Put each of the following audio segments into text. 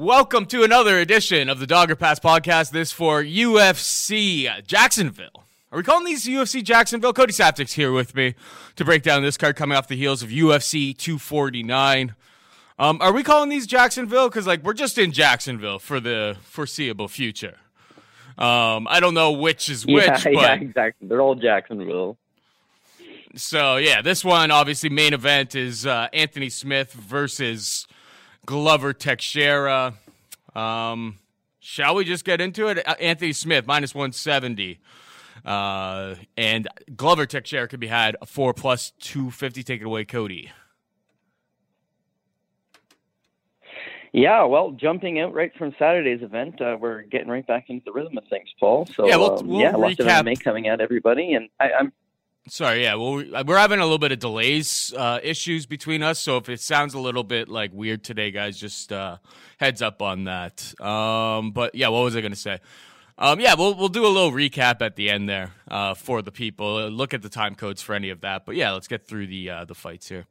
Welcome to another edition of the Dogger Pass podcast. This for UFC Jacksonville. Are we calling these UFC Jacksonville? Cody Saptik's here with me to break down this card coming off the heels of UFC 249. Um, are we calling these Jacksonville? Because like we're just in Jacksonville for the foreseeable future. Um, I don't know which is which, yeah, but yeah, exactly. They're all Jacksonville. so yeah, this one obviously main event is uh, Anthony Smith versus Glover Teixeira. Um, shall we just get into it? Uh, Anthony Smith minus one seventy. Uh, and Glover Teixeira could be had a four plus two fifty. Take it away, Cody. Yeah, well, jumping out right from Saturday's event, uh, we're getting right back into the rhythm of things, Paul. So Yeah, we'll- um, we'll yeah, lots of recap- MMA coming at everybody, and I, I'm Sorry, yeah. Well, we- we're having a little bit of delays uh, issues between us, so if it sounds a little bit like weird today, guys, just uh, heads up on that. Um, but yeah, what was I going to say? Um, yeah, we'll we'll do a little recap at the end there uh, for the people. Uh, look at the time codes for any of that. But yeah, let's get through the uh, the fights here.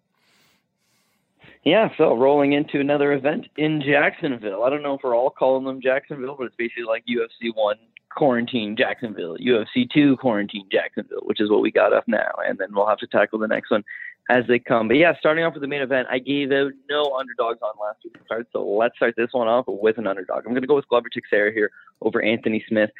yeah. So rolling into another event in Jacksonville. I don't know if we're all calling them Jacksonville, but it's basically like UFC one quarantine Jacksonville, UFC two quarantine Jacksonville, which is what we got up now, and then we'll have to tackle the next one as they come. But yeah, starting off with the main event, I gave out no underdogs on last week's card, so let's start this one off with an underdog. I'm going to go with Glover Teixeira here over Anthony Smith.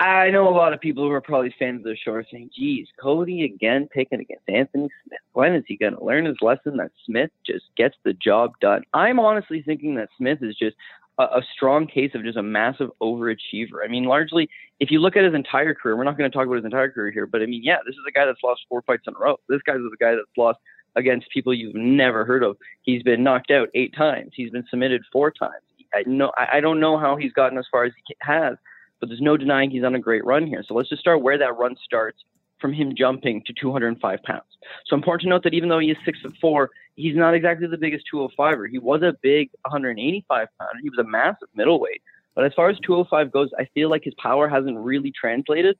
I know a lot of people who are probably fans of the show are saying, geez, Cody again picking against Anthony Smith. When is he going to learn his lesson that Smith just gets the job done? I'm honestly thinking that Smith is just a, a strong case of just a massive overachiever. I mean, largely, if you look at his entire career, we're not going to talk about his entire career here, but I mean, yeah, this is a guy that's lost four fights in a row. This guy's a guy that's lost against people you've never heard of. He's been knocked out eight times. He's been submitted four times. I know I I don't know how he's gotten as far as he has, but there's no denying he's on a great run here. So let's just start where that run starts from him jumping to 205 pounds. So important to note that even though he is six foot four, he's not exactly the biggest 205er. He was a big 185 pounder. He was a massive middleweight. But as far as 205 goes, I feel like his power hasn't really translated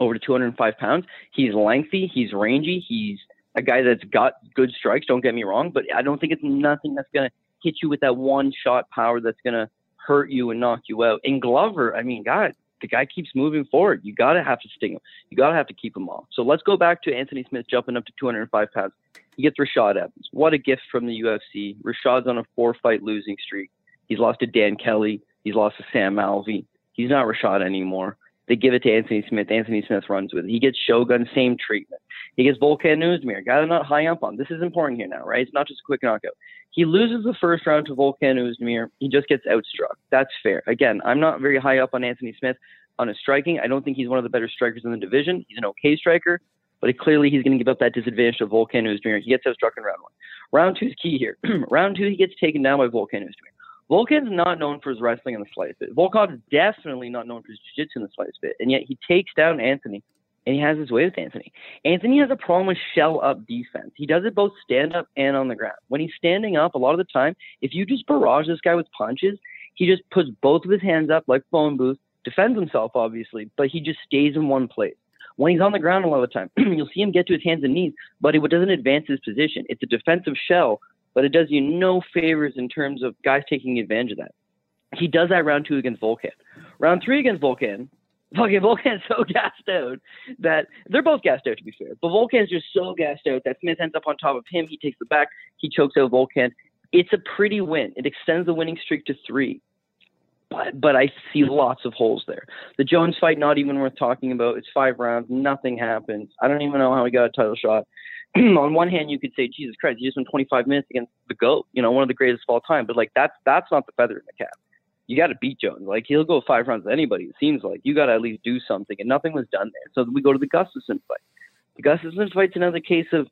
over to 205 pounds. He's lengthy, he's rangy, he's a guy that's got good strikes. Don't get me wrong, but I don't think it's nothing that's going to hit you with that one shot power that's going to hurt you and knock you out. And Glover, I mean, God, the guy keeps moving forward. You got to have to sting him. You got to have to keep him off. So let's go back to Anthony Smith jumping up to 205 pounds. He gets Rashad Evans. What a gift from the UFC. Rashad's on a four fight losing streak. He's lost to Dan Kelly. He's lost to Sam Alvey. He's not Rashad anymore. They give it to Anthony Smith. Anthony Smith runs with it. He gets Shogun, same treatment. He gets Volkan Oezdemir, guy I'm not high up on. This is important here now, right? It's not just a quick knockout. He loses the first round to Volkan Oezdemir. He just gets outstruck. That's fair. Again, I'm not very high up on Anthony Smith on his striking. I don't think he's one of the better strikers in the division. He's an okay striker. but clearly he's going to give up that disadvantage to Volkan Oezdemir. He gets outstruck in round one. Round two is key here. round two, he gets taken down by Volkan Oezdemir. Volkan's not known for his wrestling in the slightest bit. Volkan is definitely not known for his jiu-jitsu in the slightest bit, and yet he takes down Anthony, and he has his way with Anthony. Anthony has a problem with shell-up defense. He does it both stand-up and on the ground. When he's standing up, a lot of the time, if you just barrage this guy with punches, he just puts both of his hands up like phone booth, defends himself, obviously, but he just stays in one place. When he's on the ground a lot of the time, you'll see him get to his hands and knees, but it doesn't advance his position. It's a defensive shell but it does you no favors in terms of guys taking advantage of that. He does that round two against Volkan. Round three against Volkan, fucking Volkan's so gassed out that they're both gassed out to be fair. But Volkan's just so gassed out that Smith ends up on top of him. He takes the back. He chokes out Volkan. It's a pretty win. It extends the winning streak to three. But but I see lots of holes there. The Jones fight, not even worth talking about. It's five rounds. Nothing happens. I don't even know how he got a title shot. on one hand, you could say, Jesus Christ, he just went 25 minutes against the GOAT, you know, one of the greatest of all time. But like that's that's not the feather in the cap. You got to beat Jones. Like he'll go five rounds with anybody. It seems like you got to at least do something, and nothing was done there. So we go to the Gustafsson fight. The Gustafsson fight's another case of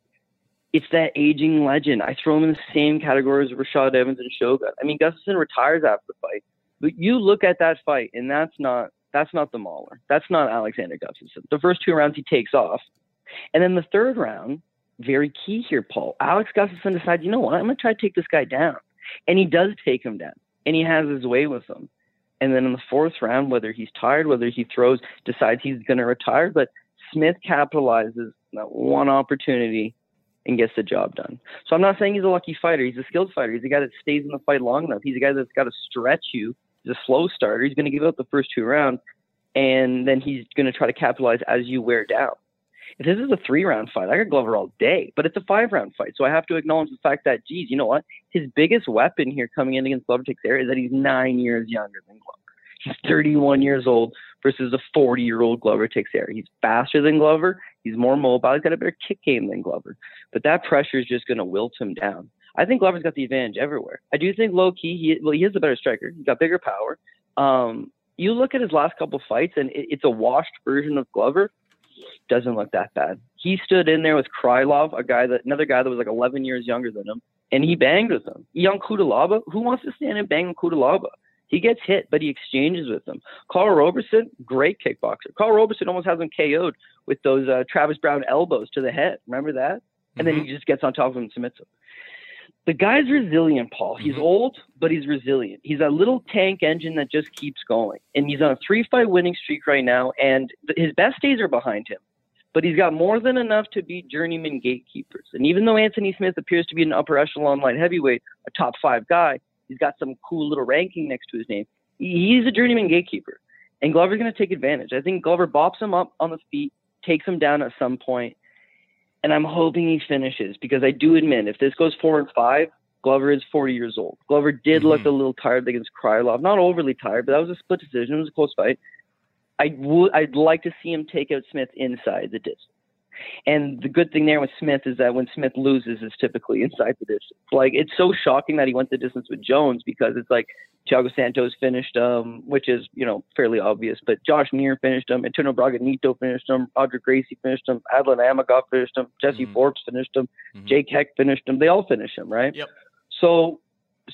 it's that aging legend. I throw him in the same category as Rashad Evans and Shogun. I mean, Gustafsson retires after the fight, but you look at that fight, and that's not that's not the Mauler. That's not Alexander Gustafsson. The first two rounds he takes off, and then the third round very key here, Paul. Alex Gustafsson decides, you know what, I'm going to try to take this guy down. And he does take him down, and he has his way with him. And then in the fourth round, whether he's tired, whether he throws, decides he's going to retire, but Smith capitalizes that one opportunity and gets the job done. So I'm not saying he's a lucky fighter. He's a skilled fighter. He's a guy that stays in the fight long enough. He's a guy that's got to stretch you. He's a slow starter. He's going to give up the first two rounds, and then he's going to try to capitalize as you wear down. If this is a three round fight, I got Glover all day, but it's a five round fight. So I have to acknowledge the fact that, geez, you know what? His biggest weapon here coming in against Glover Teixeira is that he's nine years younger than Glover. He's 31 years old versus a 40 year old Glover Teixeira. He's faster than Glover. He's more mobile. He's got a better kick game than Glover. But that pressure is just going to wilt him down. I think Glover's got the advantage everywhere. I do think low key, he well, he is a better striker. He's got bigger power. Um, you look at his last couple fights, and it, it's a washed version of Glover doesn't look that bad. He stood in there with Krylov, a guy that another guy that was like 11 years younger than him, and he banged with him. Ion Cutelaba, who wants to stand and bang with Cutelaba? He gets hit, but he exchanges with him. Karl Roberson, great kickboxer. Karl Roberson almost has him KO'd with those uh, Travis Browne elbows to the head. Remember that? And mm-hmm. then he just gets on top of him and submits him the guy's resilient, Paul. He's mm-hmm. old, but he's resilient. He's a little tank engine that just keeps going. And he's on a three fight winning streak right now, and th- his best days are behind him. But he's got more than enough to beat journeyman gatekeepers. And even though Anthony Smith appears to be an upper echelon light heavyweight, a top five guy, he's got some cool little ranking next to his name. He's a journeyman gatekeeper. And Glover's going to take advantage. I think Glover bops him up on the feet, takes him down at some point, and I'm hoping he finishes because I do admit if this goes four and five, Glover is 40 years old. Glover did mm-hmm. look a little tired against Krylov, not overly tired, but that was a split decision. It was a close fight. I would, I'd like to see him take out Smith inside the distance. And the good thing there with Smith is that when Smith loses, it's typically inside the distance. Like it's so shocking that he went the distance with Jones because it's like Thiago Santos finished um, which is you know fairly obvious. But Josh Neer finished him, Antonio Braga Neto finished him, Roger Gracie finished him, Adlan Amagov finished him, Jesse mm-hmm. Forbes finished him, mm-hmm. Jake Heck finished him. They all finished him, right? Yep. So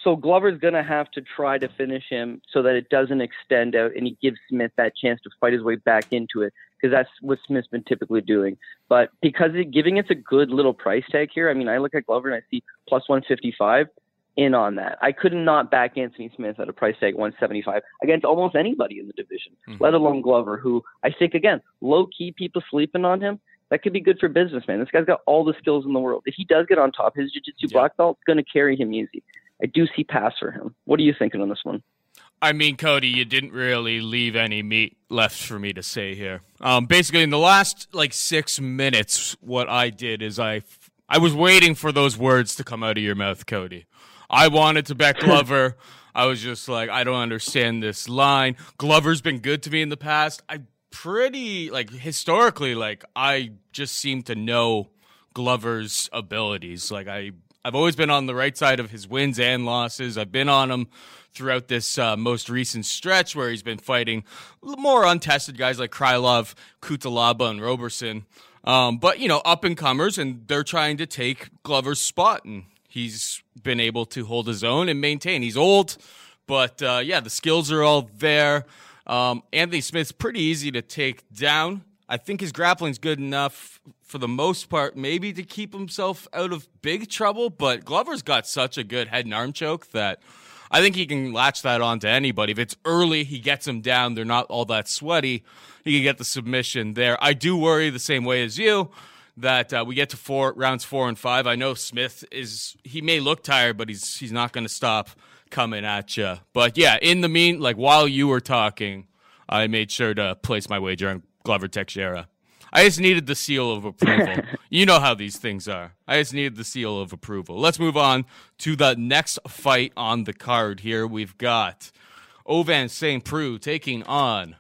so Glover's going to have to try to finish him so that it doesn't extend out and he gives Smith that chance to fight his way back into it because that's what Smith's been typically doing. But because it, giving it's a good little price tag here, I mean, I look at Glover and I see plus 155 in on that. I could not back Anthony Smith at a price tag 175 against almost anybody in the division, mm-hmm. let alone Glover, who I think, again, low key people sleeping on him. That could be good for business, man. This guy's got all the skills in the world. If he does get on top, his jiu-jitsu yeah. black belt is going to carry him easy. I do see pass for him. What are you thinking on this one? I mean, Cody, you didn't really leave any meat left for me to say here. Um, basically, in the last like six minutes, what I did is I I was waiting for those words to come out of your mouth, Cody. I wanted to back Glover. I was just like, I don't understand this line. Glover's been good to me in the past. I pretty like historically, like I just seem to know Glover's abilities. Like I I've always been on the right side of his wins and losses. I've been on him throughout this uh, most recent stretch where he's been fighting more untested guys like Krylov, Cutelaba, and Roberson. Um, but you know, up and comers, and they're trying to take Glover's spot, and he's been able to hold his own and maintain. He's old, but uh, yeah, the skills are all there. Um, Anthony Smith's pretty easy to take down. I think his grappling's good enough for the most part, maybe to keep himself out of big trouble. But Glover's got such a good head and arm choke that I think he can latch that on to anybody. If it's early, he gets them down. They're not all that sweaty. He can get the submission there. I do worry the same way as you that uh, we get to four rounds four and five. I know Smith is he may look tired, but he's he's not going to stop coming at you. But yeah, in the mean, like while you were talking, I made sure to place my wager on Glover Teixeira. I just needed the seal of approval. you know how these things are. I just needed the seal of approval. Let's move on to the next fight on the card here. We've got Ovince St. Preux taking on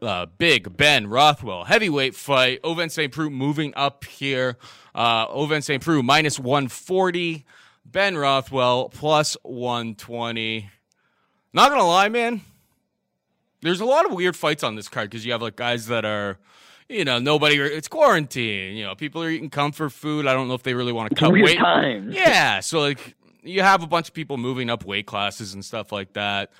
uh, Big Ben Rothwell. Heavyweight fight. Ovince St. Preux moving up here. Uh, Ovince St. Preux minus 140. Ben Rothwell plus 120. Not going to lie, man. There's a lot of weird fights on this card because you have like guys that are you know, nobody. It's quarantine. You know, people are eating comfort food. I don't know if they really want to cut weight. times. Yeah, so like you have a bunch of people moving up weight classes and stuff like that.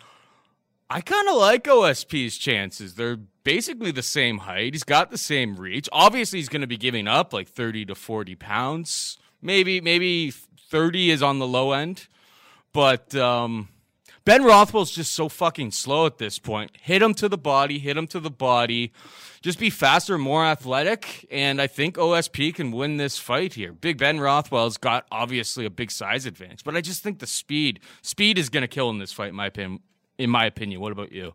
I kind of like OSP's chances. They're basically the same height. He's got the same reach. Obviously, he's going to be giving up like 30 to 40 pounds. Maybe maybe 30 is on the low end. But um, Ben Rothwell's just so fucking slow at this point. Hit him to the body, hit him to the body. Just be faster, more athletic, and I think OSP can win this fight here. Big Ben Rothwell's got obviously a big size advantage, but I just think the speed, speed is going to kill in this fight. In my opinion. In my opinion, what about you?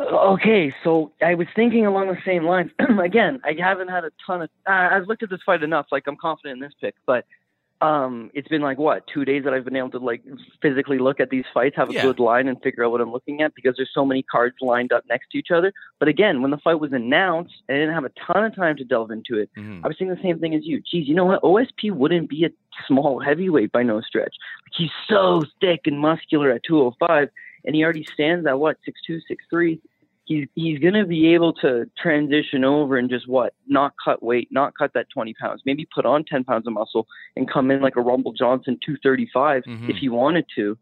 Okay, so I was thinking along the same lines. Again, I haven't had a ton of. Uh, I've looked at this fight enough. Like I'm confident in this pick, but um, it's been like what two days that I've been able to like physically look at these fights, have a Yeah. good line, and figure out what I'm looking at because there's so many cards lined up next to each other. But again, when the fight was announced, I didn't have a ton of time to delve into it. Mhm. I was saying the same thing as you. Geez, you know what? OSP wouldn't be a small heavyweight by no stretch. He's so thick and muscular at 205, and he already stands at what 6'2", 6'3". He's he's gonna be able to transition over and just what not cut weight, not cut that 20 pounds, maybe put on 10 pounds of muscle and come in like a Rumble Johnson 235 Mhm. if he wanted to.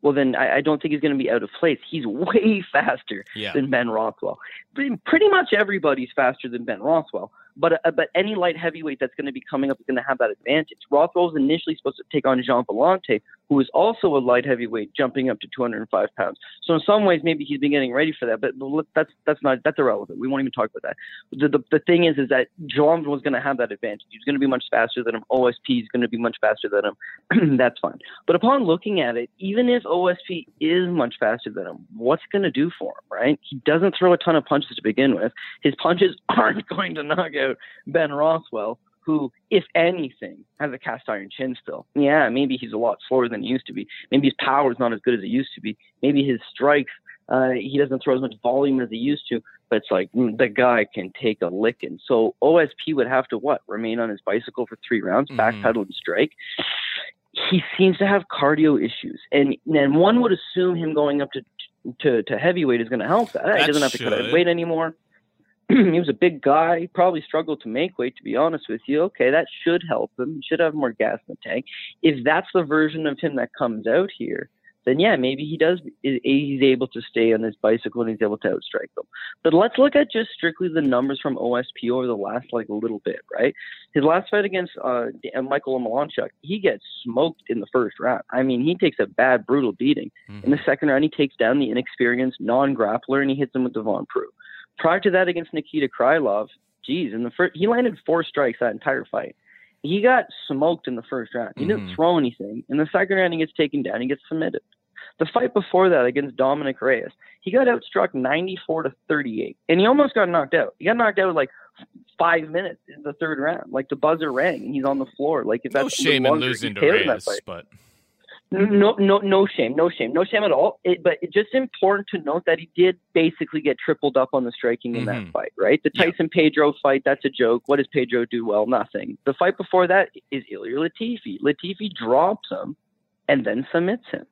Well, then I, I don't think he's going to be out of place. He's way faster Yeah. than Ben Rothwell. Pretty- Pretty much everybody's faster than Ben Rothwell. But uh, but any light heavyweight that's going to be coming up is going to have that advantage. Rothwell's initially supposed to take on Gian Villante, who is also a light heavyweight, jumping up to 205 pounds. So in some ways, maybe he's been getting ready for that. But that's that's not that's irrelevant. We won't even talk about that. The the, the thing is, is that Gian was going to have that advantage. He's going to be much faster than him. OSP is going to be much faster than him. that's fine. But upon looking at it, even if OSP is much faster than him, what's going to do for him, right? He doesn't throw a ton of punches to begin with. His punches aren't going to knock out Ben Rothwell, who, if anything, has a cast iron chin still. Yeah, maybe he's a lot slower than he used to be. Maybe his power is not as good as it used to be. Maybe his strikes, uh, he doesn't throw as much volume as he used to. But it's like mm, the guy can take a licking. So OSP would have to what? Remain on his bicycle for three rounds, Mhm. backpedal and strike he seems to have cardio issues, and and one would assume him going up to to, to heavyweight is going to help that. That he doesn't have to cut should. weight anymore. he was a big guy. He probably struggled to make weight, to be honest with you. Okay, that should help him. He should have more gas in the tank. If that's the version of him that comes out here, then yeah, maybe he does. He's able to stay on his bicycle and he's able to outstrike them. But let's look at just strictly the numbers from OSP over the last like little bit, right? His last fight against uh, Michael Malanchuk, he gets smoked in the first round. I mean, he takes a bad, brutal beating. In the second round, he takes down the inexperienced non-grappler and he hits him with the Devon Prue. Prior to that, against Nikita Krylov, geez, in the first, he landed four strikes that entire fight. He got smoked in the first round. He didn't Mhm. throw anything. In the second round, he gets taken down. He gets submitted. The fight before that against Dominic Reyes, he got outstruck 94 to 38, and he almost got knocked out. He got knocked out with like five minutes in the third round. Like the buzzer rang, and he's on the floor. Like if No that's shame in losing to KO'd in that Reyes, but No, no, no shame, no shame, no shame at all. It, but it's just important to note that he did basically get tripled up on the striking in Mhm. that fight, right? The. Tyson Pedro fight, that's a joke. What does Pedro do well? Nothing. The fight before that is Ilir Latifi. Latifi drops him and then submits him.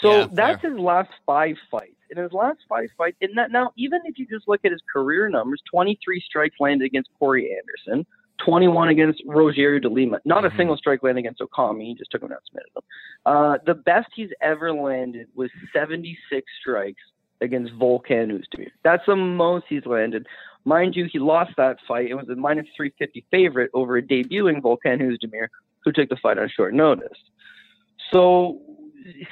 So Yeah, that's his last five fights. in his last five fights. And that now, even if you just look at his career numbers, 23 strikes landed against Corey Anderson, 21 against Rogerio de Lima. Not a single strike landed against Okami. He just took him out, submitted him. Uh, the best he's ever landed was 76 strikes against Volkan Oezdemir. That's the most he's landed. Mind you, he lost that fight. It was a minus 350 favorite over a debuting Volkan Oezdemir, who took the fight on short notice. So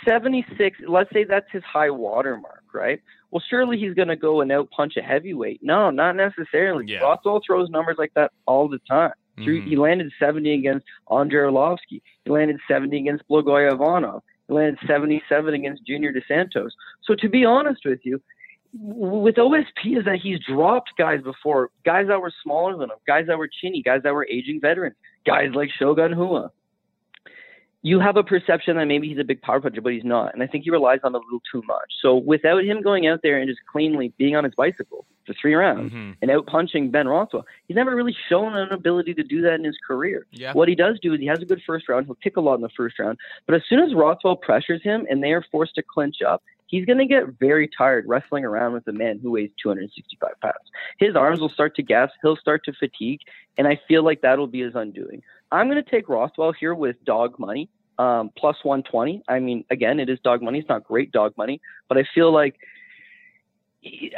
76, let's say that's his high water mark, right? Well, surely he's going to go and out punch a heavyweight. No, not necessarily. Yeah. Rothwell throws numbers like that all the time. Mhm. He landed 70 against Andrei Arlovsky. He landed 70 against Blagoy Ivanov. He landed 77 against Junior dos Santos. So to be honest with you, with OSP is that he's dropped guys before, guys that were smaller than him, guys that were chinny, guys that were aging veterans, guys like Shogun Rua you have a perception that maybe he's a big power puncher, but he's not. And I think he relies on a little too much. So without him going out there and just cleanly being on his bicycle for three rounds Mhm. and out punching Ben Rothwell, he's never really shown an ability to do that in his career. Yeah. What he does do is he has a good first round. He'll kick a lot in the first round. But as soon as Rothwell pressures him and they are forced to clinch up, he's going to get very tired wrestling around with a man who weighs 265 pounds. His arms will start to gas. He'll start to fatigue. And I feel like that'll be his undoing. I'm going to take Rothwell here with dog money, um, plus 120. I mean, again, it is dog money. It's not great dog money, but I feel like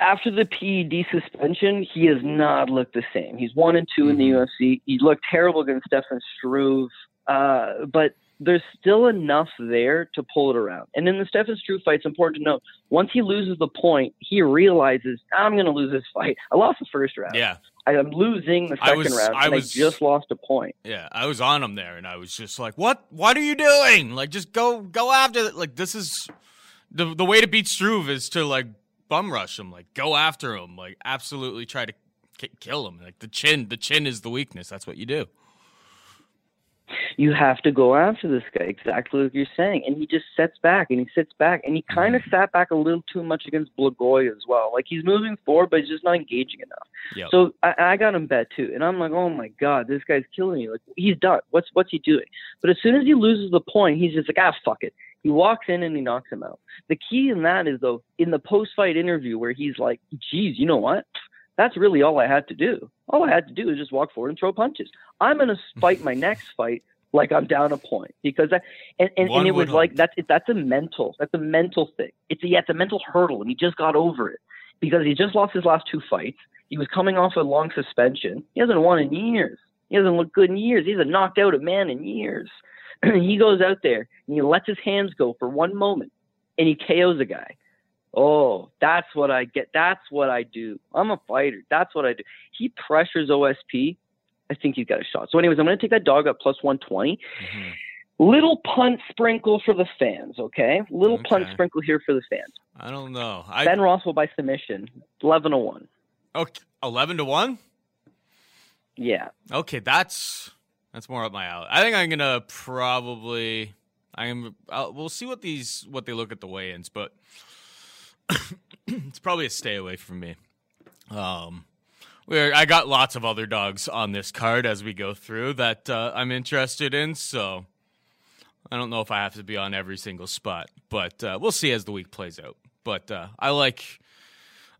after the PED suspension, he has not looked the same. He's one and 2 in the UFC. He looked terrible against Stefan Struve, uh, but there's still enough there to pull it around. And in the Stefan Struve fight, it's important to note once he loses the point, he realizes I'm going to lose this fight. I lost the first round. Yeah. I am losing the I second was- round, I was- I just lost a point. Yeah, I was on him there, and I was just like, "What? What are you doing? Like, just go, go after. it. Like, this is the the way to beat Struve is to like bum rush him, like go after him, like absolutely try to ki- kill him. Like the chin, the chin is the weakness. That's what you do. You have to go after this guy. Exactly like you're saying. And he just sets back and he sits back and he kind of sat back a little too much against Blagoy as well. Like he's moving forward but he's just not engaging enough. Yep. so I, I got him bet too and i'm like oh my god this guy's killing me. Like he's done. What's what's he doing? But as soon as he loses the point he's just like ah fuck it. He walks in and he knocks him out. The key in that is though in the post-fight interview where he's like geez you know what that's really all I had to do. All I had to do is just walk forward and throw punches. I'm going to fight my next fight like I'm down a point because I, and, and, and it was like that's it, that's a mental that's a mental thing. It's a, yeah, it's a mental hurdle, and he just got over it because he just lost his last two fights. He was coming off a long suspension. He hasn't won in years. He hasn't looked good in years. He hasn't knocked out a man in years. he goes out there and he lets his hands go for one moment, and he KOs a guy. Oh, that's what I get. That's what I do. I'm a fighter. That's what I do. He pressures OSP. I think he's got a shot. So, anyways, I'm going to take that dog up plus 120. Mhm. Little punt sprinkle for the fans, okay? Little punt sprinkle here for the fans. I don't know. I ben Rothwell by submission, 11 to 1. okay, eleven to one. Yeah. Okay, that's that's more up my alley. I think I'm gonna probably. I'm. I'll, we'll see what these what they look at the weigh-ins, but it's probably a stay away from me. Um, I got lots of other dogs on this card as we go through that uh, I'm interested in, so I don't know if I have to be on every single spot, but uh, we'll see as the week plays out. But uh, I like.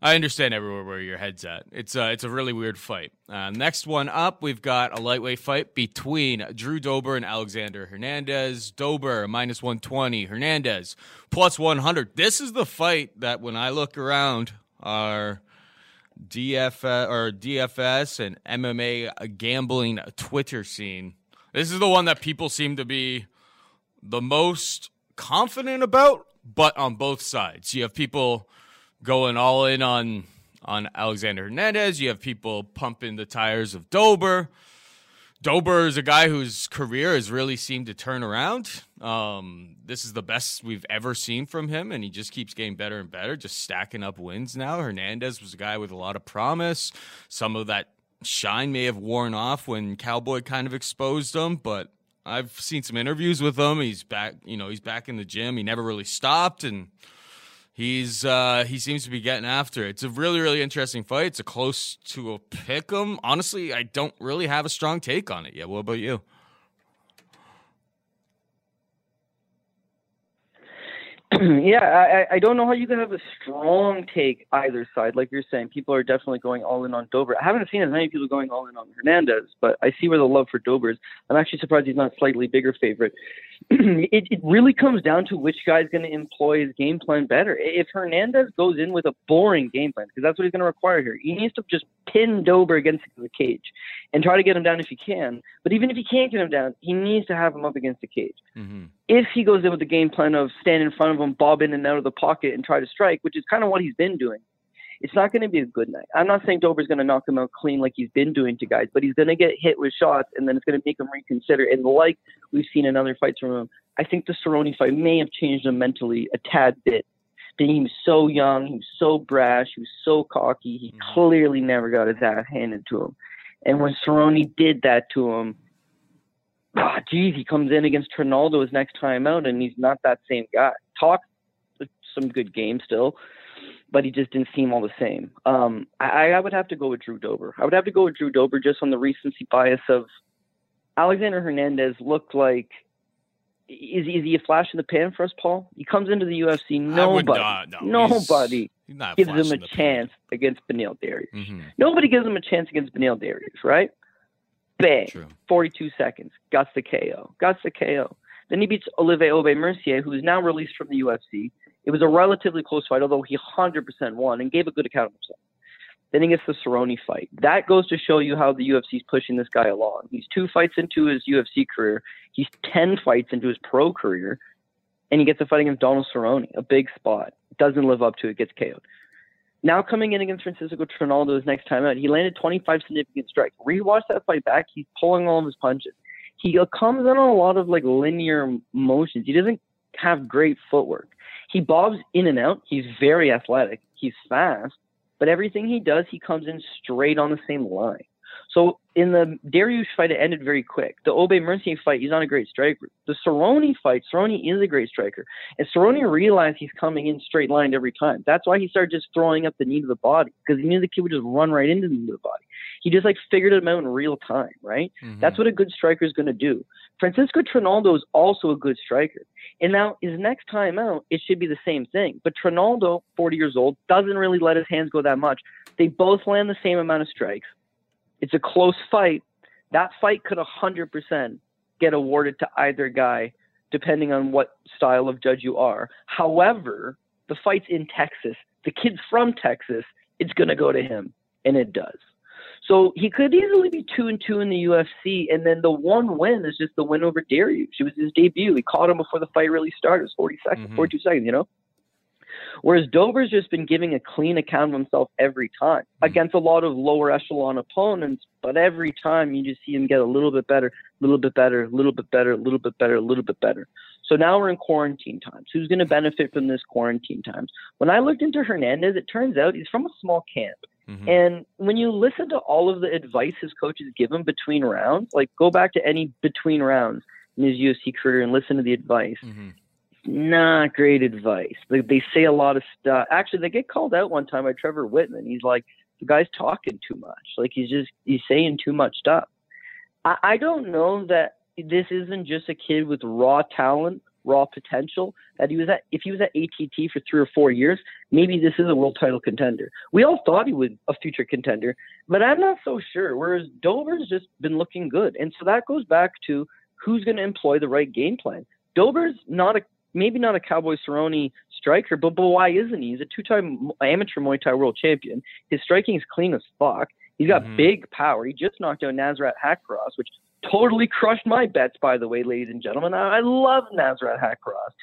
I understand everywhere where your head's at. It's uh, it's a really weird fight. Uh, next one up, we've got a lightweight fight between Drew Dober and Alexander Hernandez. Dober minus one twenty, Hernandez plus one hundred. This is the fight that when I look around our DFS or DFS and MMA gambling Twitter scene, this is the one that people seem to be the most confident about, but on both sides. You have people going all in on on Alexander Hernandez. You have people pumping the tires of Dober. Dober is a guy whose career has really seemed to turn around. Um, this is the best we've ever seen from him, and he just keeps getting better and better, just stacking up wins now. Hernandez was a guy with a lot of promise. Some of that shine may have worn off when Cowboy kind of exposed him, but I've seen some interviews with him. He's back, you know, he's back in the gym. He never really stopped, and He's uh, he seems to be getting after it. It's a really really interesting fight. It's a close to a pick 'em. Honestly, I don't really have a strong take on it yet. What about you? yeah, I, I don't know how you can have a strong take either side. Like you're saying, people are definitely going all in on Dober. I haven't seen as many people going all in on Hernandez, but I see where the love for Dober is. I'm actually surprised he's not slightly bigger favorite. it, it really comes down to which guy's going to employ his game plan better. If Hernandez goes in with a boring game plan, because that's what he's going to require here, he needs to just pin Dober against the cage and try to get him down if he can. But even if he can't get him down, he needs to have him up against the cage. Mm-hmm. If he goes in with the game plan of stand in front of him, bob in and out of the pocket, and try to strike, which is kind of what he's been doing, it's not going to be a good night. I'm not saying Dober's going to knock him out clean like he's been doing to guys, but he's going to get hit with shots, and then it's going to make him reconsider. And like we've seen in other fights from him, I think the Cerrone fight may have changed him mentally a tad bit. Being he was so young, he was so brash, he was so cocky. He Mhm. clearly never got his ass handed to him. And when Cerrone did that to him, ah, geez, he comes in against Ronaldo his next time out, and he's not that same guy. Talk some good game still, but he just didn't seem all the same. Um, I, I would have to go with Drew Dober. I would have to go with Drew Dober just on the recency bias of Alexander Hernandez looked like. Is, is he a flash in the pan for us, Paul? He comes into the UFC. Nobody, not- no, nobody he's gives him a the pan. chance against Beneil Dariush. Mhm. Nobody gives him a chance against Beneil Dariush, right? Bang. True. 42 seconds. Got the KO. Got the KO. Then he beats Olivier Aubin-Mercier, who is now released from the UFC. It was a relatively close fight, although he 100% won and gave a good account of himself. Then he gets the Cerrone fight. That goes to show you how the UFC is pushing this guy along. He's two fights into his UFC career. He's 10 fights into his pro career. And he gets a fight against Donald Cerrone, a big spot. Doesn't live up to it, gets KO'd. Now coming in against Francisco Trinaldo his next time out, he landed 25 significant strikes. Rewatch that fight back. He's pulling all of his punches. He comes in on a lot of like linear motions. He doesn't have great footwork. He bobs in and out. He's very athletic. He's fast, but everything he does, he comes in straight on the same line. So in the Dariush fight, it ended very quick. The Aubin-Mercier fight, he's not a great striker. The Cerrone fight, Cerrone is a great striker. And Cerrone realized he's coming in straight lined every time. That's why he started just throwing up the knee to the body because he knew the kid would just run right into the knee to the body. He just like figured him out in real time, right? Mhm. That's what a good striker is going to do. Francisco Trinaldo is also a good striker. And now his next time out, it should be the same thing. But Trinaldo, 40 years old, doesn't really let his hands go that much. They both land the same amount of strikes. It's a close fight. That fight could 100% get awarded to either guy, depending on what style of judge you are. However, the fight's in Texas. The kid's from Texas. It's going to go to him, and it does. So he could easily be two and two in the UFC, and then the one win is just the win over Dariush. She was his debut. He caught him before the fight really started. It was 40 seconds, Mhm. 42 seconds, you know? Whereas Dober's just been giving a clean account of himself every time against a lot of lower echelon opponents, but every time you just see him get a little bit better, a little bit better, a little bit better, a little bit better, a little bit better. So now we're in quarantine times. Who's going to benefit from this quarantine times? When I looked into Hernandez, it turns out he's from a small camp. Mhm. And when you listen to all of the advice his coaches give him between rounds, like go back to any between rounds in his UFC career and listen to the advice. Mhm. Not great advice. They, they say a lot of stuff. Actually, they get called out one time by Trevor Wittman. He's like, the guy's talking too much. Like he's just he's saying too much stuff. I, I don't know that this isn't just a kid with raw talent, raw potential. That he was at if he was at ATT for three or four years, maybe this is a world title contender. We all thought he was a future contender, but I'm not so sure. Whereas Dober's just been looking good, and so that goes back to who's going to employ the right game plan. Dober's not a maybe not a Cowboy Cerrone striker, but, but why isn't he? He's a two-time amateur Muay Thai world champion. His striking is clean as fuck. He's got Mhm. big power. He just knocked out Nasrat Haqparast, which totally crushed my bets, by the way, ladies and gentlemen. I, I love Nasrat Haqparast.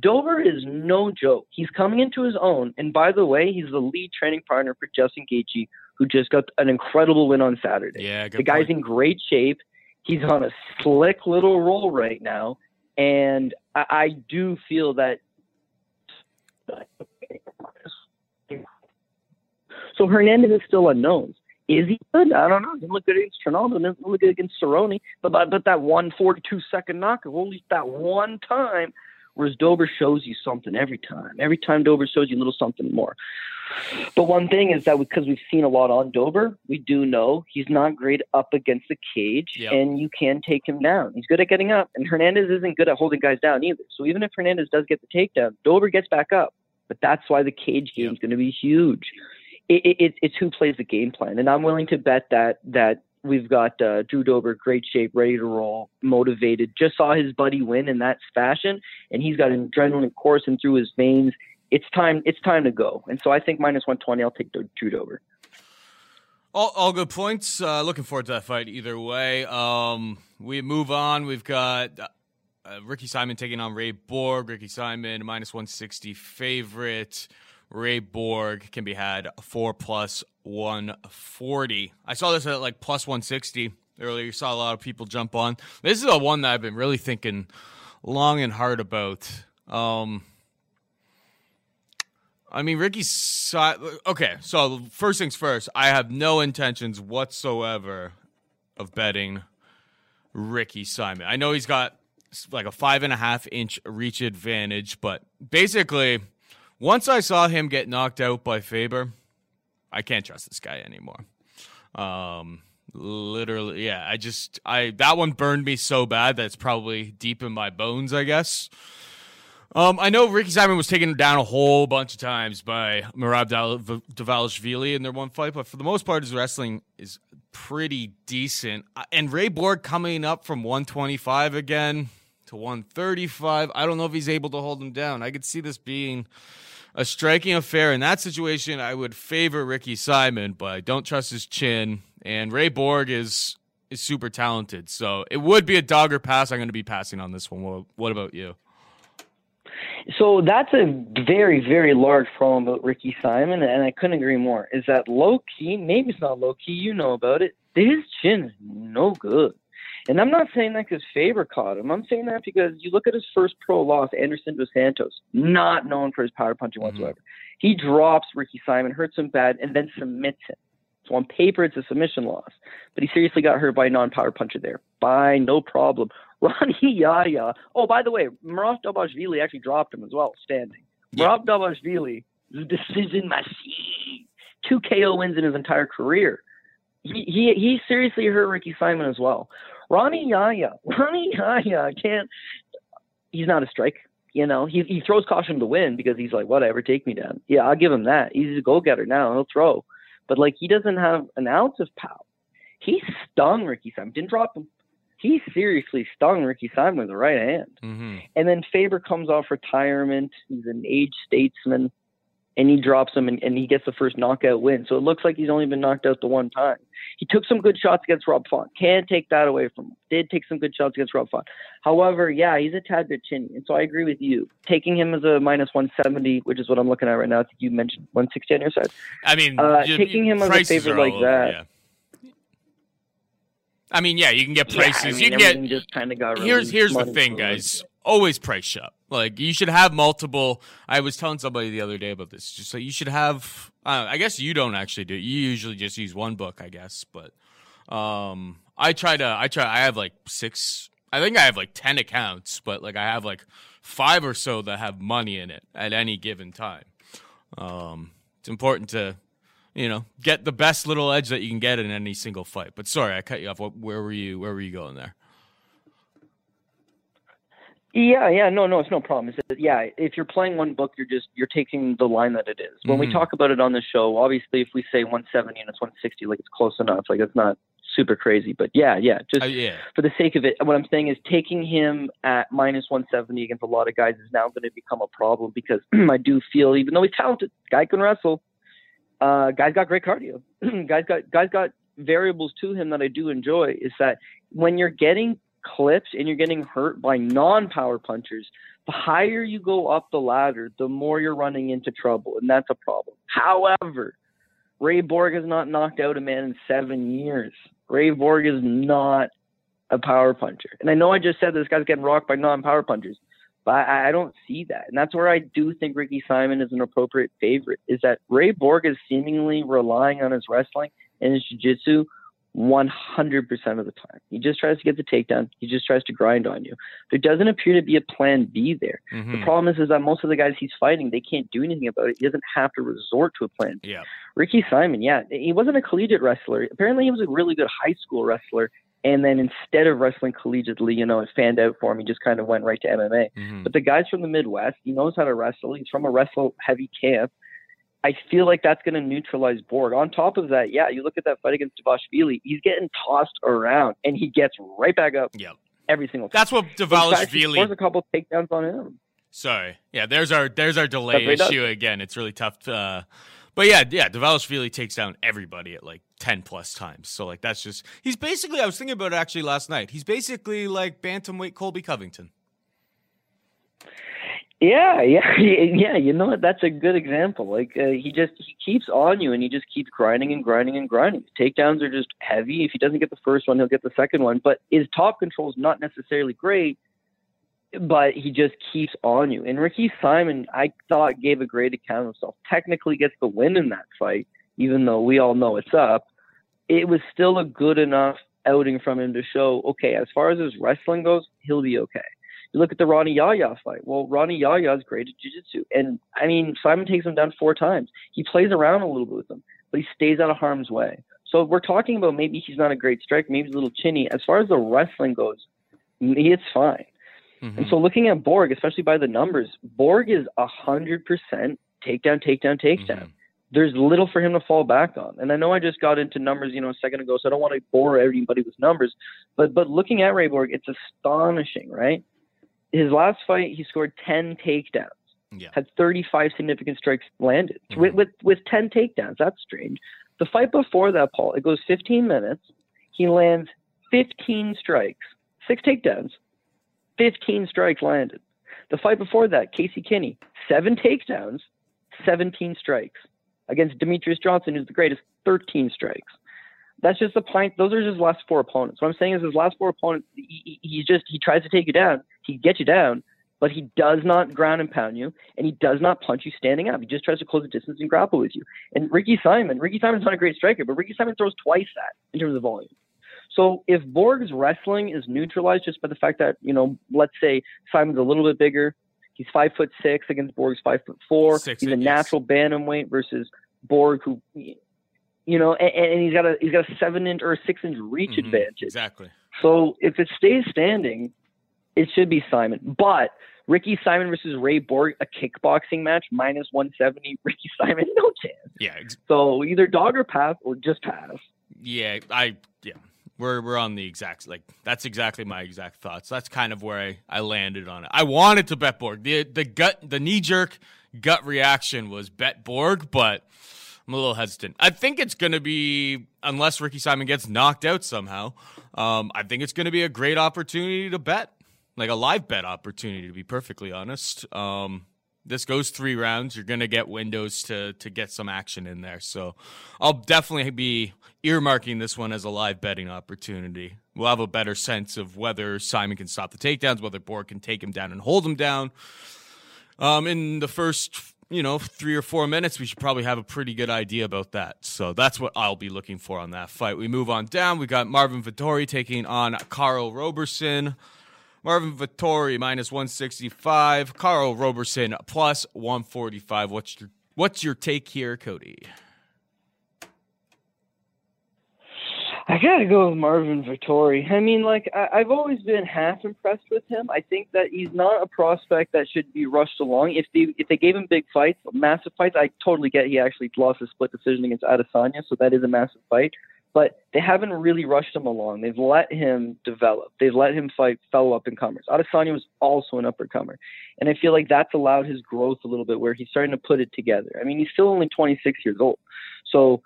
Dober is no joke. He's coming into his own. And by the way, he's the lead training partner for Justin Gaethje, who just got an incredible win on Saturday. Yeah, The guy's point. in great shape. He's on a slick little roll right now, and I, I do feel that. So Hernandez is still unknown. Is he good? I don't know. Didn't look good against Trinaldo. Didn't look good against Cerrone. But but, that one forty-two second 42 second knockout, only that one time Whereas Dober shows you something every time. Every time Dober shows you a little something more. But one thing is that because we've seen a lot on Dober, we do know he's not great up against the cage, Yep. and you can take him down. He's good at getting up, and Hernandez isn't good at holding guys down either. So even if Hernandez does get the takedown, Dober gets back up. But that's why the cage game is Yep. going to be huge. It, it, it, it's who plays the game plan, and I'm willing to bet that that we've got uh, Drew Dober, great shape, ready to roll, motivated. Just saw his buddy win in that fashion, and he's got an adrenaline coursing through his veins. It's time. It's time to go. And so I think minus 120. I'll take Drew Dober. All, all good points. Uh, looking forward to that fight either way. Um, we move on. We've got uh, Ricky Simon taking on Ray Borg. Ricky Simon, minus 160 favorite. Ray Borg can be had four plus 140. I saw this at like plus 160 earlier. You saw a lot of people jump on. This is a one that I've been really thinking long and hard about. Um, I mean, Ricky. Okay, so first things first. I have no intentions whatsoever of betting Ricky Simon. I know he's got like a five and a half inch reach advantage, but basically, once I saw him get knocked out by Faber, I can't trust this guy anymore. Um, literally, yeah. I just, I that one burned me so bad that it's probably deep in my bones. I guess. Um, I know Ricky Simon was taken down a whole bunch of times by Merab Dal- Dvalishvili in their one fight, but for the most part, his wrestling is pretty decent. Uh, And Ray Borg coming up from 125 again to 135. I don't know if he's able to hold him down. I could see this being a striking affair. In that situation, I would favor Ricky Simon, but I don't trust his chin. And Ray Borg is is super talented, so it would be a dogger pass. I'm going to be passing on this one. What, what about you? So that's a very, very large problem about Ricky Simon, and I couldn't agree more. Is that low key? Maybe it's not low key. You know about it. His chin is no good. And I'm not saying that because Faber caught him. I'm saying that because you look at his first pro loss, Anderson dos Santos, not known for his power punching mm-hmm. whatsoever. He drops Ricky Simon, hurts him bad, and then submits him. So on paper, it's a submission loss. But he seriously got hurt by a non power puncher there. By no problem. Rani Yahya. Oh, by the way, Merab Dvalishvili actually dropped him as well, standing. Yeah. Merab Dvalishvili a decision machine. Two KO wins in his entire career. He, he he seriously hurt Ricky Simon as well. Rani Yahya, Rani Yahya can't. He's not a strike. You know, he he throws caution to win because he's like, whatever, take me down. Yeah, I'll give him that. He's a go getter now. He'll throw, but like he doesn't have an ounce of power. He stung Ricky Simon. Didn't drop him. He seriously stung Ricky Simon with the right hand. Mm-hmm. And then Faber comes off retirement. He's an aged statesman, and he drops him, and, and he gets the first knockout win. So it looks like he's only been knocked out the one time. He took some good shots against Rob Font. Can't take that away from him. Did take some good shots against Rob Font. However, yeah, he's a tad bit chinny, and so I agree with you. Taking him as a minus 170, which is what I'm looking at right now. I think you mentioned 160 on your side. I mean, Uh, you- taking him as a favorite like all over, that. yeah. I mean, yeah, you can get prices. Yeah, I mean, you can get. just kind of got Here's here's the thing, it. guys. Always price shop. Like you should have multiple. I was telling somebody the other day about this. Just so you should have. Uh, I guess you don't actually do. it. You usually just use one book, I guess. But um, I try to. I try. I have like six. I think I have like ten accounts, but like I have like five or so that have money in it at any given time. Um, it's important to you know, get the best little edge that you can get in any single fight. But sorry, I cut you off. What, where were you? Where were you going there? Yeah, yeah, no, no, it's no problem. It's that, yeah, if you're playing one book, you're just you're taking the line that it is. When we Mhm. talk about it on the show, obviously, if we say 170 and it's 160, like it's close enough. Like it's not super crazy, but yeah, yeah, just Uh, yeah, for the sake of it, what I'm saying is taking him at minus 170 against a lot of guys is now going to become a problem because I do feel, even though he's talented, guy can wrestle. Uh, guy's got great cardio. guys got guys got variables to him that I do enjoy. Is that when you're getting clips and you're getting hurt by non-power punchers, the higher you go up the ladder, the more you're running into trouble, and that's a problem. However, Ray Borg has not knocked out a man in seven years. Ray Borg is not a power puncher. And I know I just said this guy's getting rocked by non-power punchers, but I, I don't see that. And that's where I do think Ricky Simon is an appropriate favorite. Is that Ray Borg is seemingly relying on his wrestling and his jiu-jitsu 100% of the time. He just tries to get the takedown. He just tries to grind on you. There doesn't appear to be a plan B there. Mhm. The problem is, is that most of the guys he's fighting, they can't do anything about it. He doesn't have to resort to a plan B. Yeah. Ricky Simon, yeah, he wasn't a collegiate wrestler. Apparently, he was a really good high school wrestler. And then instead of wrestling collegiately, you know, it fanned out for him. He just kind of went right to MMA. Mhm. But the guy's from the Midwest. He knows how to wrestle. He's from a wrestle heavy camp. I feel like that's going to neutralize Borg. On top of that, yeah, you look at that fight against Dvalishvili, he's getting tossed around and he gets right back up Yep. every single time. That's what fact, he a couple takedowns on him. Sorry. Yeah, there's our there's our delay he does. issue again. It's really tough. To, uh, but yeah, yeah, Dvalishvili takes down everybody at like ten plus times. So like that's just he's basically. I was thinking about it actually last night. He's basically like bantamweight Colby Covington. Yeah, yeah, yeah. You know what? That's a good example. Like uh, he just he keeps on you, and he just keeps grinding and grinding and grinding. Takedowns are just heavy. If he doesn't get the first one, he'll get the second one. But his top control is not necessarily great. But he just keeps on you. And Ricky Simon, I thought gave a great account of himself. Technically, gets the win in that fight, even though we all know it's up. It was still a good enough outing from him to show, okay, as far as his wrestling goes, he'll be okay. You look at the Rani Yahya fight. Well, Rani Yahya is great at jiu-jitsu. And, I mean, Simon takes him down four times. He plays around a little bit with him, but he stays out of harm's way. So we're talking about maybe he's not a great striker, maybe he's a little chinny. As far as the wrestling goes, it's fine. Mhm. And so looking at Borg, especially by the numbers, Borg is 100% takedown, takedown, takedown. Mhm. There's little for him to fall back on. And I know I just got into numbers, you know, a second ago, so I don't want to bore everybody with numbers. But but looking at Ray Borg, it's astonishing, right? His last fight, he scored 10 takedowns, Yeah. had 35 significant strikes landed Mhm. with, with with 10 takedowns. That's strange. The fight before that, Paul, it goes 15 minutes. He lands 15 strikes, six takedowns, 15 strikes landed. The fight before that, Casey Kenney, seven takedowns, 17 strikes. Against Demetrious Johnson, who's the greatest, 13 strikes. That's just the point. Those are his last four opponents. What I'm saying is his last four opponents, he, he, he just he tries to take you down. He gets you down, but he does not ground and pound you, and he does not punch you standing up. He just tries to close the distance and grapple with you. And Ricky Simon, Ricky Simon's not a great striker, but Ricky Simon throws twice that in terms of volume. So if Borg's wrestling is neutralized just by the fact that, you know, let's say Simon's a little bit bigger, he's five foot six against Borg's five foot four. Six he's a feet, yes. natural bantamweight versus Borg, who, you know, and, and he's got a he's got a seven inch or a six inch reach Mhm. advantage. Exactly. So if it stays standing, it should be Simon. But Ricky Simon versus Ray Borg, a kickboxing match, minus 170. Ricky Simon, no chance. Yeah. Ex- So either dog or pass or just pass. yeah. I. Yeah. We're we're on the exact like that's exactly my exact thoughts. That's kind of where I, I landed on it. I wanted to bet Borg. The the gut the knee jerk gut reaction was bet Borg, but I'm a little hesitant. I think it's gonna be unless Ricky Simon gets knocked out somehow. Um, I think it's gonna be a great opportunity to bet, like a live bet opportunity. To be perfectly honest, um, this goes three rounds. You're gonna get windows to to get some action in there. So I'll definitely be earmarking this one as a live betting opportunity. We'll have a better sense of whether Simon can stop the takedowns, whether Borg can take him down and hold him down. Um, in the first, you know, three or four minutes, we should probably have a pretty good idea about that. So that's what I'll be looking for on that fight. We move on down. We got Marvin Vettori taking on Karl Roberson. Marvin Vettori minus 165. Karl Roberson plus 145. What's your what's your take here, Cody? I gotta go with Marvin Vettori. I mean, like I, I've always been half impressed with him. I think that he's not a prospect that should be rushed along. If they if they gave him big fights, massive fights, I totally get he actually lost a split decision against Adesanya, so that is a massive fight. But they haven't really rushed him along. They've let him develop. They've let him fight fellow up and comers. Adesanya was also an upper comer, and I feel like that's allowed his growth a little bit, where he's starting to put it together. I mean, he's still only 26 years old, so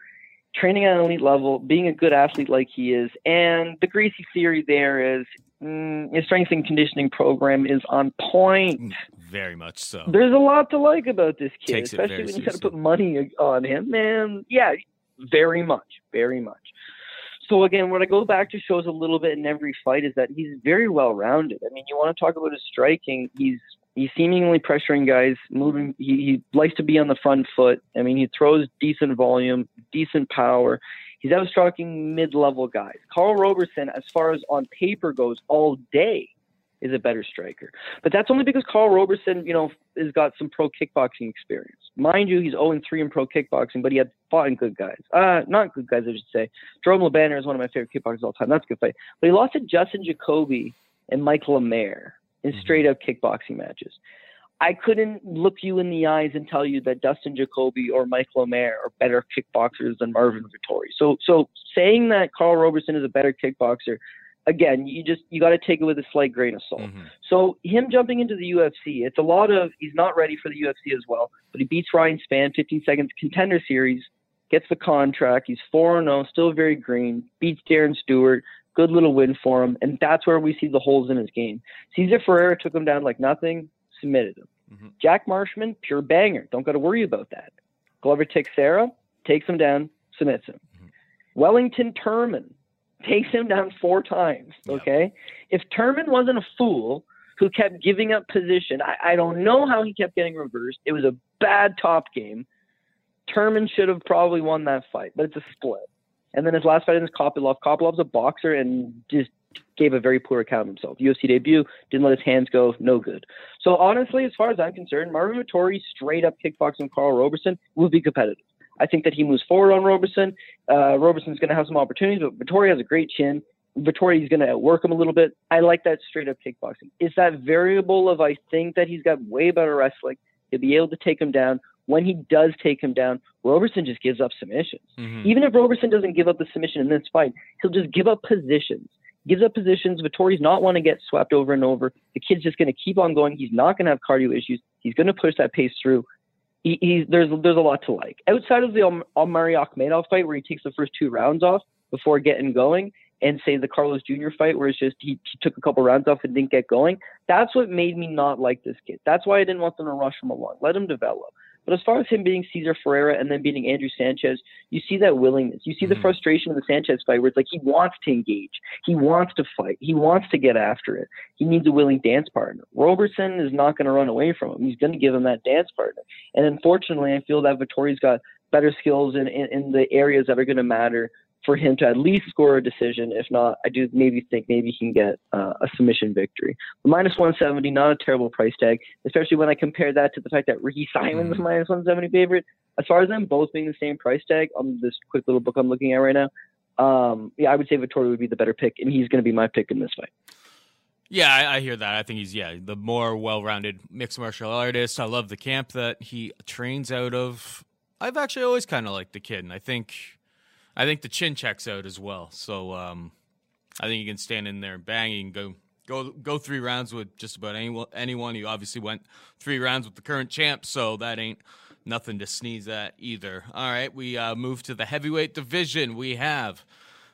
training at an elite level, being a good athlete like he is, and the Gracie theory there is mm, his strength and conditioning program is on point. Very much so. There's a lot to like about this kid, Takes especially when you got to put money on him. Man, yeah, very much, very much. So again, what I go back to shows a little bit in every fight is that he's very well rounded. I mean, you want to talk about his striking, he's he's seemingly pressuring guys, moving. He, he likes to be on the front foot. I mean, he throws decent volume, decent power. He's outstriking mid-level guys. Karl Roberson, as far as on paper goes, all day is a better striker. But that's only because Karl Roberson, you know, has got some pro kickboxing experience. Mind you, he's 0 3 in pro kickboxing, but he had fought in good guys. Uh, not good guys, I should say. Jerome Le Banner is one of my favorite kickboxers of all time. That's a good fight. But he lost to Justin Jacoby and Mike Lemaire in mm-hmm. straight up kickboxing matches. I couldn't look you in the eyes and tell you that Dustin Jacoby or Mike Lemaire are better kickboxers than Marvin Vettori. So, so saying that Karl Roberson is a better kickboxer again, you just you got to take it with a slight grain of salt. Mm-hmm. So him jumping into the UFC, it's a lot of he's not ready for the UFC as well, but he beats Ryan Spann 15 seconds contender series, gets the contract. He's 4 0, still very green. Beats Darren Stewart, good little win for him, and that's where we see the holes in his game. Cesar Ferreira took him down like nothing, submitted him. Mm-hmm. Jack Marshman, pure banger. Don't got to worry about that. Glover Teixeira takes him down, submits him. Mm-hmm. Wellington Turman takes him down four times. Okay, if Turman wasn't a fool who kept giving up position, I, I don't know how he kept getting reversed. It was a bad top game. Turman should have probably won that fight, but it's a split. And then his last fight against Kopylov. Kopylov's a boxer and just gave a very poor account of himself. UFC debut, didn't let his hands go, no good. So honestly, as far as I'm concerned, Marvin Vettori straight up kickboxing Karl Roberson will be competitive. I think that he moves forward on Roberson. Uh, Roberson's going to have some opportunities, but Vettori has a great chin. Vettori is going to work him a little bit. I like that straight up kickboxing. Is that variable of I think that he's got way better wrestling to be able to take him down. When he does take him down, Roberson just gives up submissions. Mm-hmm. Even if Roberson doesn't give up the submission in this fight, he'll just give up positions. Gives up positions. Vettori's not want to get swept over and over. The kid's just going to keep on going. He's not going to have cardio issues. He's going to push that pace through he, he's there's there's a lot to like outside of the Omari Akhmedov fight where he takes the first two rounds off before getting going, and say the Carlos Jr. fight where it's just he, he, took a couple rounds off and didn't get going. That's what made me not like this kid. That's why I didn't want them to rush him along. Let him develop. But as far as him beating Cesar Ferreira and then beating Andrew Sanchez, you see that willingness. You see the mm-hmm. frustration of the Sanchez fight where it's like he wants to engage. He wants to fight. He wants to get after it. He needs a willing dance partner. Roberson is not going to run away from him. He's going to give him that dance partner. And unfortunately, I feel that Vettori's got better skills in, in, in the areas that are going to matter for him to at least score a decision. If not, I do maybe think maybe he can get uh, a submission victory. But minus 170, not a terrible price tag, especially when I compare that to the fact that Ricky Simon's mm-hmm. minus 170 favorite. As far as them both being the same price tag on this quick little book I'm looking at right now, um, yeah, I would say Vettori would be the better pick, and he's going to be my pick in this fight. Yeah, I, I, hear that. I think he's yeah the more well-rounded mixed martial artist. I love the camp that he trains out of. I've actually always kind of liked the kid, and I think I think the chin checks out as well. So um, I think you can stand in there and bang. You can go go go three rounds with just about anyone. Anyone. You obviously went three rounds with the current champ, so that ain't nothing to sneeze at either. All right, we uh, move to the heavyweight division. We have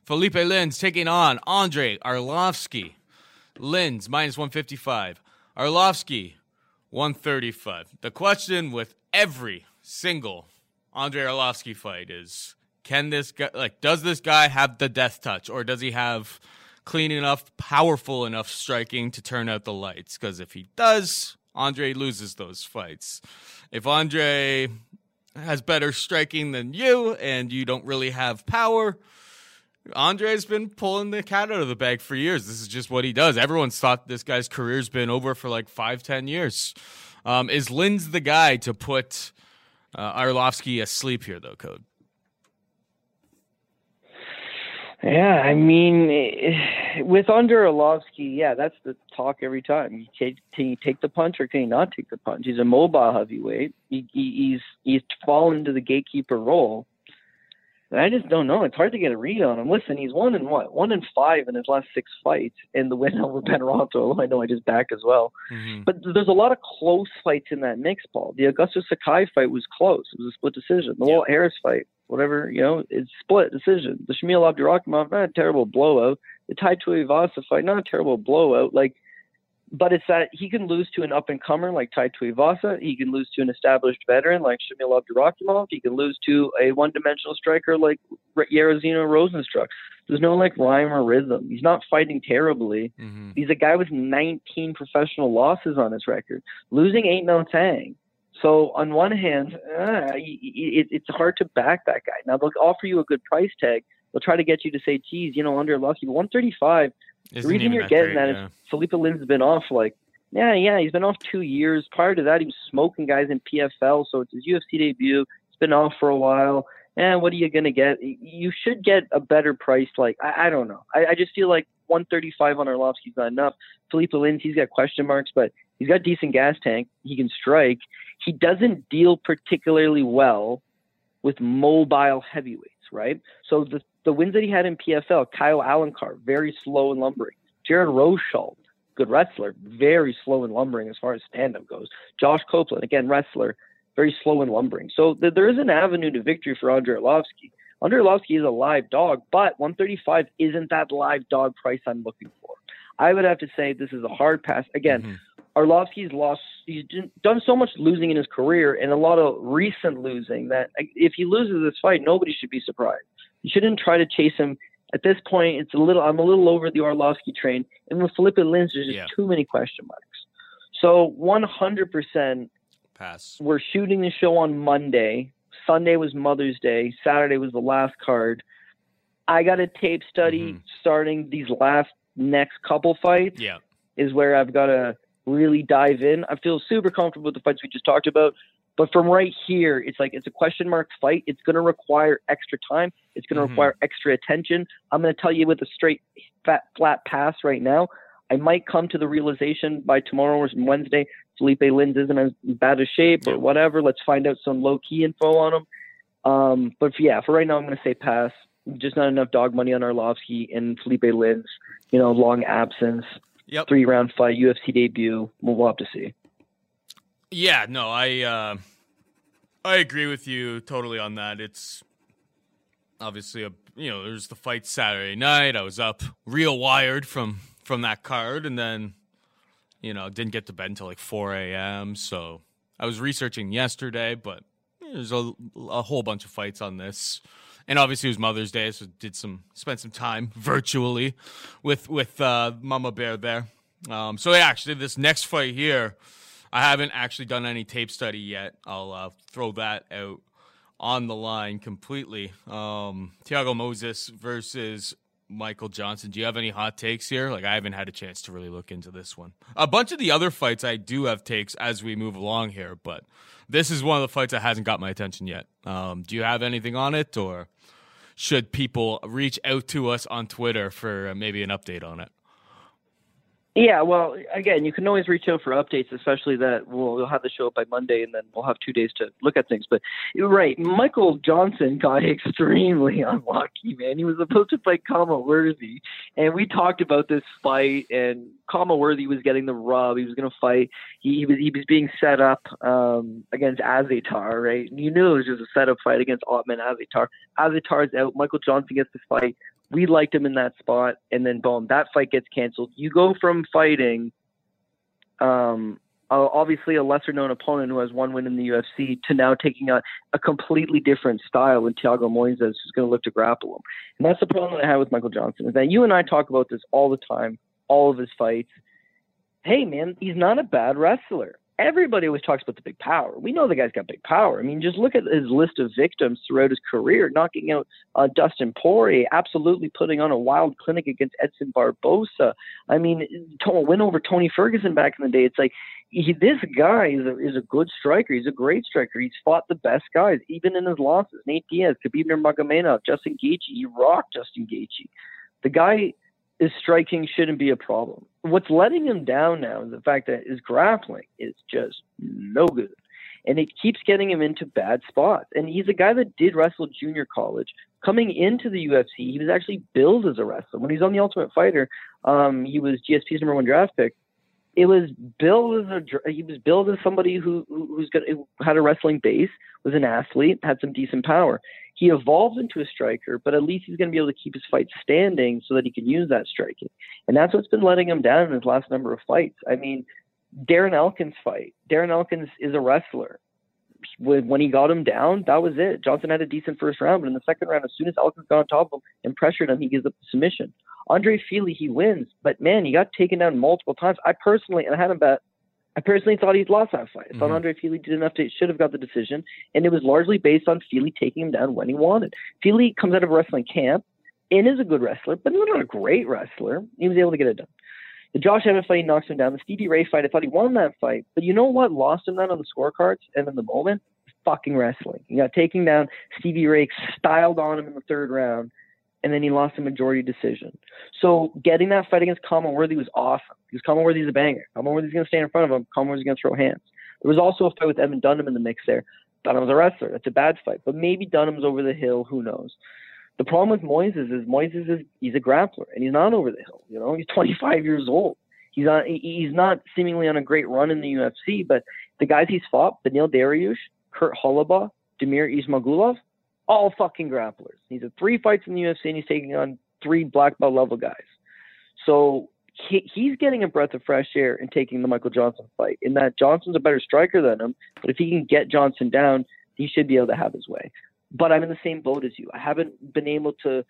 Felipe Lins taking on Andre Arlovski. Lins minus 155. Arlovski 135. The question with every single Andre Arlovski fight is can this guy like does this guy have the death touch or does he have clean enough, powerful enough striking to turn out the lights? Because if he does, Andre loses those fights. If Andre has better striking than you and you don't really have power, Andre's been pulling the cat out of the bag for years. This is just what he does. Everyone's thought this guy's career's been over for like five, ten years. Um, is Lins the guy to put uh, Arlovski asleep here, though, Code? Yeah, I mean, with under Arlovski, yeah, that's the talk every time. You take, can you take the punch or can you not take the punch? He's a mobile heavyweight. He, he, he's he's fallen into the gatekeeper role. And I just don't know. It's hard to get a read on him. Listen, he's one in what? One in five in his last six fights, and the win over Ben I know I just backed as well. Mm-hmm. But there's a lot of close fights in that mix, Paul. The Augusto Sakai fight was close. It was a split decision. The yeah. Walt Harris fight, whatever, you know, it's split decision. The Shamil Abdurakhimov, not a terrible blowout. The Tai Tuivasa fight, not a terrible blowout. Like but it's that he can lose to an up and comer like Tai Tuivasa. He can lose to an established veteran like Shamil Abdurakhimov. He can lose to a one dimensional striker like Jairzinho Rozenstruik. There's no like rhyme or rhythm. He's not fighting terribly. Mm-hmm. He's a guy with 19 professional losses on his record. Losing ain't no thing. So on one hand, uh, it, it's hard to back that guy. Now they'll offer you a good price tag. They'll try to get you to say, "Geez, you know, under lucky, 135." Isn't the reason you're that getting great, that yeah. is Felipe Lin's been off like, yeah, yeah, he's been off two years. Prior to that, he was smoking guys in PFL, so it's his UFC debut. It's been off for a while. And what are you gonna get? You should get a better price. Like I, I don't know. I, I just feel like 135 on Arlovski's not enough. Felipe Lins, he's got question marks, but he's got decent gas tank. He can strike. He doesn't deal particularly well with mobile heavyweights, right? So the the wins that he had in PFL, Kyle Alencar, very slow and lumbering. Jared Rosholt, good wrestler, very slow and lumbering as far as stand-up goes. Josh Copeland, again, wrestler, very slow and lumbering. So th- there is an avenue to victory for Andre Arlovski. Andre Arlovski is a live dog, but 135 isn't that live dog price I'm looking for. I would have to say this is a hard pass. Again, Mhm. Arlovski's lost. He's done so much losing in his career, and a lot of recent losing that if he loses this fight, nobody should be surprised. You shouldn't try to chase him. At this point, it's a little. I'm a little over the Arlovski train, and with Felipe Lins, there's just Yeah. too many question marks. So 100%, Pass. we're shooting the show on Monday. Sunday was Mother's Day. Saturday was the last card. I got a tape study Mhm. starting these last next couple fights Yeah. is where I've got to really dive in. I feel super comfortable with the fights we just talked about. But from right here, it's like it's a question mark fight. It's going to require extra time. It's going to Mhm. require extra attention. I'm going to tell you with a straight, fat, flat pass right now. I might come to the realization by tomorrow or Wednesday, Felipe Lins isn't as bad a shape or whatever. Let's find out some low key info on him. Um, but yeah, for right now, I'm going to say pass. Just not enough dog money on Arlovski and Felipe Lins. You know, long absence Yep. three round fight, UFC debut. We'll, we'll have to see. Yeah, no, I uh, I agree with you totally on that. It's obviously a you know there's the fight Saturday night. I was up real wired from from that card, and then you know didn't get to bed until like 4 a.m. So I was researching yesterday, but there's a, a whole bunch of fights on this. And obviously it was Mother's Day, so did some spent some time virtually with with uh, Mama Bear there. Um, so yeah, actually, this next fight here, I haven't actually done any tape study yet. I'll uh, throw that out on the line completely. Um, Thiago Moises versus Michael Johnson. Do you have any hot takes here? Like, I haven't had a chance to really look into this one. A bunch of the other fights, I do have takes as we move along here, but this is one of the fights that hasn't got my attention yet. Um, do you have anything on it, or should people reach out to us on Twitter for uh, maybe an update on it? Yeah, well, again, you can always reach out for updates, especially that we'll, we'll have the show up by Monday, and then we'll have two days to look at things. But right, Michael Johnson got extremely unlucky, man. He was supposed to fight Khama Worthy, and we talked about this fight, and Khama Worthy was getting the rub. He was going to fight. He, he was he was being set up um, against Azaitar, right? And you knew it was just a setup fight against Ottman Azaitar. Azaitar's out. Michael Johnson gets the fight we liked him in that spot, and then boom, that fight gets canceled. You go from fighting, um, obviously a lesser known opponent who has one win in the UFC to now taking a, a completely different style with Thiago Moises, who's going to look to grapple him. And that's the problem that I have with Michael Johnson is that you and I talk about this all the time, all of his fights. Hey, man, he's not a bad wrestler everybody always talks about the big power. We know the guy's got big power. I mean, just look at his list of victims throughout his career, knocking out uh, Dustin Poirier, absolutely putting on a wild clinic against Edson Barbosa. I mean, to win over Tony Ferguson back in the day. It's like he, this guy is a, is a good striker. He's a great striker. He's fought the best guys, even in his losses. Nate Diaz, Khabib Nurmagomedov, Justin Gaethje. He rocked Justin Gaethje. The guy his striking shouldn't be a problem. What's letting him down now is the fact that his grappling is just no good. And it keeps getting him into bad spots. And he's a guy that did wrestle junior college. Coming into the UFC, he was actually billed as a wrestler. When he was on the Ultimate Fighter, um, he was GSP's number one draft pick. It was billed as a he was billed as somebody who who's got who had a wrestling base, was an athlete, had some decent power he evolved into a striker, but at least he's going to be able to keep his fight standing so that he can use that striking. And that's what's been letting him down in his last number of fights. I mean, Darren Elkins fight. Darren Elkins is a wrestler. When, he got him down, that was it. Johnson had a decent first round, but in the second round, as soon as Elkins got on top of him and pressured him, he gives up the submission. Andre Fili, he wins, but man, he got taken down multiple times. I personally, and I had him bet I personally thought he'd lost that fight. I thought Mhm. Andre Fili did enough to should have got the decision, and it was largely based on Fili taking him down when he wanted. Fili comes out of wrestling camp and is a good wrestler, but not a great wrestler. He was able to get it done. The Josh Emmett fight knocks him down. The Stevie Ray fight, I thought he won that fight, but you know what lost him that on the scorecards and in the moment? Fucking wrestling. You got taking down. Stevie Ray styled on him in the third round, and then he lost a majority decision. So getting that fight against Khama Worthy was awesome because Khama Worthy's a banger. Khama Worthy's going to stand in front of him. Khama Worthy's going to throw hands. There was also a fight with Evan Dunham in the mix there. Dunham's a wrestler. That's a bad fight. But maybe Dunham's over the hill. Who knows? The problem with Moises is Moises is he's a grappler and he's not over the hill. You know, he's 25 years old. He's on. He's not seemingly on a great run in the UFC, but the guys he's fought, Beneil Dariush, Kurt Holobaugh, Damir Ismagulov, all fucking grapplers. He's had three fights in the UFC and he's taking on three black belt level guys. So he, he's getting a breath of fresh air and taking the Michael Johnson fight. In that Johnson's a better striker than him, but if he can get Johnson down, he should be able to have his way. But I'm in the same boat as you. I haven't been able to.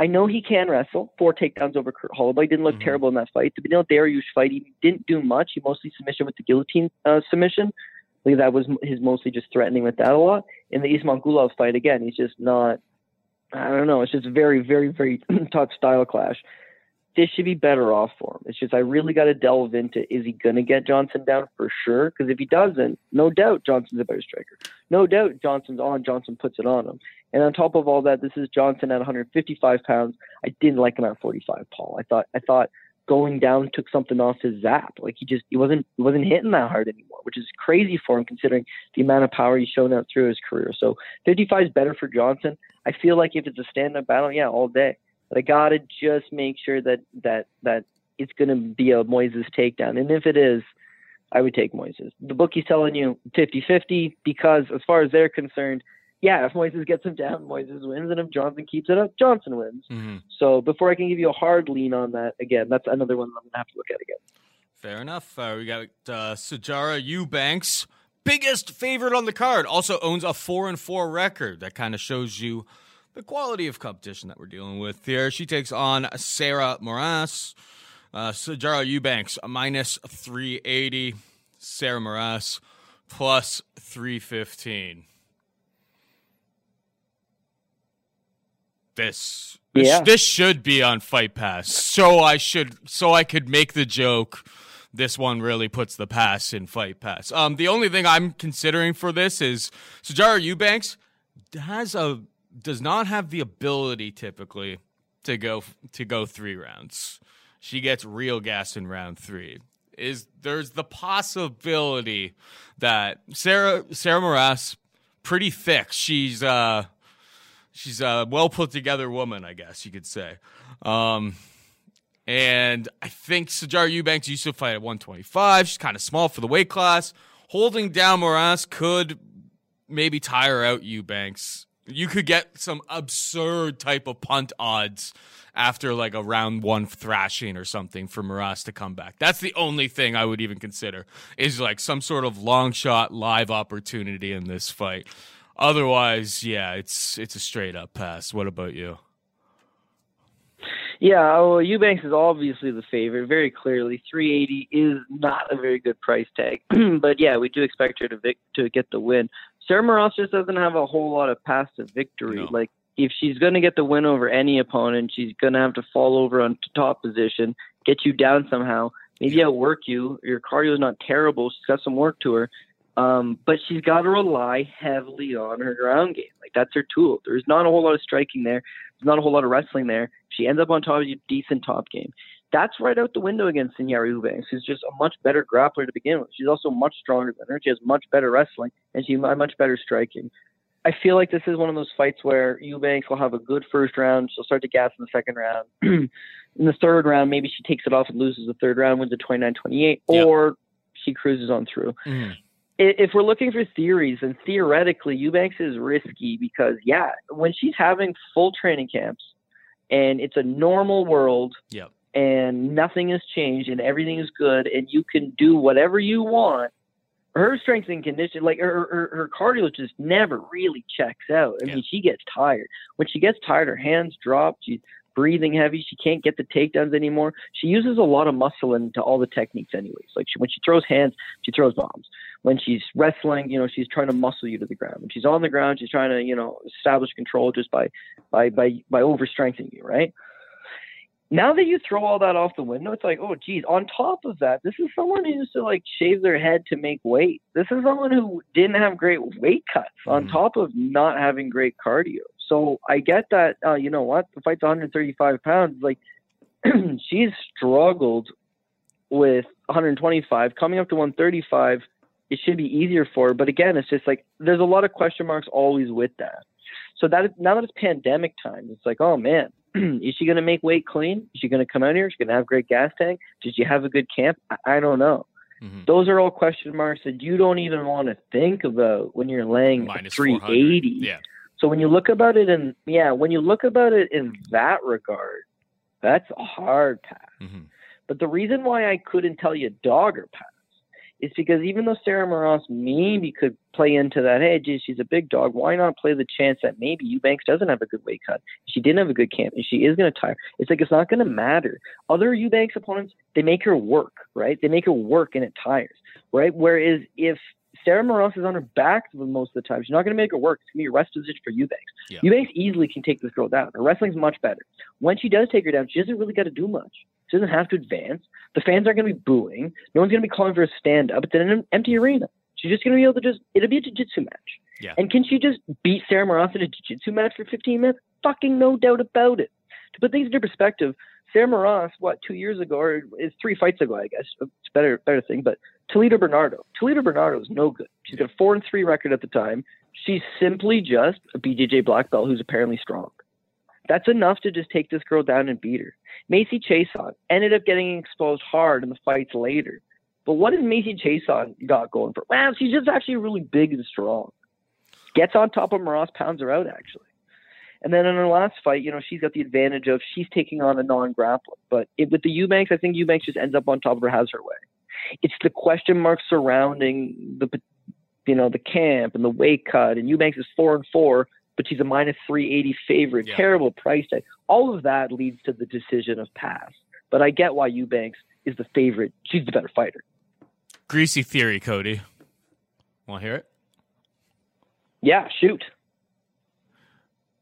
I know he can wrestle. Four takedowns over Kurt Holobaugh. Didn't look Mhm. terrible in that fight. The Beneil Dariush fight, he didn't do much. He mostly submission with the guillotine uh, submission. I think that was his mostly just threatening with that a lot. In the Ismagulov fight, again, he's just not. I don't know. It's just very, very, very tough style clash. This should be better off for him. It's just I really mm-hmm. got to delve into is he going to get Johnson down for sure? Because if he doesn't, no doubt Johnson's a better striker. No doubt Johnson's on. Johnson puts it on him. And on top of all that, this is Johnson at 155 pounds. I didn't like him at 45, Paul. I thought I thought going down took something off his zap. Like he just he wasn't he wasn't hitting that hard anymore, which is crazy for him considering the amount of power he's shown out through his career. So 55 is better for Johnson. I feel like if it's a stand-up battle, yeah, all day. But I gotta just make sure that that that it's gonna be a Moises takedown, and if it is, I would take Moises. The bookie's telling you 50-50 because as far as they're concerned, yeah, if Moises gets him down, Moises wins, and if Johnson keeps it up, Johnson wins. Mhm. So before I can give you a hard lean on that, again, that's another one I'm gonna have to look at again. Fair enough. Uh, we got uh, Sijara Eubanks, biggest favorite on the card. Also owns a four and four record. That kind of shows you the quality of competition that we're dealing with here. She takes on Sarah Moras. Uh, Sijara Eubanks minus three eighty. Sarah Moras plus three fifteen. This this, Yeah. this should be on Fight Pass. So I should so I could make the joke. This one really puts the pass in Fight Pass. Um, the only thing I'm considering for this is Sijara Eubanks has a does not have the ability typically to go to go three rounds. She gets real gas in round three. Is there's the possibility that Sarah Sarah Moras pretty thick. She's uh she's a well put together woman, I guess you could say. Um, and I think Sijara Eubanks used to fight at 125. She's kind of small for the weight class. Holding down Moras could maybe tire out Eubanks. You could get some absurd type of punt odds after like a round one thrashing or something for Moras to come back. That's the only thing I would even consider is like some sort of long shot live opportunity in this fight. Otherwise, yeah, it's it's a straight up pass. What about you? Yeah, well, Eubanks is obviously the favorite, very clearly. 380 is not a very good price tag, but yeah, we do expect her to vic- to get the win. Sarah Moras just doesn't have a whole lot of paths to victory. No. Like, if she's going to get the win over any opponent, she's going to have to fall over on top position, get you down somehow, maybe outwork you. Your cardio is not terrible. She's got some work to her. Um, but she's got to rely heavily on her ground game. Like that's her tool. There's not a whole lot of striking there. There's not a whole lot of wrestling there. She ends up on top of you, decent top game. That's right out the window against Sijara Eubanks, who's just a much better grappler to begin with. She's also much stronger than her. She has much better wrestling, and she has much better striking. I feel like this is one of those fights where Eubanks will have a good first round. She'll start to gas in the second round. in the third round, maybe she takes it off and loses the third round, wins a 29-28, Yep. or she cruises on through mm-hmm. i- if we're looking for theories, then theoretically Eubanks is risky because yeah, when she's having full training camps and it's a normal world Yep. And nothing has changed and everything is good and you can do whatever you want, her strength and condition, like her her, her cardio just never really checks out. I Yeah. mean, she gets tired. When she gets tired, her hands drop. She's breathing heavy. She can't get the takedowns anymore. She uses a lot of muscle into all the techniques, anyways. Like she, when she throws hands, she throws bombs. When she's wrestling, you know, she's trying to muscle you to the ground. When she's on the ground, she's trying to, you know, establish control just by by by by over strengthening you, right? Now that you throw all that off the window, it's like, oh, geez. On top of that, this is someone who used to like shave their head to make weight. This is someone who didn't have great weight cuts on Mhm. top of not having great cardio. So I get that. Uh, you know what? The fight's 135 pounds. Like she's struggled with 125, coming up to 135. It should be easier for her. But again, it's just like there's a lot of question marks always with that. So that now that it's pandemic time, it's like, oh man, is she going to make weight clean? Is she going to come out here? Is she going to have great gas tank? Did she have a good camp? I, I don't know. Mhm. Those are all question marks that you don't even want to think about when you're laying Minus 400. 380. Yeah. So when you look about it in yeah, when you look about it in that regard, that's a hard pass. Mhm. But the reason why I couldn't tell you dog or pass is because even though Sarah Moras maybe could play into that, hey, geez, she's a big dog. Why not play the chance that maybe Eubanks doesn't have a good weight cut? She didn't have a good camp, and she is going to tire. It's like it's not going to matter. Other Eubanks opponents, they make her work, right? They make her work, and it tires, right? Whereas if Sarah Moras is on her back most of the time, she's not going to make her work. It's going to be a rest position for Eubanks. Yeah. Eubanks easily can take this girl down. Her wrestling's much better. When she does take her down, she doesn't really got to do much. She doesn't have to advance. The fans aren't going to be booing. No one's going to be calling for a stand up. It's in an empty arena. She's just going to be able to just, it'll be a jiu jitsu match. Yeah. And can she just beat Sarah Moras in a jiu jitsu match for 15 minutes? Fucking no doubt about it. To put things into perspective, Sarah Moras, what, two years ago, or is three fights ago, I guess. It's a better, better thing. But Talita Bernardo. Talita Bernardo is no good. She's got a four and three record at the time. She's simply just a BJJ black belt who's apparently strong. That's enough to just take this girl down and beat her. Macy Chiasson ended up getting exposed hard in the fights later. But what has Macy Chiasson got going for? Well, she's just actually really big and strong. Gets on top of Moras, pounds her out actually. And then in her last fight, you know, she's got the advantage of she's taking on a non-grappler. But it, with the Eubanks, I think Eubanks just ends up on top of her, has her way. It's the question marks surrounding the, you know, the camp and the weight cut. And Eubanks is four and four, but she's a minus 380 favorite. Yeah. Terrible price tag. All of that leads to the decision of pass. But I get why Eubanks is the favorite. She's the better fighter. Greasy theory, Cody. Want to hear it? Yeah, shoot.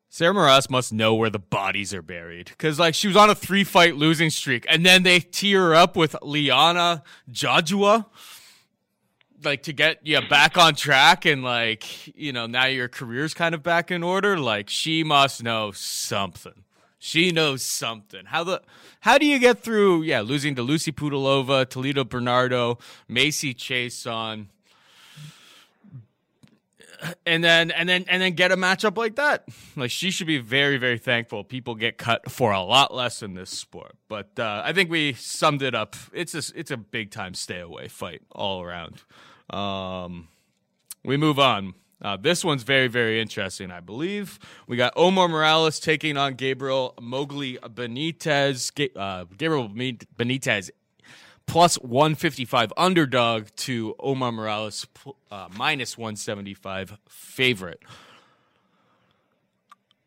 Sarah Moras must know where the bodies are buried. Because, like, she was on a three fight losing streak, and then they tear her up with Liana Jojua, like, to get you back on track, and, like, you know, now your career's kind of back in order. Like, she must know something. She knows something. How the how do you get through? Yeah, losing to Lucie Pudilova, Talita Bernardo, Macy Chiasson and then and then and then get a matchup like that. Like she should be very very thankful. People get cut for a lot less in this sport, but uh, I think we summed it up. It's a it's a big time stay away fight all around. Um, we move on. Uh, this one's very very interesting. I believe we got Omar Morales taking on Gabriel Mowgli Benitez. Uh, Gabriel Benitez plus 155 underdog to Omar Morales uh, minus 175 favorite.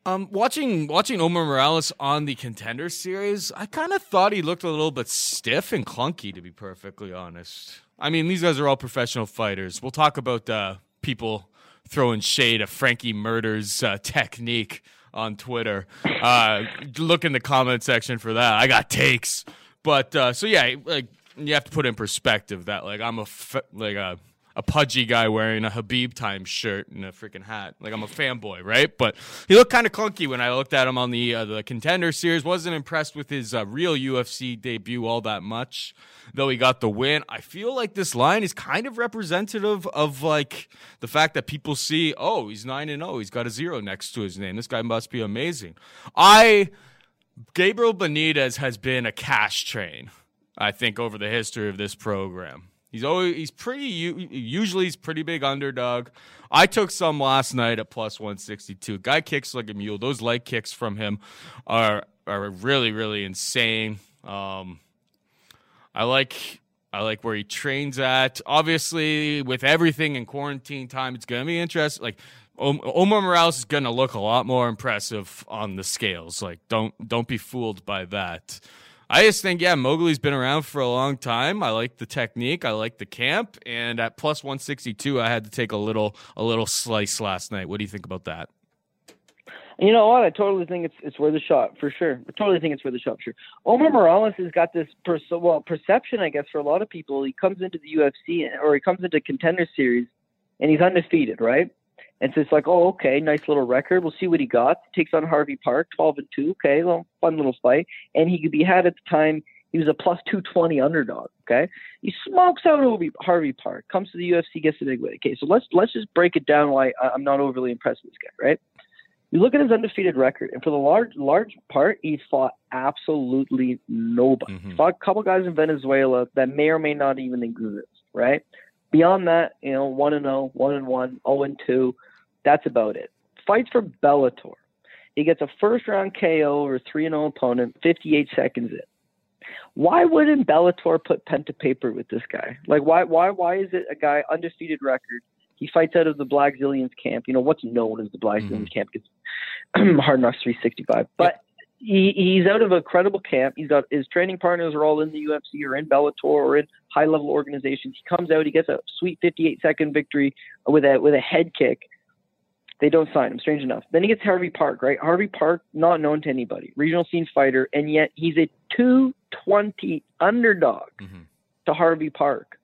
Um, watching watching Omar Morales on the contender series, I kind of thought he looked a little bit stiff and clunky, to be perfectly honest. I mean, these guys are all professional fighters. We'll talk about uh, people throwing shade at Frankie Murder's uh, technique on Twitter. Uh, look in the comment section for that. I got takes, but uh, so yeah, like you have to put in perspective that like I'm a f- like a a pudgy guy wearing a Habib time shirt and a freaking hat. Like I'm a fanboy, right? But he looked kind of clunky when I looked at him on the uh, the contender series. wasn't impressed with his uh, real UFC debut all that much, though he got the win. I feel like this line is kind of representative of like the fact that people see, oh, he's nine and zero. he's got a zero next to his name. This guy must be amazing. I Gabriel Benitez has been a cash train. I think over the history of this program. He's always he's pretty usually he's pretty big underdog. I took some last night at plus 162. Guy kicks like a mule. Those leg kicks from him are are really really insane. Um, I like I like where he trains at. Obviously, with everything in quarantine time, it's gonna be interesting. Like Omar Morales is going to look a lot more impressive on the scales. Like, don't don't be fooled by that. I just think, yeah, Mowgli's been around for a long time. I like the technique. I like the camp. And at plus 162, I had to take a little a little slice last night. What do you think about that? You know what? I totally think it's it's worth a shot for sure. I totally think it's worth a shot for sure. Omar Morales has got this perce- well perception, I guess, for a lot of people. He comes into the UFC or he comes into contender series, and he's undefeated, right? And so it's like, oh, okay, nice little record. We'll see what he got. Takes on Harvey Park, 12 and 2. Okay, well, fun little fight. And he could be had at the time. He was a plus 220 underdog. Okay, he smokes out Harvey Park. Comes to the UFC, gets the big win. Okay, so let's let's just break it down. Why I'm not overly impressed with this guy, right? You look at his undefeated record, and for the large large part, he fought absolutely nobody. Mm-hmm. Fought a couple guys in Venezuela that may or may not even exist, right? Beyond that, you know, one and 0, 1 and 1, 0 and 2 that's about it. Fights for Bellator. He gets a first round KO over 3 0 opponent, 58 seconds in. Why wouldn't Bellator put pen to paper with this guy? Like, why, why, why is it a guy undefeated record? He fights out of the Black Blackzilians camp. You know what's known as the Blackzilians mm-hmm. camp. It's Hard Knocks 365. But he, he's out of a credible camp. He's got his training partners are all in the UFC or in Bellator or in high level organizations. He comes out, he gets a sweet 58 second victory with a with a head kick they don't sign him, strange enough. Then he gets Harvey Park, right? Harvey Park, not known to anybody, regional scene fighter, and yet he's a 220 underdog mm-hmm. to Harvey Park.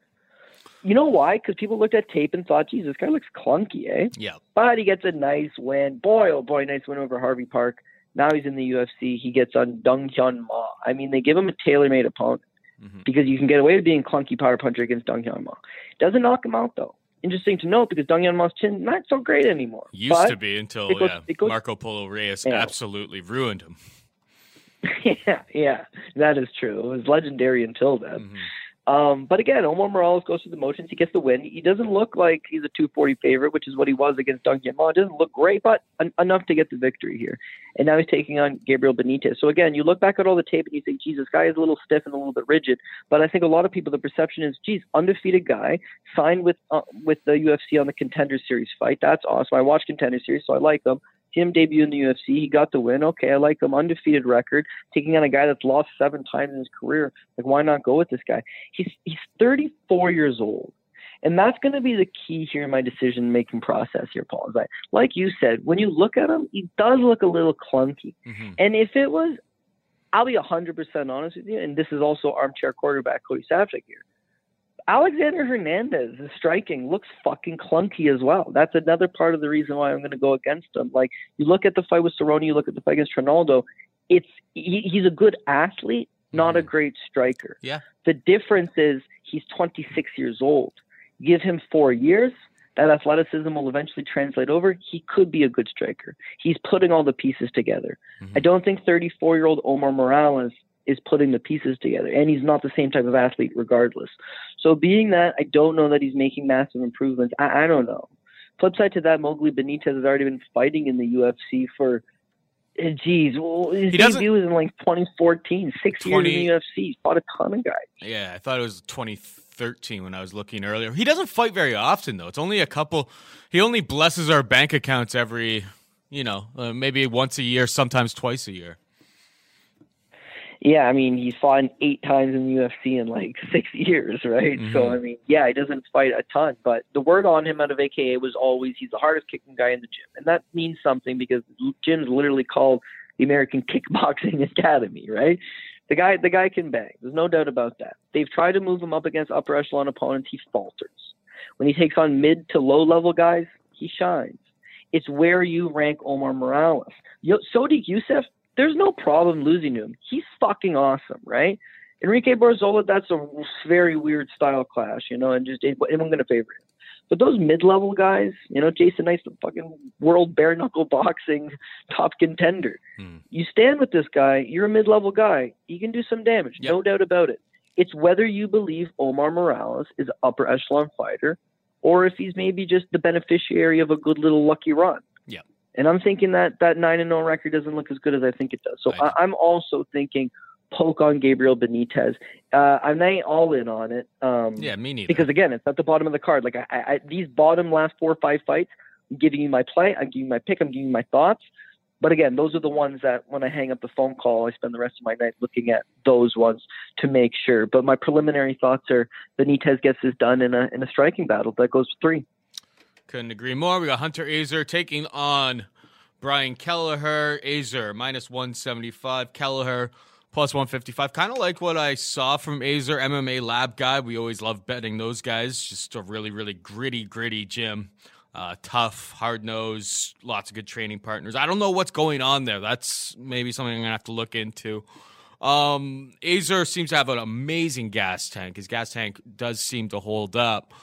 You know why? Because people looked at tape and thought, geez, this guy looks clunky, eh? Yeah. But he gets a nice win. Boy, oh boy, nice win over Harvey Park. Now he's in the UFC. He gets on Dong Hyun Ma. I mean, they give him a tailor made opponent mm-hmm. because you can get away with being clunky power puncher against Dong Hyun Ma. Doesn't knock him out, though interesting to note because Dong Hyun Ma's chin not so great anymore. Used but to be until goes, yeah, goes, Marco Polo Reyes yeah. absolutely ruined him. yeah, yeah, that is true. It was legendary until then. Mm-hmm. Um, but again, Omar Morales goes through the motions. He gets the win. He doesn't look like he's a 240 favorite, which is what he was against Dong Hyun Ma. It doesn't look great, but en- enough to get the victory here. And now he's taking on Gabriel Benitez. So again, you look back at all the tape and you think, Jesus, guy is a little stiff and a little bit rigid. But I think a lot of people, the perception is, geez, undefeated guy, signed with uh, with the UFC on the Contender Series fight. That's awesome. I watched Contender Series, so I like him him debut in the UFC. He got the win. Okay, I like him. Undefeated record, taking on a guy that's lost seven times in his career. Like, why not go with this guy? He's he's 34 years old. And that's going to be the key here in my decision making process here, Paul. Is that, like you said, when you look at him, he does look a little clunky. Mm-hmm. And if it was, I'll be 100% honest with you, and this is also armchair quarterback Cody Savchuk here. Alexander Hernandez, is striking, looks fucking clunky as well. That's another part of the reason why I'm going to go against him. Like you look at the fight with Cerrone, you look at the fight against Ronaldo. It's he, he's a good athlete, not a mm-hmm. great striker. Yeah. The difference is he's 26 years old. Give him four years, that athleticism will eventually translate over. He could be a good striker. He's putting all the pieces together. Mm-hmm. I don't think 34 year old Omar Morales is putting the pieces together. And he's not the same type of athlete, regardless. So, being that, I don't know that he's making massive improvements. I, I don't know. Flip side to that, Mowgli Benitez has already been fighting in the UFC for, eh, geez, well, his he debut was in like 2014, six 20, years in the UFC. He's fought a ton of guys. Yeah, I thought it was 2013 when I was looking earlier. He doesn't fight very often, though. It's only a couple. He only blesses our bank accounts every, you know, uh, maybe once a year, sometimes twice a year. Yeah, I mean, he's fought eight times in the UFC in like six years, right? Mm-hmm. So, I mean, yeah, he doesn't fight a ton, but the word on him out of AKA was always he's the hardest kicking guy in the gym. And that means something because gym's literally called the American Kickboxing Academy, right? The guy, the guy can bang. There's no doubt about that. They've tried to move him up against upper echelon opponents. He falters. When he takes on mid to low level guys, he shines. It's where you rank Omar Morales. Sodiq Yusuff there's no problem losing to him. He's fucking awesome, right? Enrique Barzola, that's a very weird style clash, you know, and just I'm going to favor him. But those mid-level guys, you know, Jason Knight's the fucking world bare knuckle boxing top contender. Hmm. You stand with this guy, you're a mid-level guy. He can do some damage, yep. no doubt about it. It's whether you believe Omar Morales is an upper echelon fighter, or if he's maybe just the beneficiary of a good little lucky run. Yeah. And I'm thinking that that nine and zero oh record doesn't look as good as I think it does. So I, am also thinking poke on Gabriel Benitez. Uh, I'm not all in on it. Um, yeah, me neither. Because again, it's at the bottom of the card. Like I, I, these bottom last four or five fights, I'm giving you my play. I'm giving you my pick. I'm giving you my thoughts. But again, those are the ones that when I hang up the phone call, I spend the rest of my night looking at those ones to make sure. But my preliminary thoughts are Benitez gets this done in a in a striking battle that goes three. Couldn't agree more. We got Hunter Azure taking on Brian Kelleher. Azure minus 175. Kelleher plus 155. Kind of like what I saw from Azure, MMA lab guy. We always love betting those guys. Just a really, really gritty, gritty gym. Uh, tough, hard nosed, lots of good training partners. I don't know what's going on there. That's maybe something I'm going to have to look into. Um, Azure seems to have an amazing gas tank. His gas tank does seem to hold up.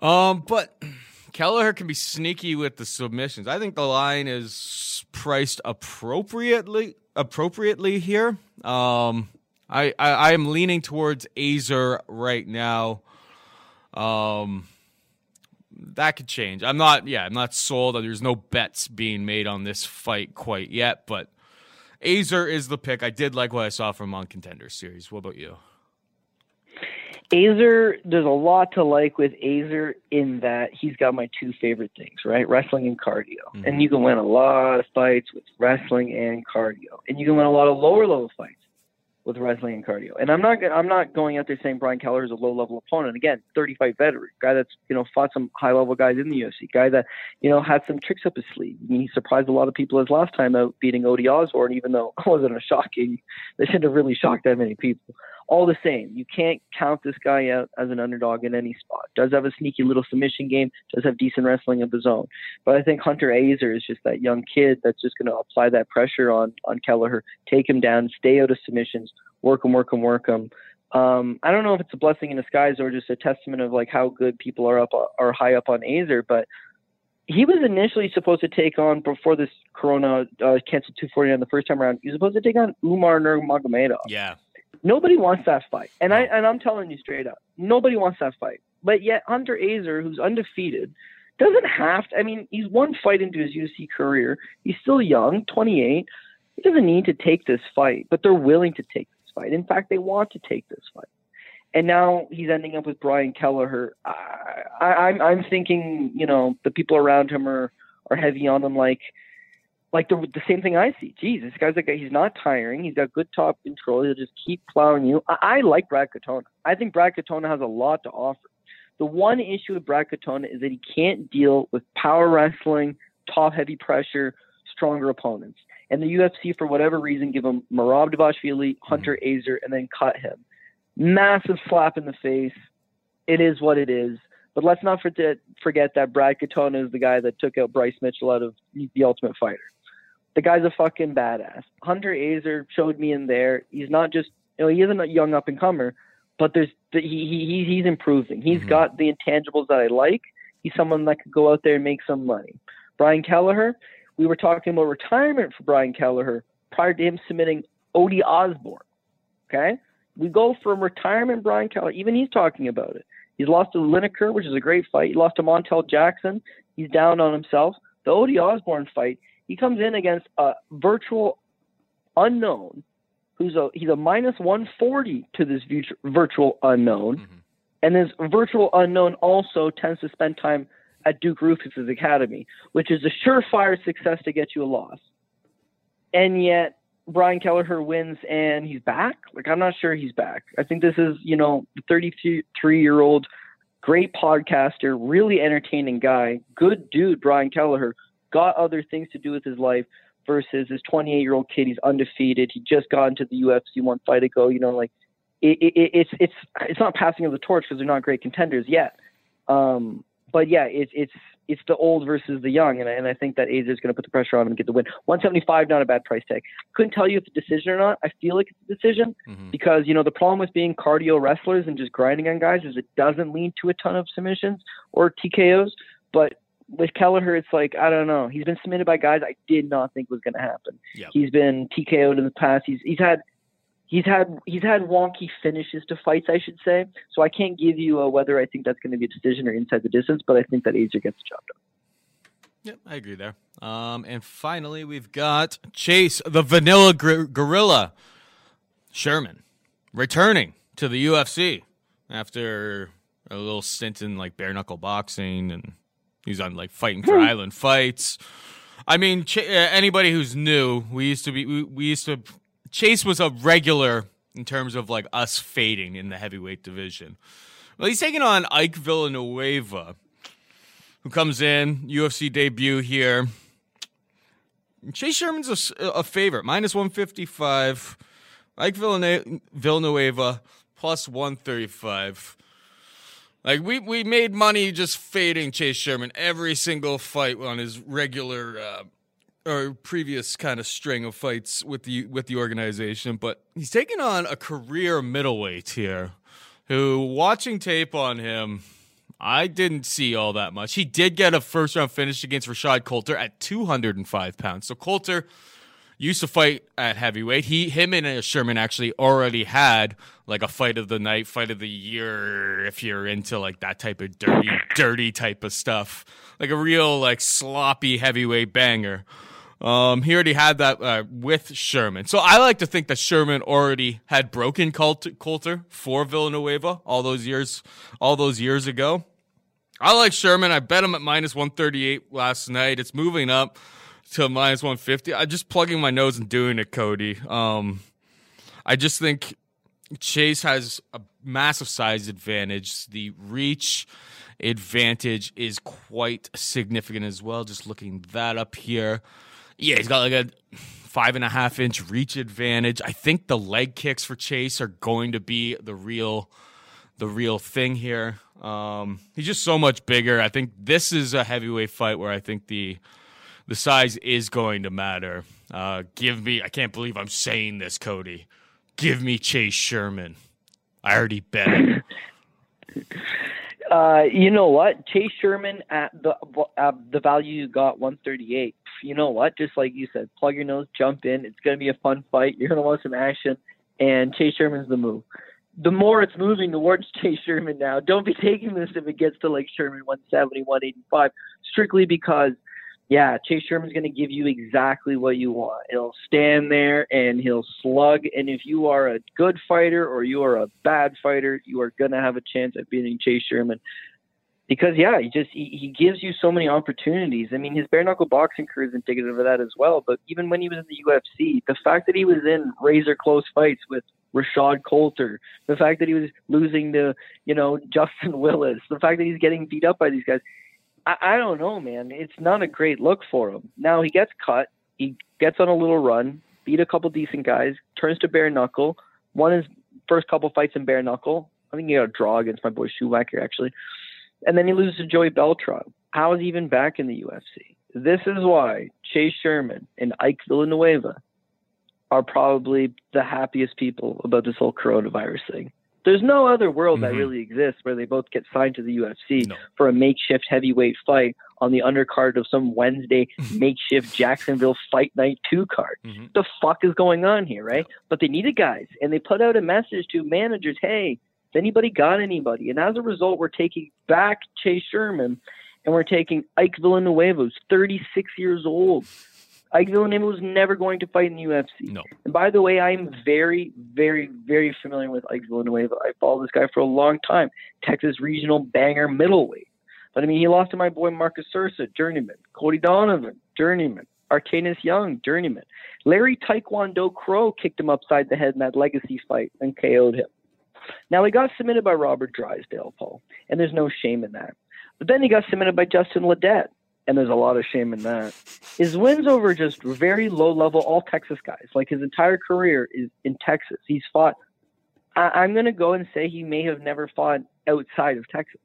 Um, but Kelleher can be sneaky with the submissions. I think the line is priced appropriately appropriately here. Um, I, I I am leaning towards Azure right now. Um, that could change. I'm not. Yeah, I'm not sold. There's no bets being made on this fight quite yet, but Azure is the pick. I did like what I saw from on Contender Series. What about you? Azure, there's a lot to like with Azure in that he's got my two favorite things, right? Wrestling and cardio. Mm-hmm. And you can win a lot of fights with wrestling and cardio. And you can win a lot of lower level fights with wrestling and cardio. And I'm not I'm not going out there saying Brian Kelleher is a low level opponent. Again, 35 veteran guy that's you know fought some high level guys in the UFC, guy that you know had some tricks up his sleeve. He surprised a lot of people his last time out beating Odie Osborne, even though it wasn't a shocking. They shouldn't have really shocked that many people all the same, you can't count this guy out as an underdog in any spot. Does have a sneaky little submission game, does have decent wrestling of his own. But I think Hunter Azure is just that young kid that's just going to apply that pressure on on Kelleher, take him down, stay out of submissions, work him, work him, work him. Um, I don't know if it's a blessing in disguise or just a testament of like how good people are up are high up on Azure, but he was initially supposed to take on before this Corona uh, canceled 249 the first time around. He was supposed to take on Umar Nurmagomedov. Yeah. Nobody wants that fight, and I and I'm telling you straight up, nobody wants that fight. But yet Hunter Azure, who's undefeated, doesn't have to. I mean, he's one fight into his UFC career. He's still young, 28. He doesn't need to take this fight, but they're willing to take this fight. In fact, they want to take this fight. And now he's ending up with Brian Kelleher. I, I, I'm I'm thinking, you know, the people around him are are heavy on him, like like the the same thing I see. Jeez, this guy's like he's not tiring. He's got good top control. He'll just keep plowing you. I, I like Brad Katona. I think Brad Katona has a lot to offer. The one issue with Brad Katona is that he can't deal with power wrestling, top heavy pressure, stronger opponents. And the UFC, for whatever reason, give him Merab Dvalishvili, Hunter mm-hmm. Azure, and then cut him. Massive slap in the face. It is what it is. But let's not forget, forget that Brad Katona is the guy that took out Bryce Mitchell out of The Ultimate Fighter the guy's a fucking badass. Hunter Azure showed me in there. He's not just you know he isn't a young up and comer, but there's he he he's improving. He's mm-hmm. got the intangibles that I like. He's someone that could go out there and make some money. Brian Kelleher, we were talking about retirement for Brian Kelleher prior to him submitting Odie Osborne. Okay, we go from retirement. Brian Kelleher, even he's talking about it. He's lost to Lineker, which is a great fight. He lost to Montel Jackson. He's down on himself. The Odie Osborne fight, he comes in against a virtual unknown who's a he's a minus 140 to this virtual unknown. Mm-hmm. And this virtual unknown also tends to spend time at Duke Rufus's academy, which is a surefire success to get you a loss. And yet Brian Kelleher wins and he's back. Like I'm not sure he's back. I think this is, you know, the 33 year old great podcaster, really entertaining guy, good dude, Brian Kelleher, got other things to do with his life versus his 28 year old kid. He's undefeated. He just got into the UFC one fight ago. You know, like it, it, it's it's it's not passing of the torch because they're not great contenders yet. Um, but yeah, it's it's it's the old versus the young, and, I, and I think that Azure is going to put the pressure on him and get the win. 175, not a bad price tag. Couldn't tell you if it's a decision or not. I feel like it's a decision mm-hmm. because you know the problem with being cardio wrestlers and just grinding on guys is it doesn't lead to a ton of submissions or TKOs. But with Kelleher, it's like I don't know. He's been submitted by guys I did not think was going to happen. Yep. He's been TKO'd in the past. He's he's had he's had he's had wonky finishes to fights, I should say. So I can't give you a, whether I think that's going to be a decision or inside the distance, but I think that Azure gets the job done. Yep, I agree there. Um, and finally, we've got Chase the Vanilla Gr- Gorilla Sherman returning to the UFC after a little stint in like bare knuckle boxing and He's on like fighting for Island fights. I mean, Ch- uh, anybody who's new, we used to be, we, we used to, Chase was a regular in terms of like us fading in the heavyweight division. Well, he's taking on Ike Villanueva, who comes in, UFC debut here. Chase Sherman's a, a favorite, minus 155. Ike Villanueva, plus 135. Like we we made money just fading Chase Sherman every single fight on his regular uh, or previous kind of string of fights with the with the organization, but he's taking on a career middleweight here. Who watching tape on him, I didn't see all that much. He did get a first round finish against Rashad Coulter at 205 pounds. So Coulter used to fight at heavyweight. He, him, and Sherman actually already had like a fight of the night, fight of the year. If you're into like that type of dirty, dirty type of stuff, like a real like sloppy heavyweight banger. Um, he already had that uh, with Sherman. So I like to think that Sherman already had broken Coulter, for Villanueva all those years, all those years ago. I like Sherman. I bet him at minus 138 last night. It's moving up to minus 150. I'm just plugging my nose and doing it, Cody. Um, I just think Chase has a massive size advantage. The reach advantage is quite significant as well. Just looking that up here. Yeah, he's got like a five and a half inch reach advantage. I think the leg kicks for Chase are going to be the real the real thing here. Um, he's just so much bigger. I think this is a heavyweight fight where I think the the size is going to matter. Uh, give me, I can't believe I'm saying this, Cody. Give me Chase Sherman. I already bet. Uh, you know what? Chase Sherman at the uh, the value you got 138. You know what? Just like you said, plug your nose, jump in. It's going to be a fun fight. You're going to want some action, and Chase Sherman's the move. The more it's moving towards Chase Sherman now, don't be taking this if it gets to like Sherman 170, 185, strictly because yeah, Chase Sherman's going to give you exactly what you want. He'll stand there and he'll slug. And if you are a good fighter or you are a bad fighter, you are going to have a chance at beating Chase Sherman. Because yeah, he just he, he gives you so many opportunities. I mean, his bare knuckle boxing career is indicative of that as well. But even when he was in the UFC, the fact that he was in razor close fights with Rashad Coulter, the fact that he was losing to you know Justin Willis, the fact that he's getting beat up by these guys, I, I don't know, man. It's not a great look for him. Now he gets cut. He gets on a little run, beat a couple decent guys, turns to bare knuckle, won his first couple fights in bare knuckle. I think he got a draw against my boy Schumacher actually, and then he loses to Joey Beltran. How is he even back in the UFC? This is why Chase Sherman and Ike Villanueva are probably the happiest people about this whole coronavirus thing. There's no other world mm-hmm. that really exists where they both get signed to the UFC no. for a makeshift heavyweight fight on the undercard of some Wednesday makeshift Jacksonville Fight Night 2 card. Mm-hmm. the fuck is going on here, right? But they needed guys, and they put out a message to managers hey, has anybody got anybody? And as a result, we're taking back Chase Sherman and we're taking Ike Villanueva, who's 36 years old, Ike Villanueva was never going to fight in the UFC. No. And by the way, I'm very, very, very familiar with Ike Villanueva. I followed this guy for a long time. Texas regional banger middleweight. But I mean, he lost to my boy Marcus Sursa, journeyman. Cody Donovan, journeyman. Arcanus Young, journeyman. Larry Taekwondo Crow kicked him upside the head in that legacy fight and KO'd him. Now, he got submitted by Robert Drysdale, Paul, and there's no shame in that. But then he got submitted by Justin Ledet and there's a lot of shame in that. His wins over just very low level, all Texas guys. Like his entire career is in Texas. He's fought. I, am going to go and say he may have never fought outside of Texas,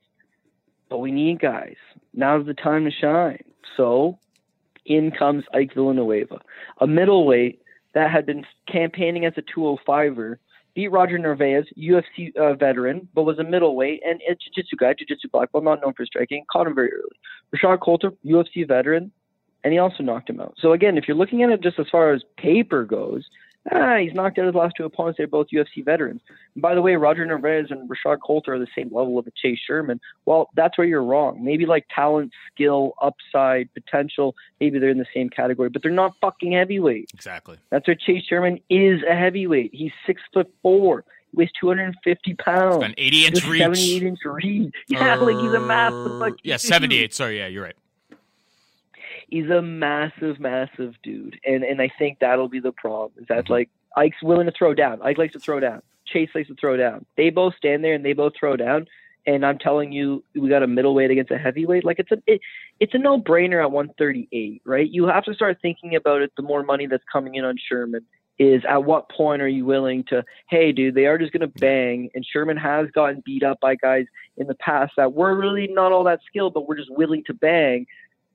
but we need guys. Now's the time to shine. So in comes Ike Villanueva, a middleweight that had been campaigning as a 205er beat Roger Narvaez, UFC uh, veteran, but was a middleweight and a jiu-jitsu guy, jiu-jitsu black belt, not known for striking, caught him very early. Rashad Coulter, UFC veteran, and he also knocked him out. So again, if you're looking at it just as far as paper goes, Ah, he's knocked out his last two opponents. They're both UFC veterans. And by the way, Roger Narvaez and Rashad Coulter are the same level of a Chase Sherman. Well, that's where you're wrong. Maybe like talent, skill, upside, potential, maybe they're in the same category, but they're not fucking heavyweight. Exactly. That's where Chase Sherman is a heavyweight. He's six foot four. He weighs 250 pounds. An 80 inch reach. 78 inch reach. Yeah, like he's a massive. Like, yeah, 78. Sorry, yeah, you're right. He's a massive, massive dude, and and I think that'll be the problem. Is that like Ike's willing to throw down. Ike likes to throw down. Chase likes to throw down. They both stand there and they both throw down. And I'm telling you, we got a middleweight against a heavyweight. Like it's a it, it's a no brainer at 138, right? You have to start thinking about it. The more money that's coming in on Sherman is at what point are you willing to? Hey, dude, they are just going to bang. And Sherman has gotten beat up by guys in the past that were really not all that skilled, but we're just willing to bang.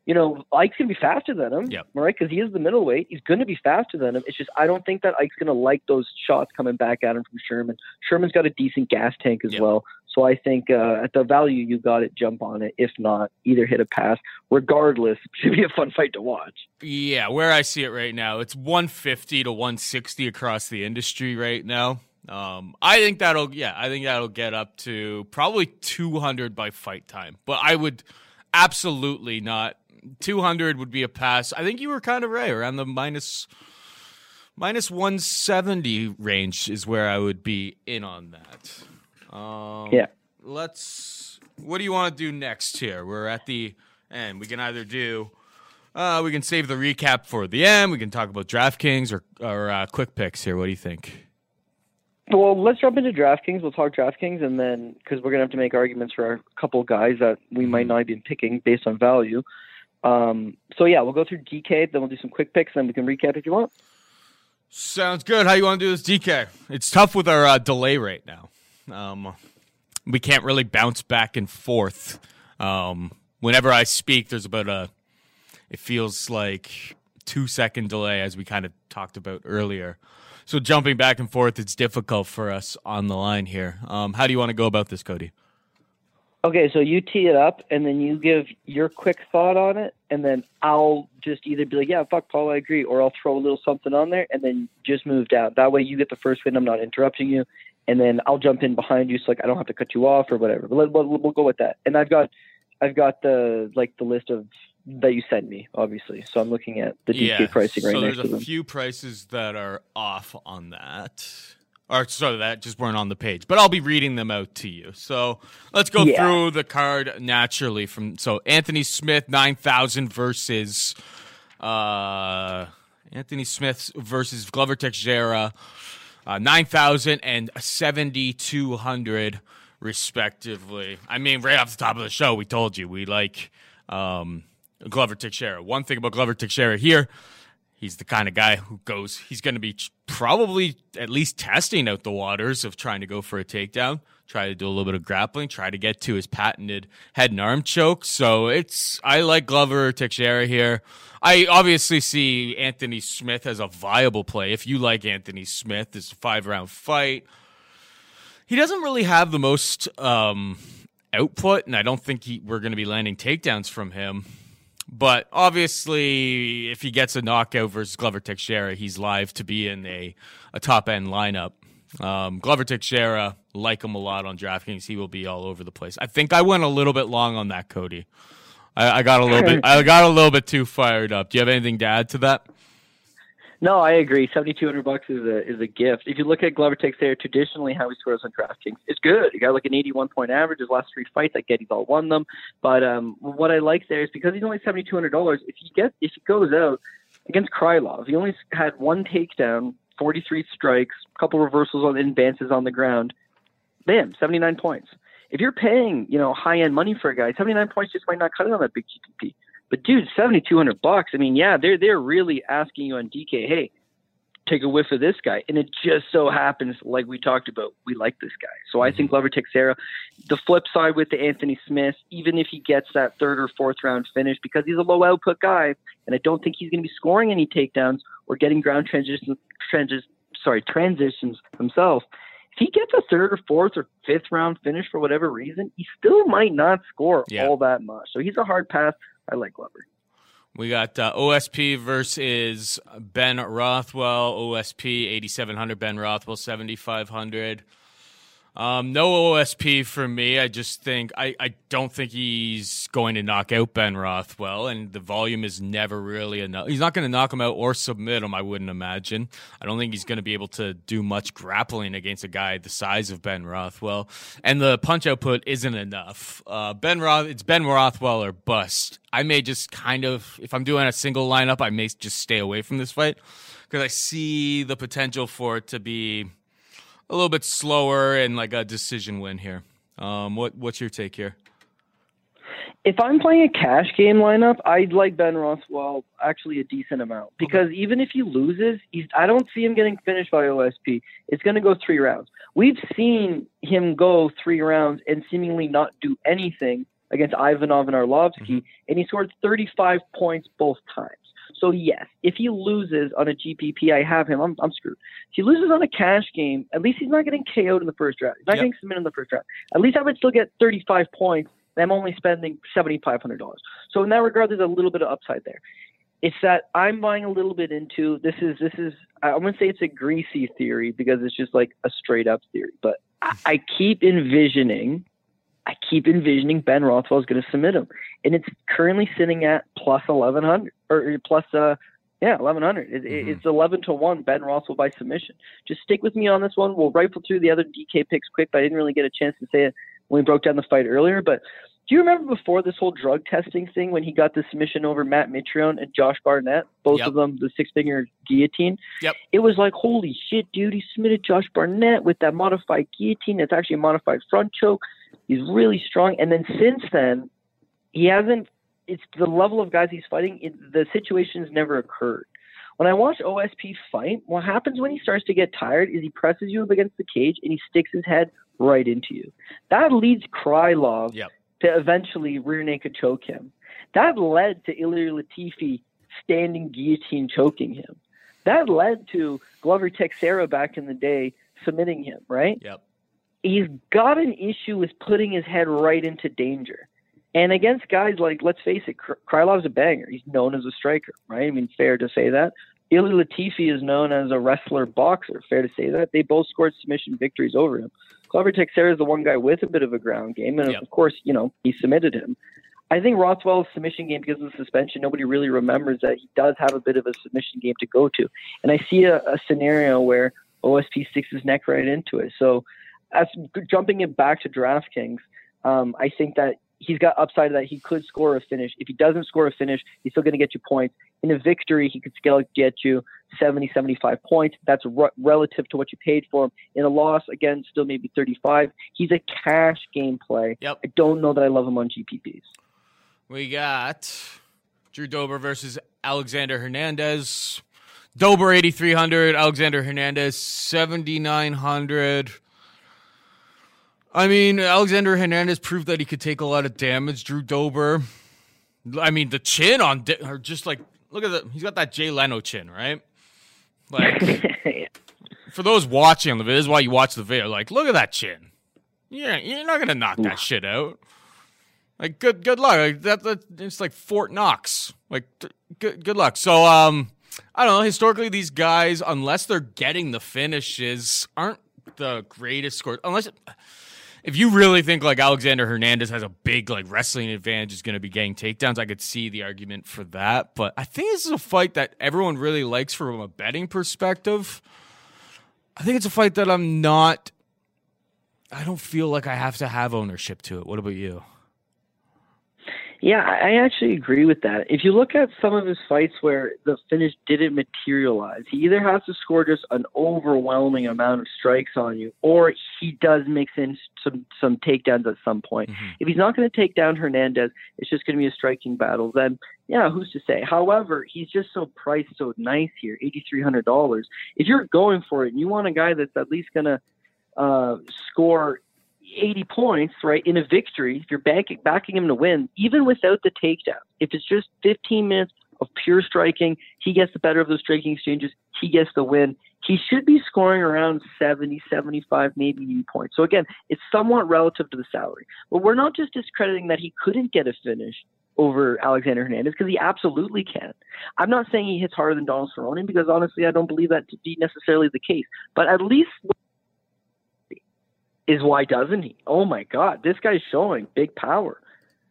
You know, Ike's gonna be faster than him, Yep. right? Because he is the middleweight. He's gonna be faster than him. It's just I don't think that Ike's gonna like those shots coming back at him from Sherman. Sherman's got a decent gas tank as Yep. well, so I think uh, at the value you got it, jump on it. If not, either hit a pass. Regardless, should be a fun fight to watch. Yeah, where I see it right now, it's 150 to 160 across the industry right now. Um, I think that'll, yeah, I think that'll get up to probably 200 by fight time. But I would absolutely not. 200 would be a pass. I think you were kind of right around the minus minus 170 range is where I would be in on that. Um, Yeah. Let's. What do you want to do next here? We're at the end. We can either do. Uh, we can save the recap for the end. We can talk about DraftKings or or uh, quick picks here. What do you think? Well, let's jump into DraftKings. We'll talk DraftKings, and then because we're gonna have to make arguments for a couple guys that we might not be picking based on value. Um, so yeah, we'll go through DK, then we'll do some quick picks, then we can recap if you want. Sounds good. How you want to do this, DK? It's tough with our uh, delay right now. Um, we can't really bounce back and forth. Um, whenever I speak, there's about a. It feels like two second delay, as we kind of talked about earlier. So jumping back and forth, it's difficult for us on the line here. Um, how do you want to go about this, Cody? Okay, so you tee it up, and then you give your quick thought on it, and then I'll just either be like, "Yeah, fuck, Paul, I agree," or I'll throw a little something on there, and then just move down. That way, you get the first win. I'm not interrupting you, and then I'll jump in behind you, so like I don't have to cut you off or whatever. But let, we'll, we'll go with that. And I've got, I've got the like the list of that you sent me, obviously. So I'm looking at the DK pricing right now. so next there's to a them. few prices that are off on that. Or sorry, that just weren't on the page, but I'll be reading them out to you. So let's go Yeah. through the card naturally. From so Anthony Smith nine thousand versus uh, Anthony Smith versus Glover Teixeira uh, nine thousand and seventy two hundred respectively. I mean, right off the top of the show, we told you we like um, Glover Teixeira. One thing about Glover Teixeira here, he's the kind of guy who goes. He's going to be probably at least testing out the waters of trying to go for a takedown. Try to do a little bit of grappling. Try to get to his patented head and arm choke. So it's I like Glover Teixeira here. I obviously see Anthony Smith as a viable play. If you like Anthony Smith, this five round fight he doesn't really have the most um, output, and I don't think he, we're going to be landing takedowns from him. But obviously, if he gets a knockout versus Glover Teixeira, he's live to be in a, a top end lineup. Um, Glover Teixeira, like him a lot on DraftKings, he will be all over the place. I think I went a little bit long on that, Cody. I, I got a little bit. I got a little bit too fired up. Do you have anything to add to that? No, I agree. Seventy two hundred bucks is a is a gift. If you look at Glover Teixeira, traditionally how he scores on DraftKings, it's good. He got like an eighty one point average. His last three fights, I get he's all won them. But um, what I like there is because he's only seventy two hundred dollars. If he gets if he goes out against Krylov, he only had one takedown, forty three strikes, a couple reversals on advances on the ground. Bam, seventy nine points. If you're paying you know high end money for a guy, seventy nine points just might not cut it on that big GPP. But dude, seventy two hundred bucks. I mean, yeah, they're they're really asking you on DK. Hey, take a whiff of this guy, and it just so happens, like we talked about, we like this guy. So I think mm-hmm. Glover Teixeira. The flip side with the Anthony Smith, even if he gets that third or fourth round finish, because he's a low output guy, and I don't think he's going to be scoring any takedowns or getting ground transitions, sorry, transitions himself. If he gets a third or fourth or fifth round finish for whatever reason, he still might not score Yeah. all that much. So he's a hard pass. I like Glover. We got uh, OSP versus Ben Rothwell. OSP 8700, Ben Rothwell 7500. Um, no OSP for me. I just think I, I don't think he's going to knock out Ben Rothwell, and the volume is never really enough. He's not going to knock him out or submit him. I wouldn't imagine. I don't think he's going to be able to do much grappling against a guy the size of Ben Rothwell, and the punch output isn't enough. Uh, ben Roth, it's Ben Rothwell or bust. I may just kind of, if I'm doing a single lineup, I may just stay away from this fight because I see the potential for it to be a little bit slower and like a decision win here. Um, what what's your take here? If I'm playing a cash game lineup, I'd like Ben Rothwell actually a decent amount because even if he loses, he's I don't see him getting finished by OSP. It's going to go three rounds. We've seen him go three rounds and seemingly not do anything against Ivanov and Arlovski, mm-hmm. and he scored 35 points both times. So yes, if he loses on a GPP, I have him. I'm, I'm screwed. If he loses on a cash game, at least he's not getting KO'd in the first round. He's not yep. getting submitted in the first round. At least I would still get 35 points. And I'm only spending $7,500. So in that regard, there's a little bit of upside there. It's that I'm buying a little bit into this is this is I'm gonna say it's a greasy theory because it's just like a straight up theory, but I, I keep envisioning I keep envisioning Ben Rothwell is going to submit him, and it's currently sitting at plus eleven hundred or plus uh yeah eleven hundred. It, mm-hmm. It's eleven to one Ben Rothwell by submission. Just stick with me on this one. We'll rifle through the other DK picks quick, but I didn't really get a chance to say it when we broke down the fight earlier. But do you remember before this whole drug testing thing when he got the submission over Matt Mitrione and Josh Barnett, both yep. of them the six finger guillotine? Yep. It was like, holy shit, dude, he submitted Josh Barnett with that modified guillotine. It's actually a modified front choke. He's really strong. And then since then, he hasn't. It's the level of guys he's fighting. It, the situation's never occurred. When I watch OSP fight, what happens when he starts to get tired is he presses you up against the cage and he sticks his head right into you. That leads Krylov yep. To eventually rear naked choke him. That led to Ilir Latifi standing guillotine choking him. That led to Glover Teixeira back in the day submitting him, right? Yep he's got an issue with putting his head right into danger. And against guys like, let's face it, Krylov's a banger. He's known as a striker, right? I mean, fair to say that. Ilir Latifi is known as a wrestler boxer. Fair to say that. They both scored submission victories over him. Glover Teixeira is the one guy with a bit of a ground game. And yep. of course, you know, he submitted him. I think Rothwell's submission game, because of the suspension, nobody really remembers that he does have a bit of a submission game to go to. And I see a, a scenario where OSP sticks his neck right into it. So as jumping it back to DraftKings, um, I think that he's got upside that he could score a finish. If he doesn't score a finish, he's still going to get you points. In a victory, he could still get you 70, 75 points. That's re- relative to what you paid for him. In a loss, again, still maybe 35. He's a cash game play. Yep. I don't know that I love him on GPPs. We got Drew Dober versus Alexander Hernandez. Dober 8,300, Alexander Hernandez 7,900. I mean, Alexander Hernandez proved that he could take a lot of damage. Drew Dober, I mean, the chin on, or just like, look at that. He's got that Jay Leno chin, right? Like, for those watching the video, this is why you watch the video. Like, look at that chin. Yeah, you're not gonna knock that shit out. Like, good, good luck. Like, that, that, it's like Fort Knox. Like, good, good luck. So, um, I don't know. Historically, these guys, unless they're getting the finishes, aren't the greatest scores. Unless if you really think like Alexander Hernandez has a big like wrestling advantage is going to be getting takedowns, I could see the argument for that. But I think this is a fight that everyone really likes from a betting perspective. I think it's a fight that I'm not. I don't feel like I have to have ownership to it. What about you? Yeah, I actually agree with that. If you look at some of his fights where the finish didn't materialize, he either has to score just an overwhelming amount of strikes on you, or he does mix in some some takedowns at some point. Mm-hmm. If he's not going to take down Hernandez, it's just going to be a striking battle. Then, yeah, who's to say? However, he's just so priced so nice here, eighty three hundred dollars. If you're going for it and you want a guy that's at least going to uh, score 80 points, right, in a victory, if you're backing, backing him to win, even without the takedown, if it's just 15 minutes of pure striking, he gets the better of those striking exchanges, he gets the win. He should be scoring around 70, 75, maybe 80 points. So again, it's somewhat relative to the salary. But we're not just discrediting that he couldn't get a finish over Alexander Hernandez because he absolutely can. I'm not saying he hits harder than Donald Cerrone because honestly, I don't believe that to be necessarily the case. But at least is why doesn't he? Oh my God, this guy's showing big power.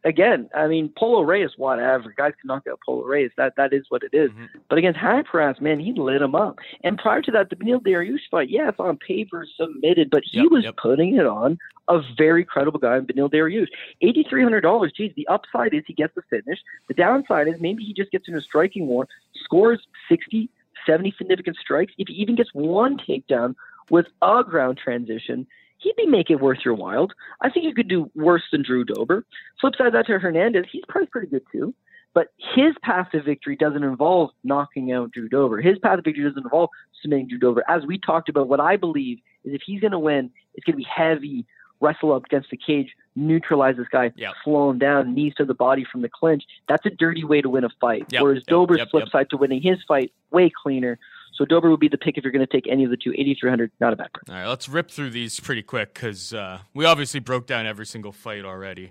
Again, I mean, Polo Reyes, whatever. Guys can knock out Polo Reyes. That that is what it is. Mm-hmm. But against Haqparast, man, he lit him up. And prior to that, the Beneil Dariush fight, yeah, it's on paper submitted, but he Yep, was yep. putting it on a very credible guy in Beneil Dariush. Eighty three hundred dollars. Geez, the upside is he gets the finish. The downside is maybe he just gets in a striking war, scores 60, 70 significant strikes. If he even gets one takedown with a ground transition, he'd be making it worth your while. I think you could do worse than Drew Dober. Flip side of that to Hernandez, he's probably pretty good too. But his path to victory doesn't involve knocking out Drew Dober. His path to victory doesn't involve submitting Drew Dober. As we talked about, what I believe is if he's going to win, it's going to be heavy, wrestle up against the cage, neutralize this guy, Yep. slow him down, knees to the body from the clinch. That's a dirty way to win a fight. Yep, Whereas Dober's yep, flip side to winning his fight, way cleaner. So Dober would be the pick if you're going to take any of the two. 8,300, not a bad price. All right, let's rip through these pretty quick because uh, we obviously broke down every single fight already.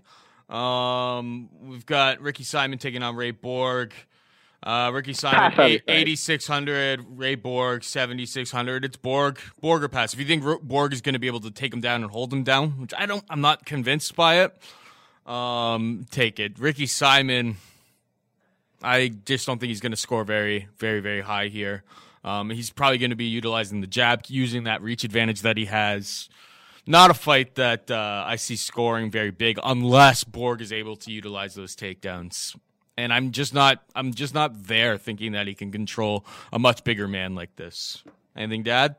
Um, we've got Ricky Simon taking on Ray Borg. Uh, Ricky Simon, Pass eight- 8,600. Ray Borg, 7,600. It's Borg. Borg or pass. If you think Borg is going to be able to take him down and hold him down, which I don't, I'm not convinced by it, um, take it. Ricky Simon, I just don't think he's going to score very, very, very high here. Um, he's probably going to be utilizing the jab, using that reach advantage that he has. Not a fight that uh, I see scoring very big unless Borg is able to utilize those takedowns. And I'm just not, I'm just not there thinking that he can control a much bigger man like this. Anything, Dad?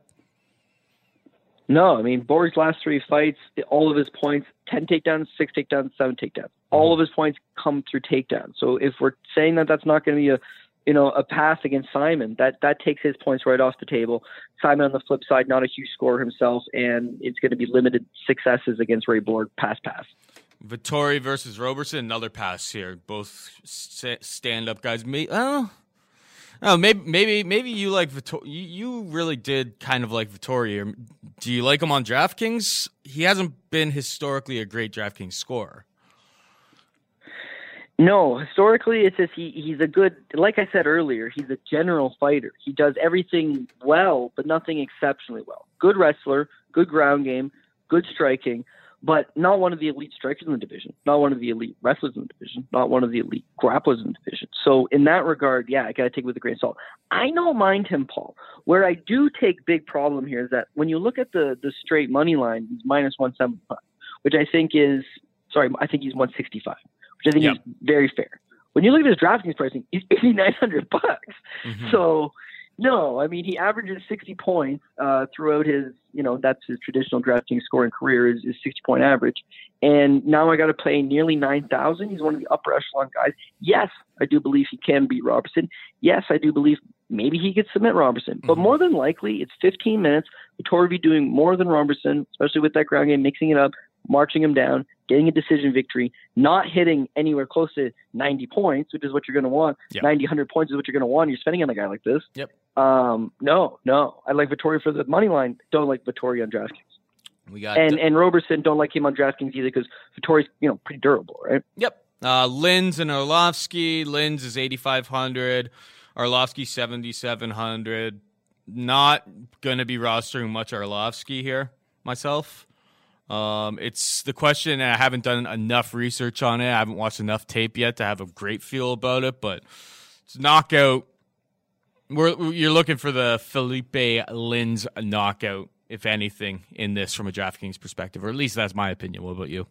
No, I mean Borg's last three fights, all of his points, ten takedowns, six takedowns, seven takedowns. All of his points come through takedowns. So if we're saying that that's not going to be a, you know, a pass against Simon, that that takes his points right off the table. Simon on the flip side, not a huge scorer himself, and it's going to be limited successes against Ray Borg, pass pass. Vittori versus Roberson, another pass here. Both stand up guys. May- oh, oh, maybe maybe maybe you like Vittori. You, you really did kind of like Vittori. Do you like him on DraftKings? He hasn't been historically a great DraftKings scorer. No, historically, it's just he, he's a good, like I said earlier, he's a general fighter. He does everything well, but nothing exceptionally well. Good wrestler, good ground game, good striking, but not one of the elite strikers in the division, not one of the elite wrestlers in the division, not one of the elite grapplers in the division. So, in that regard, yeah, I got to take it with a grain of salt. I don't mind him, Paul. Where I do take big problem here is that when you look at the the straight money line, he's minus 175, which I think is, sorry, I think he's 165 which I think Yep. is very fair. When you look at his DraftKings pricing, he's eighty nine hundred bucks. Mhm. So, no, I mean he averages sixty points uh, throughout his, you know, that's his traditional DraftKings scoring career is, is sixty point average. And now I got to play nearly nine thousand. He's one of the upper echelon guys. Yes, I do believe he can beat Roberson. Yes, I do believe maybe he could submit Roberson. But Mhm. more than likely, it's fifteen minutes. Vittori will be doing more than Roberson, especially with that ground game, mixing it up, marching him down, getting a decision victory, not hitting anywhere close to 90 points, which is what you're going to want. Yep. 90, 100 points is what you're going to want. You're spending on a guy like this. Yep. Um, no, no. I like Vittori for the money line. Don't like Vittori on DraftKings. We got And and Roberson don't like him on DraftKings either because Vittori's you know pretty durable, right? Yep. Uh, Lins and Arlovski. Lins is 8,500. Arlovski 7,700. Not going to be rostering much Arlovski here myself. Um, it's the question, I haven't done enough research on it. I haven't watched enough tape yet to have a great feel about it, but it's knockout. We're, you're looking for the Philipe Lins knockout, if anything, in this from a DraftKings perspective, or at least that's my opinion. What about you?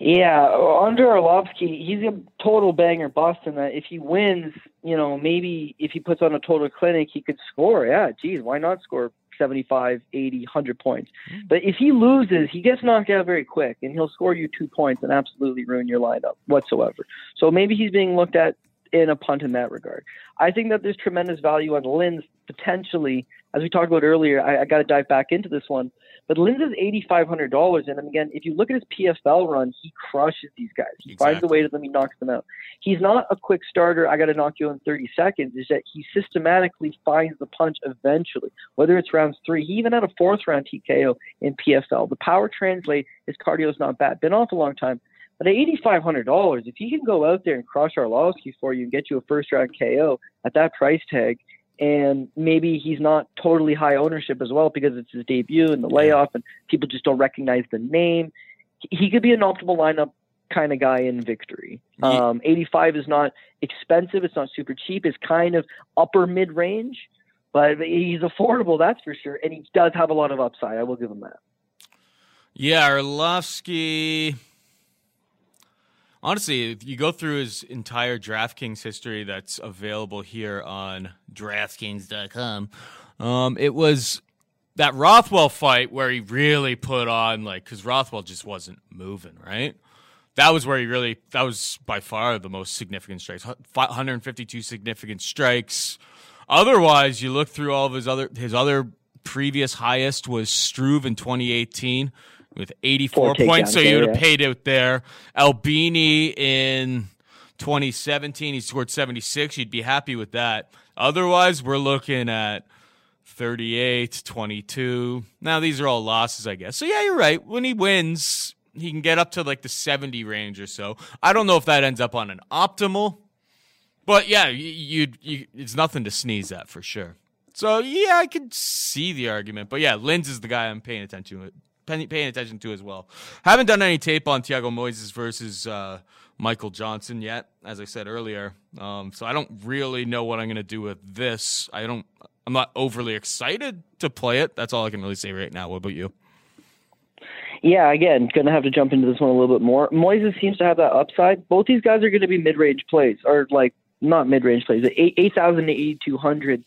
Yeah, under Arlovski, he's a total banger bust in that if he wins, you know, maybe if he puts on a total clinic, he could score. Yeah, geez, why not score 75, 80, 100 points? Hmm. But if he loses, he gets knocked out very quick and he'll score you two points and absolutely ruin your lineup whatsoever. So maybe he's being looked at in a punt in that regard. I think that there's tremendous value on Lins potentially, as we talked about earlier. I, I got to dive back into this one, but Lins is eighty five hundred dollars, and again, if you look at his PFL run, he crushes these guys. He finds a way to them, he knocks them out. He's not a quick starter. I got to knock you in thirty seconds. Is that he systematically finds the punch eventually, whether it's rounds three. He even had a fourth round TKO in PFL. The power translate. His cardio is not bad. Been off a long time. But at $8,500, if he can go out there and crush Arlovski for you and get you a first round KO at that price tag, and maybe he's not totally high ownership as well because it's his debut and the layoff, and people just don't recognize the name. He could be an optimal lineup kind of guy in victory. Um, 85 is not expensive. It's not super cheap. It's kind of upper mid range, but he's affordable. That's for sure. And he does have a lot of upside. I will give him that. Yeah, Arlovski. Honestly, if you go through his entire DraftKings history that's available here on DraftKings.com, um, it was that Rothwell fight where he really put on, like, because Rothwell just wasn't moving, right? That was where he really, that was by far the most significant strikes 152 significant strikes. Otherwise, you look through all of his other, his other previous highest was Struve in 2018 with 84 points. So you would have paid out there. Albini in 2017, he scored 76. You'd be happy with that. Otherwise, we're looking at 38, 22. Now, these are all losses, I guess. So, yeah, you're right. When he wins, he can get up to like the 70 range or so. I don't know if that ends up on an optimal, but yeah, you, you, it's nothing to sneeze at for sure. So, yeah, I could see the argument. But yeah, Lins is the guy I'm paying attention to paying attention to as well. Haven't done any tape on Thiago Moises versus uh, Michael Johnson yet, as I said earlier. Um, so I don't really know what I'm going to do with this. I don't. I'm not overly excited to play it. That's all I can really say right now. What about you? Yeah, again, going to have to jump into this one a little bit more. Moises seems to have that upside. Both these guys are going to be mid-range plays, or like not mid-range plays, 8,000 to 8,200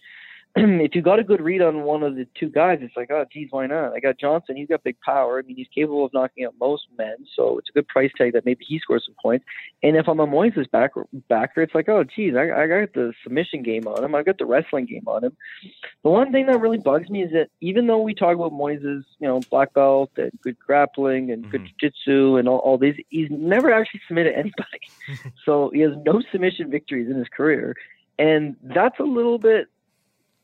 if you got a good read on one of the two guys, it's like, oh, geez, why not? I got Johnson. He's got big power. I mean, he's capable of knocking out most men, so it's a good price tag that maybe he scores some points. And if I'm a Moises backer, backer it's like, oh, geez, I, I got the submission game on him. I got the wrestling game on him. The one thing that really bugs me is that even though we talk about Moises, you know, black belt and good grappling and mm-hmm. good jiu-jitsu and all, all these, he's never actually submitted anybody. so he has no submission victories in his career. And that's a little bit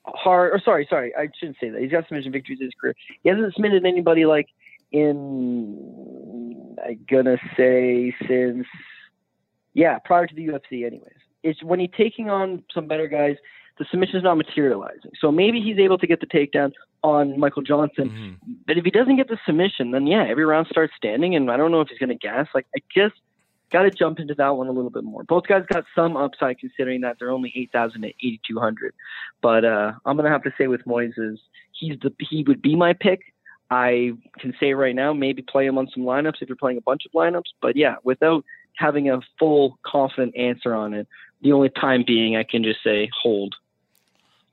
hard. Or sorry, sorry, I shouldn't say that. He's got submission victories in his career. He hasn't submitted anybody like in. I'm gonna say since. Yeah, prior to the UFC, anyways. It's when he's taking on some better guys, the submission's not materializing. So maybe he's able to get the takedown on Michael Johnson. Mm-hmm. But if he doesn't get the submission, then yeah, every round starts standing, and I don't know if he's to gas. Like I just got to jump into that one a little bit more. Both guys got some upside considering that they're only 8,000 to 8,200. But uh, I'm going to have to say with Moises, he's the he would be my pick. I can say right now, maybe play him on some lineups if you're playing a bunch of lineups. But yeah, without having a full confident answer on it, the only time being I can just say hold.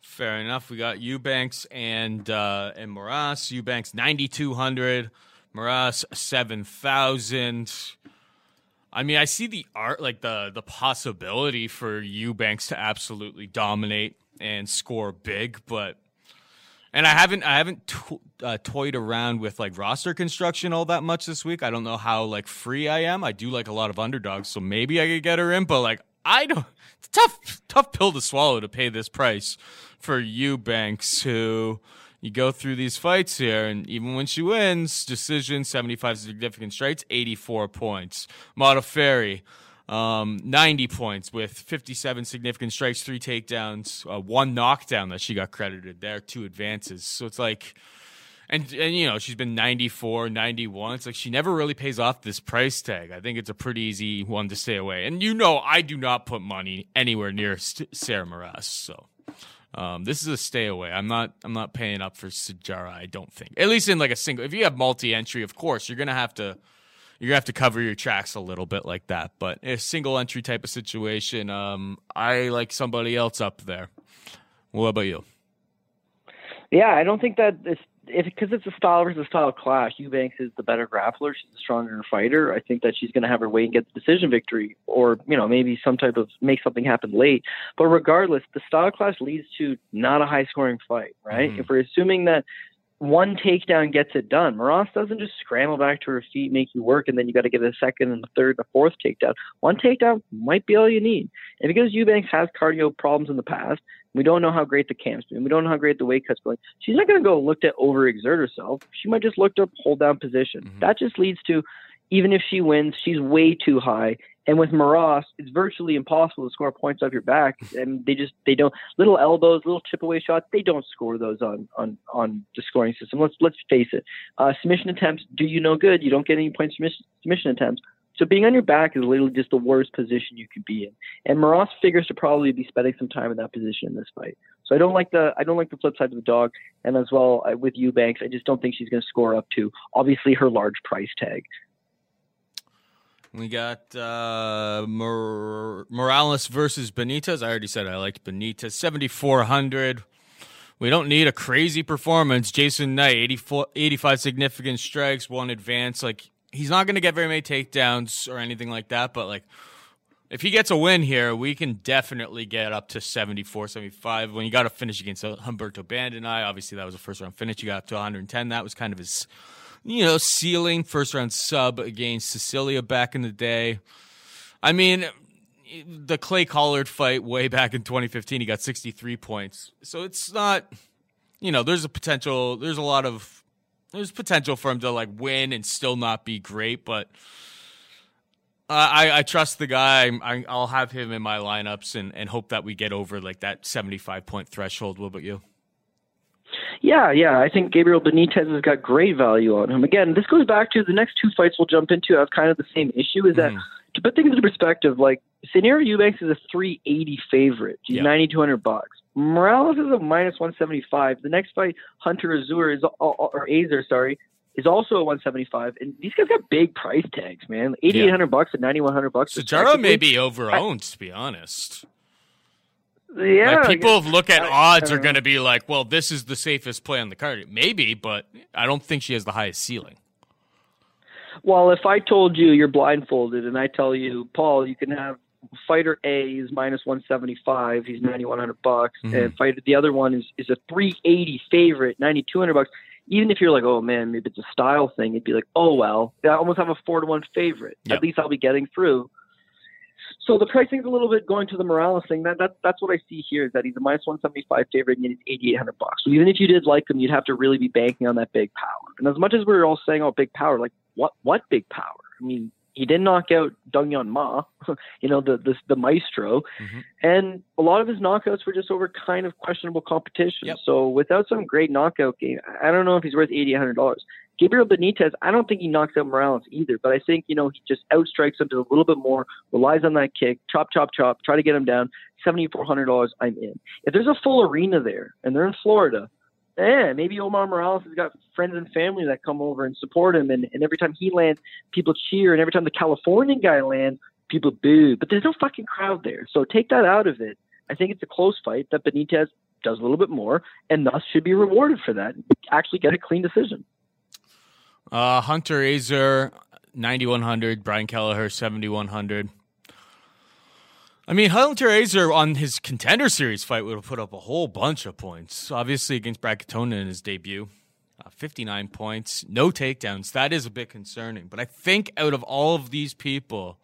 Fair enough. We got Eubanks and uh, and Moras. Eubanks 9,200. Moras 7,000. I mean, I see the art, like the the possibility for Eubanks to absolutely dominate and score big, but and I haven't I haven't to, uh, toyed around with like roster construction all that much this week. I don't know how like free I am. I do like a lot of underdogs, so maybe I could get her in, but like I don't. It's tough tough pill to swallow to pay this price for Eubanks, who you go through these fights here, and even when she wins, decision 75 significant strikes, 84 points. Modafferi, um, 90 points with 57 significant strikes, three takedowns, uh, one knockdown that she got credited there, two advances. So it's like, and, and you know, she's been 94, 91. It's like she never really pays off this price tag. I think it's a pretty easy one to stay away. And you know, I do not put money anywhere near Sarah Moras. So um, this is a stay away. I'm not. I'm not paying up for Sijara. I don't think. At least in like a single. If you have multi entry, of course you're gonna have to. You're gonna have to cover your tracks a little bit like that. But a single entry type of situation, um, I like somebody else up there. What about you? Yeah, I don't think that this because it's a style versus a style clash, Eubanks is the better grappler. She's the stronger fighter. I think that she's going to have her way and get the decision victory, or you know maybe some type of make something happen late. But regardless, the style clash leads to not a high scoring fight, right? Mm-hmm. If we're assuming that one takedown gets it done. Moras doesn't just scramble back to her feet, make you work, and then you got to get a second and a third and a fourth takedown. One takedown might be all you need. And because Eubanks has cardio problems in the past, we don't know how great the camp's been. We don't know how great the weight cut's going. She's not going to go look to overexert herself. She might just look to hold down position. Mm-hmm. That just leads to even if she wins, she's way too high. And with Moras, it's virtually impossible to score points off your back. And they just they don't little elbows, little chip away shots. They don't score those on on on the scoring system. Let's let's face it. Uh, submission attempts do you no good. You don't get any points submission, submission attempts. So being on your back is literally just the worst position you could be in. And Moras figures to probably be spending some time in that position in this fight. So I don't like the I don't like the flip side of the dog. And as well uh, with Eubanks, I just don't think she's going to score up to obviously her large price tag. We got uh, Mor- Morales versus Benitez. I already said I liked Benitez. 7,400. We don't need a crazy performance. Jason Knight, 84, 85 significant strikes, one advance. Like, he's not going to get very many takedowns or anything like that, but, like, if he gets a win here, we can definitely get up to 74, 75. When you got to finish against uh, Humberto Bandenay, obviously that was a first round finish. You got up to 110. That was kind of his you know, ceiling first round sub against Cecilia back in the day. I mean, the Clay Collard fight way back in 2015, he got 63 points. So it's not, you know, there's a potential, there's a lot of, there's potential for him to like win and still not be great, but. I, I trust the guy. I, will have him in my lineups and, and hope that we get over like that 75 point threshold. What about you? Yeah, yeah. I think Gabriel Benitez has got great value on him. Again, this goes back to the next two fights we'll jump into have kind of the same issue is that mm. to put things into perspective, like Sijara Eubanks is a 380 favorite. He's yeah. 9200 bucks. Morales is a minus 175. The next fight, Hunter Azur is or Azer, sorry, is also a 175. And these guys got big price tags, man. 8800 yeah. bucks and 9100 bucks. Sijara may be overowned, to be honest. Yeah, like people look at odds are going to be like, well, this is the safest play on the card. Maybe, but I don't think she has the highest ceiling. Well, if I told you you're blindfolded and I tell you, Paul, you can have fighter A is minus 175, he's 9100 bucks, mm-hmm. and fighter the other one is is a 380 favorite, 9200 bucks. Even if you're like, oh man, maybe it's a style thing, it'd be like, oh well, I almost have a four to one favorite. Yep. At least I'll be getting through. So the pricing's a little bit going to the Morales thing. That, that that's what I see here is that he's a minus 175 favorite and he's 8,800 bucks. So even if you did like him, you'd have to really be banking on that big power. And as much as we are all saying, oh, big power, like what what big power? I mean, he did knock out Dong Hyun Ma, you know, the the, the maestro, mm-hmm. and a lot of his knockouts were just over kind of questionable competition. Yep. So without some great knockout game, I don't know if he's worth eighty hundred dollars. Gabriel Benitez, I don't think he knocks out Morales either, but I think, you know, he just outstrikes him a little bit more, relies on that kick, chop, chop, chop, try to get him down. $7,400, I'm in. If there's a full arena there and they're in Florida, yeah, maybe Omar Morales has got friends and family that come over and support him, and, and every time he lands, people cheer, and every time the Californian guy lands, people boo. But there's no fucking crowd there, so take that out of it. I think it's a close fight that Benitez does a little bit more, and thus should be rewarded for that. Actually, get a clean decision. Uh, Hunter Azure, 9,100. Brian Kelleher, 7,100. I mean, Hunter Azure on his contender series fight would have put up a whole bunch of points. Obviously, against Brad Katona in his debut, uh, 59 points, no takedowns. That is a bit concerning. But I think out of all of these people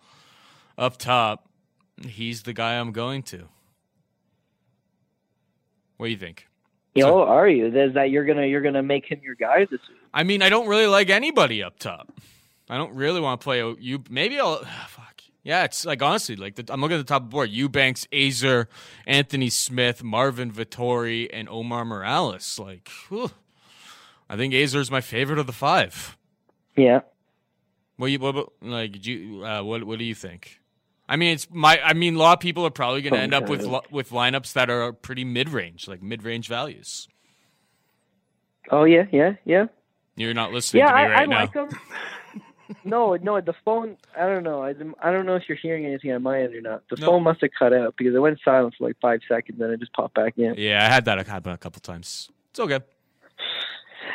up top, he's the guy I'm going to. What do you think? Know, so, are you? Is that you're gonna you're gonna make him your guy this week? I mean, I don't really like anybody up top. I don't really want to play you. Maybe I'll. fuck. Yeah, it's like honestly, like the, I'm looking at the top of the board: Eubanks, Azure, Anthony Smith, Marvin Vettori, and Omar Morales. Like, whew. I think Azure is my favorite of the five. Yeah. What you what like? You uh, what what do you think? I mean, it's my. I mean, a lot of people are probably going to end up with with lineups that are pretty mid range, like mid range values. Oh yeah, yeah, yeah. You're not listening yeah, to me right I, I now. Like them. no, no, the phone. I don't know. I, I don't know if you're hearing anything on my end or not. The phone must have cut out because it went silent for like five seconds and it just popped back in. Yeah, I had that happen a couple times. It's okay.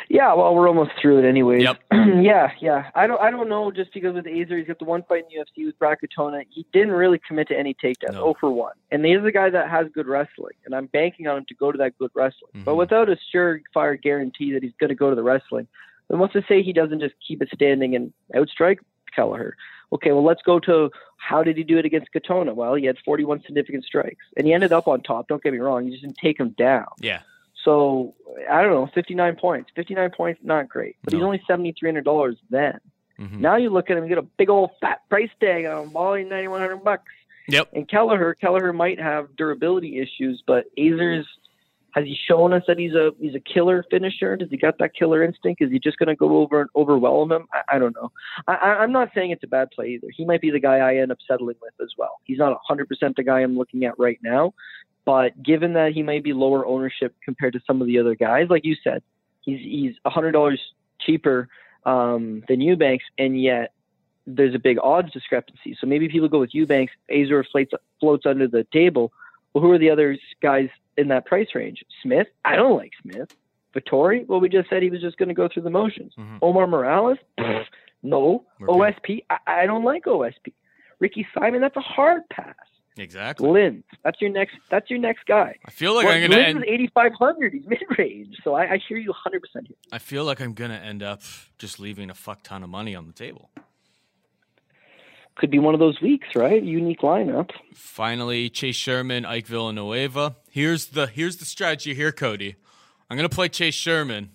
Yeah, well, we're almost through it anyways. Yep. yeah, yeah. I don't, I don't know. Just because with Azure, he's got the one fight in the UFC with Brad Katona. He didn't really commit to any takedowns. No. Oh for one. And he's a guy that has good wrestling, and I'm banking on him to go to that good wrestling. Mm-hmm. But without a surefire guarantee that he's going to go to the wrestling, then what's to say he doesn't just keep it standing and outstrike Kelleher? Okay, well, let's go to how did he do it against Katona? Well, he had 41 significant strikes, and he ended up on top. Don't get me wrong; he just didn't take him down. Yeah. So I don't know, 59 points. 59 points, not great, but no. he's only $7,300 then. Mhm. Now you look at him, you get a big old fat price tag on him, all ninety one hundred bucks. Yep. And Kelleher, Kelleher might have durability issues, but Azure's has he shown us that he's a he's a killer finisher? Does he got that killer instinct? Is he just going to go over and overwhelm him? I, I don't know. I, I'm not saying it's a bad play either. He might be the guy I end up settling with as well. He's not 100% the guy I'm looking at right now, but given that he might be lower ownership compared to some of the other guys, like you said, he's he's $100 cheaper um, than Eubanks, and yet there's a big odds discrepancy. So maybe people go with Eubanks, Azure floats floats under the table. Well, who are the other guys in that price range? Smith? I don't like Smith. Vettori? Well, we just said he was just going to go through the motions. Mhm. Omar Morales? Pfft, no. Okay. OSP? I, I don't like OSP. Ricky Simon? That's a hard pass. Exactly. Lins? That's your next. That's your next guy. I feel like Well, I'm gonna Lins end. is 8,500. He's mid range. So I, I hear you 100 percent here. I feel like I'm gonna end up just leaving a fuck ton of money on the table. Could be one of those weeks, right? Unique lineup. Finally, Chase Sherman, Ike Villanueva. Here's the here's the strategy here, Cody. I'm gonna play Chase Sherman,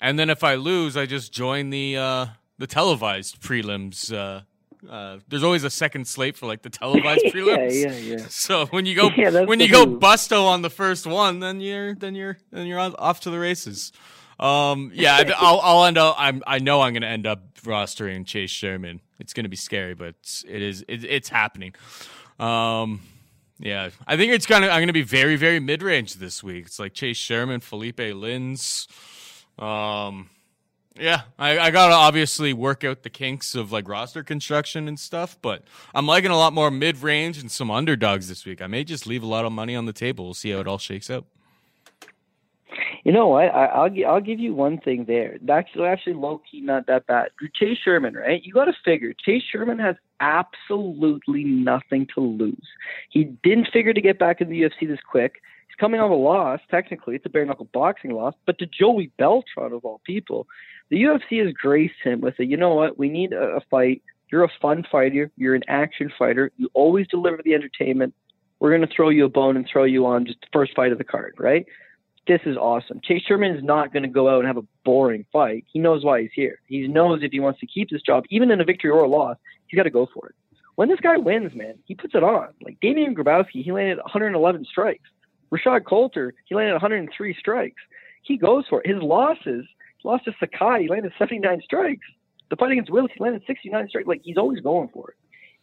and then if I lose, I just join the uh, the televised prelims. Uh, uh, there's always a second slate for like the televised prelims. yeah, yeah. yeah. So when you go Yeah, when you go move. busto on the first one, then you're then you're then you're off to the races. Um, yeah, I'll I'll end up. I'm I know I'm gonna end up rostering Chase Sherman. It's gonna be scary, but it's, it is it, it's happening. Um, yeah, I think it's gonna I'm gonna be very very mid range this week. It's like Chase Sherman, Philipe Lins. Um, yeah, I, I gotta obviously work out the kinks of like roster construction and stuff, but I'm liking a lot more mid range and some underdogs this week. I may just leave a lot of money on the table. We'll see how it all shakes out. You know what? I, I'll gi- I'll give you one thing there. That's actually low key not that bad. Chase Sherman, right? You got to figure Chase Sherman has absolutely nothing to lose. He didn't figure to get back in the UFC this quick. He's coming off a loss. Technically, it's a bare knuckle boxing loss, but to Joey Beltran of all people, the UFC has graced him with a. You know what? We need a, a fight. You're a fun fighter. You're an action fighter. You always deliver the entertainment. We're going to throw you a bone and throw you on just the first fight of the card, right? This is awesome. Chase Sherman is not going to go out and have a boring fight. He knows why he's here. He knows if he wants to keep this job, even in a victory or a loss, he's got to go for it. When this guy wins, man, he puts it on. Like Damian Grabowski, he landed 111 strikes. Rashad Coulter, he landed 103 strikes. He goes for it. His losses, he lost to Sakai, he landed 79 strikes. The fight against Willis, he landed 69 strikes. Like he's always going for it.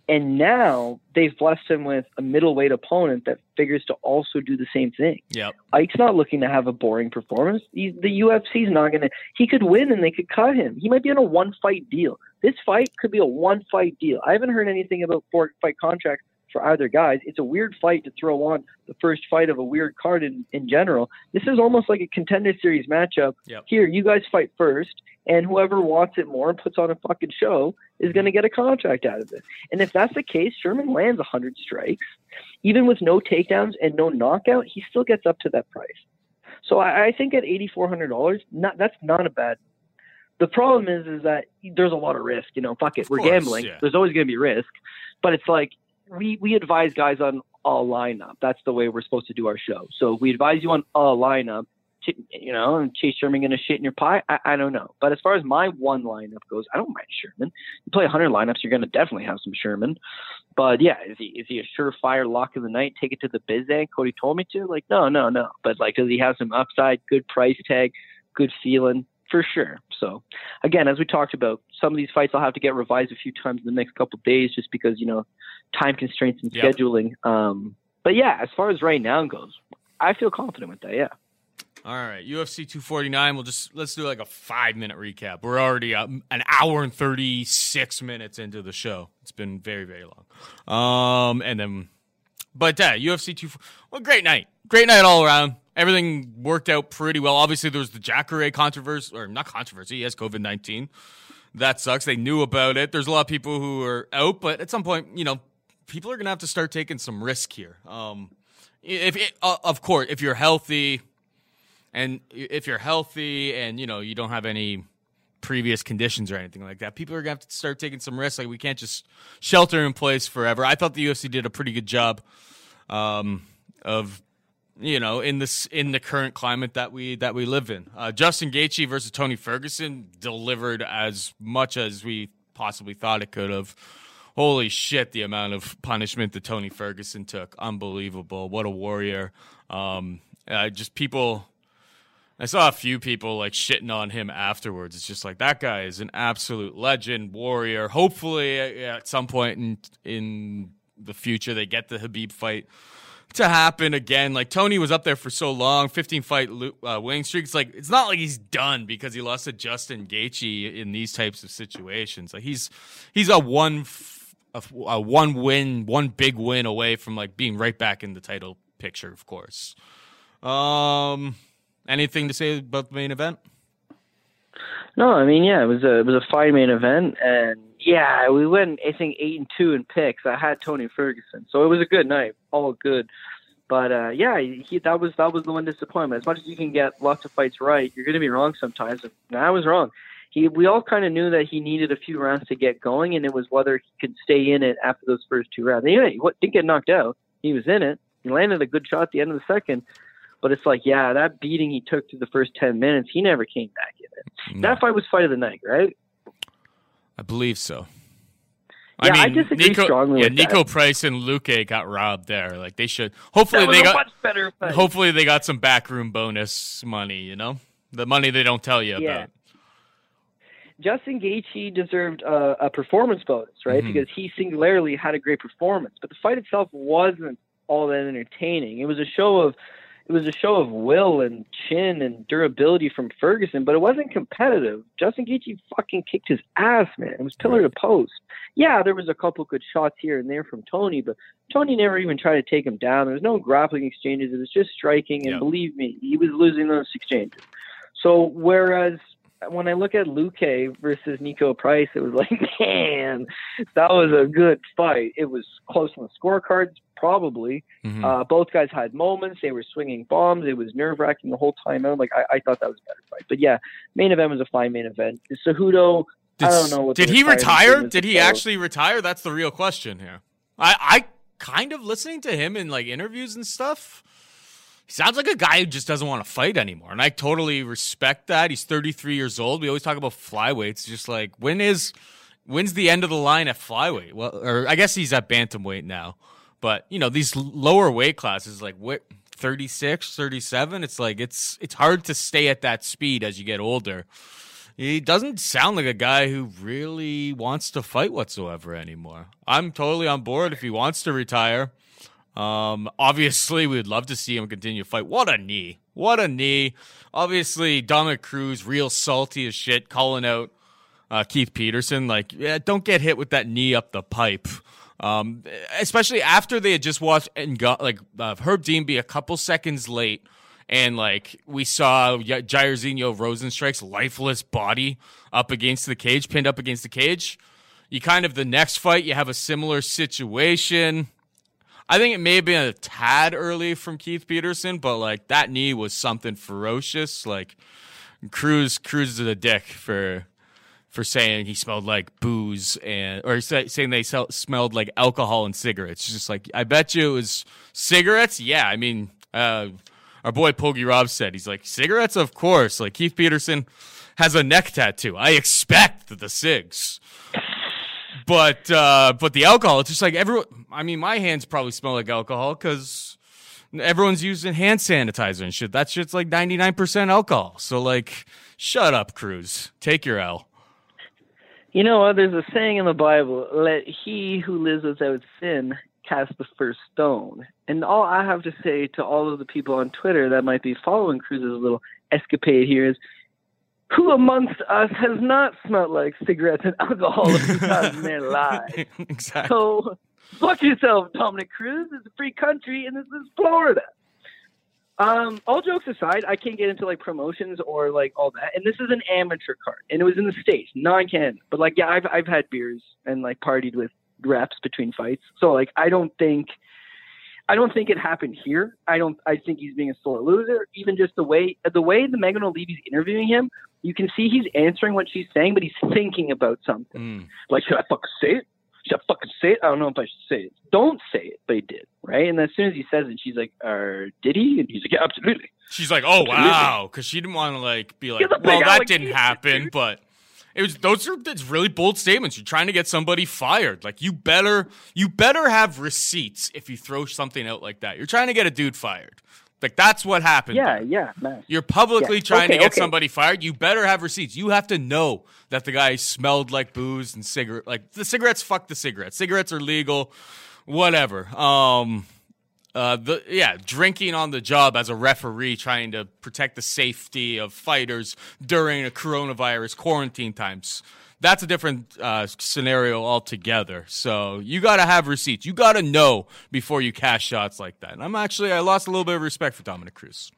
And now they've blessed him with a middleweight opponent that figures to also do the same thing. Yep. Ike's not looking to have a boring performance. He, the UFC's not going to. He could win and they could cut him. He might be on a one fight deal. This fight could be a one fight deal. I haven't heard anything about four fight contracts for either guys. It's a weird fight to throw on the first fight of a weird card in, in general. This is almost like a contender series matchup. Yep. Here, you guys fight first, and whoever wants it more and puts on a fucking show is going to get a contract out of it. And if that's the case, Sherman lands 100 strikes. Even with no takedowns and no knockout, he still gets up to that price. So I, I think at $8,400, not that's not a bad. The problem is, is that there's a lot of risk. You know, fuck it, Of we're course, gambling. yeah. There's always going to be risk, but it's like we we advise guys on a lineup. That's the way we're supposed to do our show. So we advise you on a lineup. You know, and Chase Sherman to shit in your pie? I, I don't know. But as far as my one lineup goes, I don't mind Sherman. You play 100 lineups, you're to definitely have some Sherman. But yeah, is he is he a surefire lock of the night? Take it to the biz end? Cody told me to. Like, no, no, no. But like, does he have some upside? Good price tag, good feeling for sure. So again, as we talked about, some of these fights I'll have to get revised a few times in the next couple of days, just because you know time constraints and Yep. scheduling. Um, but yeah, as far as right now goes, I feel confident with that. Yeah. All right, UFC 249. We'll just let's do like a five minute recap. We're already uh, an hour and 36 minutes into the show. It's been very very long. Um, and then, but yeah, UFC 2. Well, great night, great night all around. Everything worked out pretty well. Obviously, there was the Jacare controversy, or not controversy. He has COVID 19. That sucks. They knew about it. There's a lot of people who are out, but at some point, you know, people are gonna have to start taking some risk here. Um, if it, uh, of course, if you're healthy and if you're healthy and you know you don't have any previous conditions or anything like that, people are gonna have to start taking some risks. Like we can't just shelter in place forever. I thought the UFC did a pretty good job um, of you know in this in the current climate that we that we live in. Uh, Justin Gaethje versus Tony Ferguson delivered as much as we possibly thought it could have. Holy shit, the amount of punishment that Tony Ferguson took. Unbelievable. What a warrior. Um, uh, just people I saw a few people like shitting on him afterwards. It's just like that guy is an absolute legend, warrior. Hopefully, uh, at some point in in the future, they get the Khabib fight to happen again. Like Tony was up there for so long, 15 fight uh, winning streak. It's like it's not like he's done because he lost to Justin Gaethje in these types of situations. Like he's he's a one a, a one win, one big win away from like being right back in the title picture. Of course. Um Anything to say about the main event? No, I mean, yeah, it was a it was a fine main event, and yeah, we went I think eight and two in picks. I had Tony Ferguson, so it was a good night, all good. But uh, yeah, he, that was that was the one disappointment. As much as you can get lots of fights right, you're going to be wrong sometimes. And I was wrong. He we all kind of knew that he needed a few rounds to get going, and it was whether he could stay in it after those first two rounds. Anyway, he didn't get knocked out. He was in it. He landed a good shot at the end of the second. But it's like, yeah, that beating he took through the first ten minutes, he never came back in it. No. That fight was fight of the night, right? I believe so. Yeah, I, mean, I disagree Niko, strongly. Yeah, Niko that. Price and Luque got robbed there. Like they should. Hopefully they got better. Hopefully they got some backroom bonus money. You know, the money they don't tell you yeah. about. Justin Gaethje deserved a, a performance bonus, right? Mm-hmm. Because he singularly had a great performance, but the fight itself wasn't all that entertaining. It was a show of it was a show of will and chin and durability from Ferguson, but it wasn't competitive. Justin Gaethje fucking kicked his ass, man. It was pillar to post. Yeah, there was a couple good shots here and there from Tony, but Tony never even tried to take him down. There was no grappling exchanges. It was just striking, and yeah. believe me, he was losing those exchanges. So whereas when I look at Luque versus Niko Price, it was like, man, that was a good fight. It was close on the scorecards, probably. Mm-hmm. Uh, both guys had moments. They were swinging bombs. It was nerve wracking the whole time out. Like I, I, thought that was a better fight. But yeah, main event was a fine main event. Cejudo, did, I don't know. did he retire? Did he actually retire? That's the real question here. I, I kind of listening to him in like interviews and stuff he sounds like a guy who just doesn't want to fight anymore. And I totally respect that. He's 33 years old. We always talk about flyweights. Just like, when is, when's the end of the line at flyweight? Well, or I guess he's at bantamweight now. But, you know, these lower weight classes, like what, 36, 37, it's like, it's, it's hard to stay at that speed as you get older. He doesn't sound like a guy who really wants to fight whatsoever anymore. I'm totally on board if he wants to retire. Um, obviously, we'd love to see him continue to fight. What a knee! What a knee! Obviously, Dominick Cruz, real salty as shit, calling out uh, Keith Peterson, like, yeah, don't get hit with that knee up the pipe. Um, especially after they had just watched and got like uh, Herb Dean be a couple seconds late, and like we saw Jairzinho Rozenstruik's lifeless body up against the cage, pinned up against the cage. You kind of the next fight, you have a similar situation I think it may have been a tad early from Keith Peterson, but like that knee was something ferocious. Like Cruz, Cruz is a dick for for saying he smelled like booze and or saying they smelled like alcohol and cigarettes. Just like I bet you it was cigarettes. Yeah, I mean, uh, our boy Pogi Rob said he's like cigarettes, of course. Like Keith Peterson has a neck tattoo. I expect the cigs but uh, but the alcohol, it's just like everyone. I mean, my hands probably smell like alcohol because everyone's using hand sanitizer and shit. That shit's like ninety nine percent alcohol. So like, shut up, Cruz. Take your L. You know, there's a saying in the Bible: "Let he who lives without sin cast the first stone." And all I have to say to all of the people on Twitter that might be following Cruz's little escapade here is who amongst us has not smelled like cigarettes and alcohol a few times in their lives? exactly. So fuck yourself, Dominick Cruz. It's a free country, and this is Florida. Um, all jokes aside, I can't get into like promotions or like all that. And this is an amateur card, and it was in the states, non Canada. But like, yeah, I've I've had beers and like partied with reps between fights. So like, I don't think I don't think it happened here. I don't. I think he's being a sore loser. Even just the way the way the Megan Olivi's interviewing him, you can see he's answering what she's saying, but he's thinking about something. Mm. Like, should I fucking say it? Should I fucking say it? I don't know if I should say it. Don't say it, but he did, right? And as soon as he says it, she's like, "Uh, did he?" And he's like, "Yeah, absolutely." She's like, "Oh absolutely. wow,because she didn't want to like be like, well, that didn't happen, but." It was those are that's really bold statements. You're trying to get somebody fired. Like you better you better have receipts if you throw something out like that. You're trying to get a dude fired. Like that's what happened. Yeah, there. yeah, man. You're publicly Yeah, trying okay, to get okay. somebody fired. You better have receipts. You have to know that the guy smelled like booze and cigarette. Like the cigarettes, fuck the cigarettes. Cigarettes are legal, whatever. Um, uh, the yeah, drinking on the job as a referee, trying to protect the safety of fighters during a coronavirus quarantine times. That's a different uh, scenario altogether. So you got to have receipts. You got to know before you cash shots like that. And I'm actually I lost a little bit of respect for Dominick Cruz.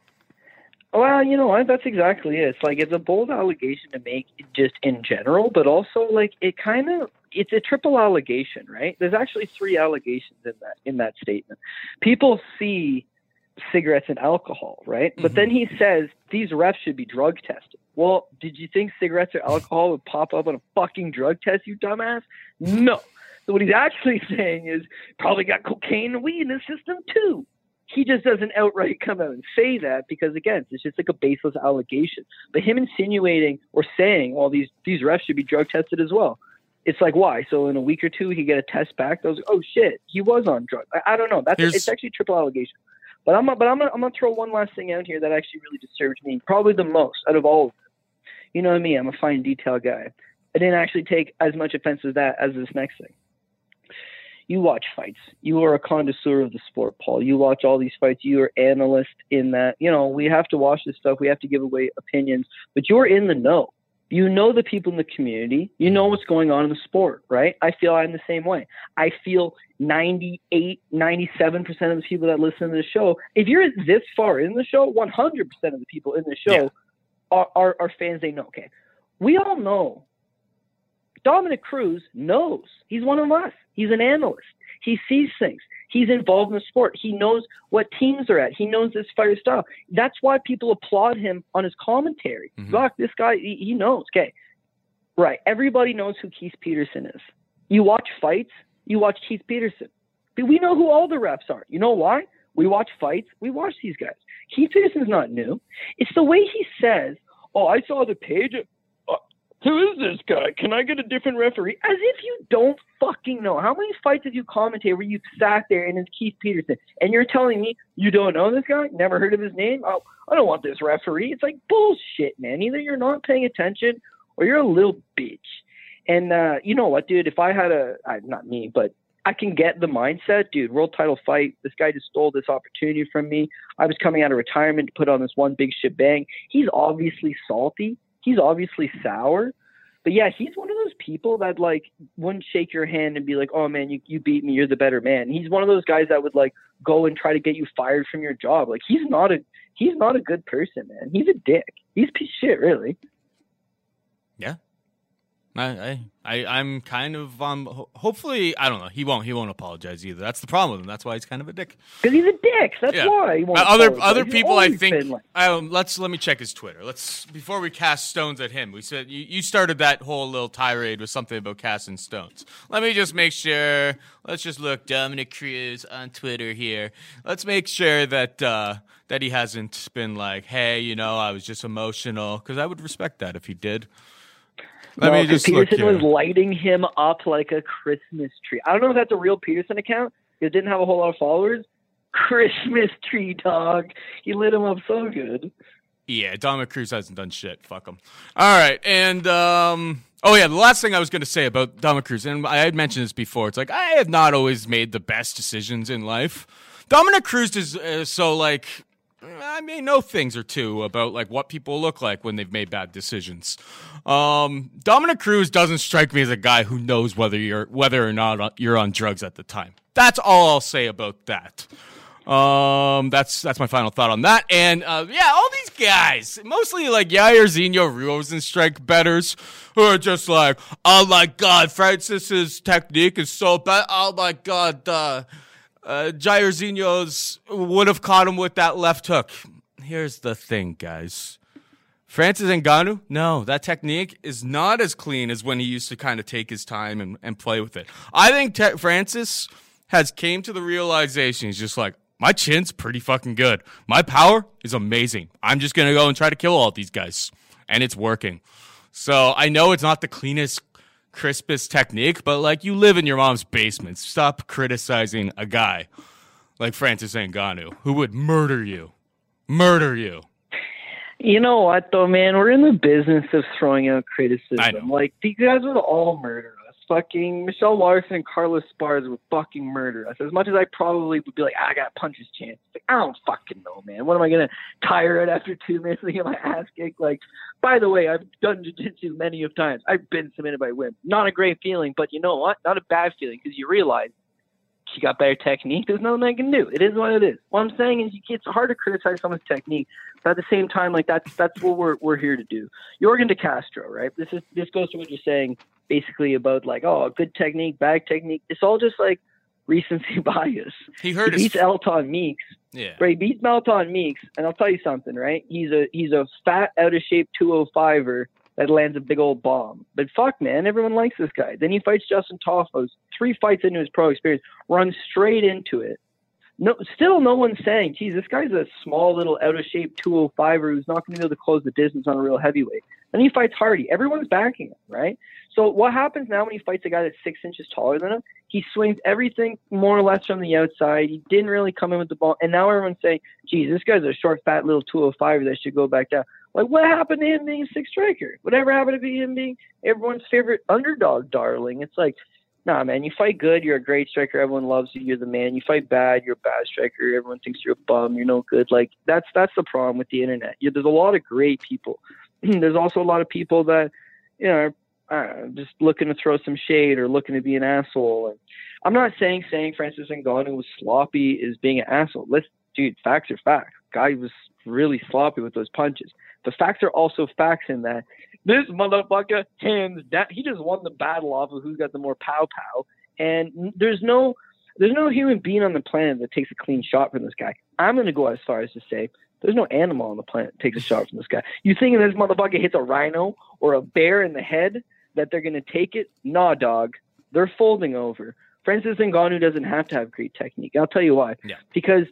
Well, you know what? That's exactly it. It's like it's a bold allegation to make just in general, but also like it kind of it's a triple allegation, right? There's actually three allegations in that in that statement. People see cigarettes and alcohol, right? But then mm-hmm. he says these refs should be drug tested. Well, did you think cigarettes or alcohol would pop up on a fucking drug test, you dumbass? No. So what he's actually saying is probably got cocaine and weed in his system too he just doesn't outright come out and say that because again, it's just like a baseless allegation. But him insinuating or saying, "Well, these these refs should be drug tested as well," it's like why? So in a week or two, he get a test back. Those, oh shit, he was on drugs. I, I don't know. That's Here's- it's actually triple allegation. But I'm but I'm gonna, I'm gonna throw one last thing out here that actually really disturbs me, probably the most out of all of them. You know me, I'm a fine detail guy. I didn't actually take as much offense as that as this next thing you watch fights. You are a connoisseur of the sport, Paul. You watch all these fights. You are analyst in that. You know, we have to watch this stuff. We have to give away opinions, but you're in the know. You know the people in the community. You know what's going on in the sport, right? I feel I'm the same way. I feel 98, 97% of the people that listen to the show, if you're this far in the show, 100% of the people in the show Yeah. are, are, are fans they know. Okay. We all know Dominick Cruz knows. He's one of us. He's an analyst. He sees things. He's involved in the sport. He knows what teams are at. He knows this fire style. That's why people applaud him on his commentary. Mhm. Look, this guy, he, he knows. Okay. Right. Everybody knows who Keith Peterson is. You watch fights, you watch Keith Peterson. But we know who all the refs are. You know why? We watch fights, we watch these guys. Keith Peterson's not new. It's the way he says, Oh, I saw the page. Who is this guy? Can I get a different referee? As if you don't fucking know. How many fights have you commentated where you've sat there and it's Keith Peterson and you're telling me you don't know this guy? Never heard of his name? Oh, I don't want this referee. It's like bullshit, man. Either you're not paying attention or you're a little bitch. And uh, you know what, dude? If I had a, not me, but I can get the mindset, dude. World title fight. This guy just stole this opportunity from me. I was coming out of retirement to put on this one big shit bang. He's obviously salty. He's obviously sour. But yeah, he's one of those people that like wouldn't shake your hand and be like, "Oh man, you you beat me. You're the better man." He's one of those guys that would like go and try to get you fired from your job. Like he's not a he's not a good person, man. He's a dick. He's piece shit, really. Yeah. I, I, I'm kind of um. Hopefully, I don't know. He won't. He won't apologize either. That's the problem with him. That's why he's kind of a dick. Because he's a dick. That's Yeah. why. He won't Uh, other apologize. other people, I think. like- um, let's let me check his Twitter. Let's before we cast stones at him. We said you, you started that whole little tirade with something about casting stones. Let me just make sure. Let's just look Dominick Cruz on Twitter here. Let's make sure that uh, that he hasn't been like, hey, you know, I was just emotional because I would respect that if he did. Let no, me 'cause just look Peterson here. was lighting him up like a Christmas tree. I don't know if that's a real Peterson account. It didn't have a whole lot of followers. Christmas tree dog. He lit him up so good. Yeah, Dominick Cruz hasn't done shit. Fuck him. All right, and um, oh yeah, the last thing I was going to say about Dominick Cruz, and I had mentioned this before. It's like I have not always made the best decisions in life. Dominick Cruz is uh, so like I may know things or two about like what people look like when they've made bad decisions. Um, Dominick Cruz doesn't strike me as a guy who knows whether you're whether or not you're on drugs at the time. That's all I'll say about that. Um, that's that's my final thought on that. And uh, yeah, all these guys, mostly like Yair Zinho, Rozenstruik betters, who are just like, oh my god, Francis's technique is so bad. Oh my god, uh, uh, Jairzinho's would have caught him with that left hook. Here's the thing, guys. Francis Ngannou, no, that technique is not as clean as when he used to kind of take his time and, and play with it. I think te- Francis has came to the realization he's just like, my chin's pretty fucking good. My power is amazing. I'm just gonna go and try to kill all these guys, and it's working. So I know it's not the cleanest, crispest technique, but like you live in your mom's basement. Stop criticizing a guy like Francis Ngannou who would murder you. Murder you. You know what though, man? We're in the business of throwing out criticism. Like these guys would all murder. Fucking Michelle Larson and Carlos Spars would fucking murder us. As much as I probably would be like, I got punch his chance. Like, I don't fucking know, man. What am I gonna tire it after two minutes and get my ass kicked? Like, by the way, I've done jiu-jitsu many of times. I've been submitted by women. Not a great feeling, but you know what? Not a bad feeling because you realize she got better technique. There's nothing I can do. It is what it is. What I'm saying is, it's hard to criticize someone's technique, but at the same time, like that's that's what we're we're here to do. Yorgan De Castro, right? This is this goes to what you're saying, basically about like, oh, good technique, bad technique. It's all just like recency bias. He hurt he his. beats Alton Meeks, yeah. right? He beats Alton Meeks, and I'll tell you something, right? He's a he's a fat, out of shape 205er that lands a big old bomb. But fuck, man, everyone likes this guy. Then he fights Justin Tafa. Three fights into his pro experience, runs straight into it. No, still no one's saying, geez, this guy's a small little out of shape 205er who's not going to be able to close the distance on a real heavyweight. Then he fights Hardy. Everyone's backing him, right? So what happens now when he fights a guy that's six inches taller than him? He swings everything more or less from the outside. He didn't really come in with the ball, and now everyone's saying, "Geez, this guy's a short, fat little 205 that should go back down." Like, what happened to him being a six striker? Whatever happened to him being everyone's favorite underdog darling? It's like, nah, man. You fight good, you're a great striker. Everyone loves you. You're the man. You fight bad, you're a bad striker. Everyone thinks you're a bum. You're no good. Like that's that's the problem with the internet. Yeah, there's a lot of great people. there's also a lot of people that, you know, are uh, just looking to throw some shade or looking to be an asshole. And I'm not saying saying Francis Ngannou was sloppy is being an asshole. Let's, dude, facts are facts. Guy was really sloppy with those punches. The facts are also facts in that this motherfucker hands down. He just won the battle off of who's got the more pow pow. And there's no there's no human being on the planet that takes a clean shot from this guy. I'm gonna go as far as to say there's no animal on the planet that takes a shot from this guy. You think this motherfucker hits a rhino or a bear in the head that they're gonna take it? Nah, dog. They're folding over. Francis Ngannou doesn't have to have great technique. I'll tell you why. Yeah. Because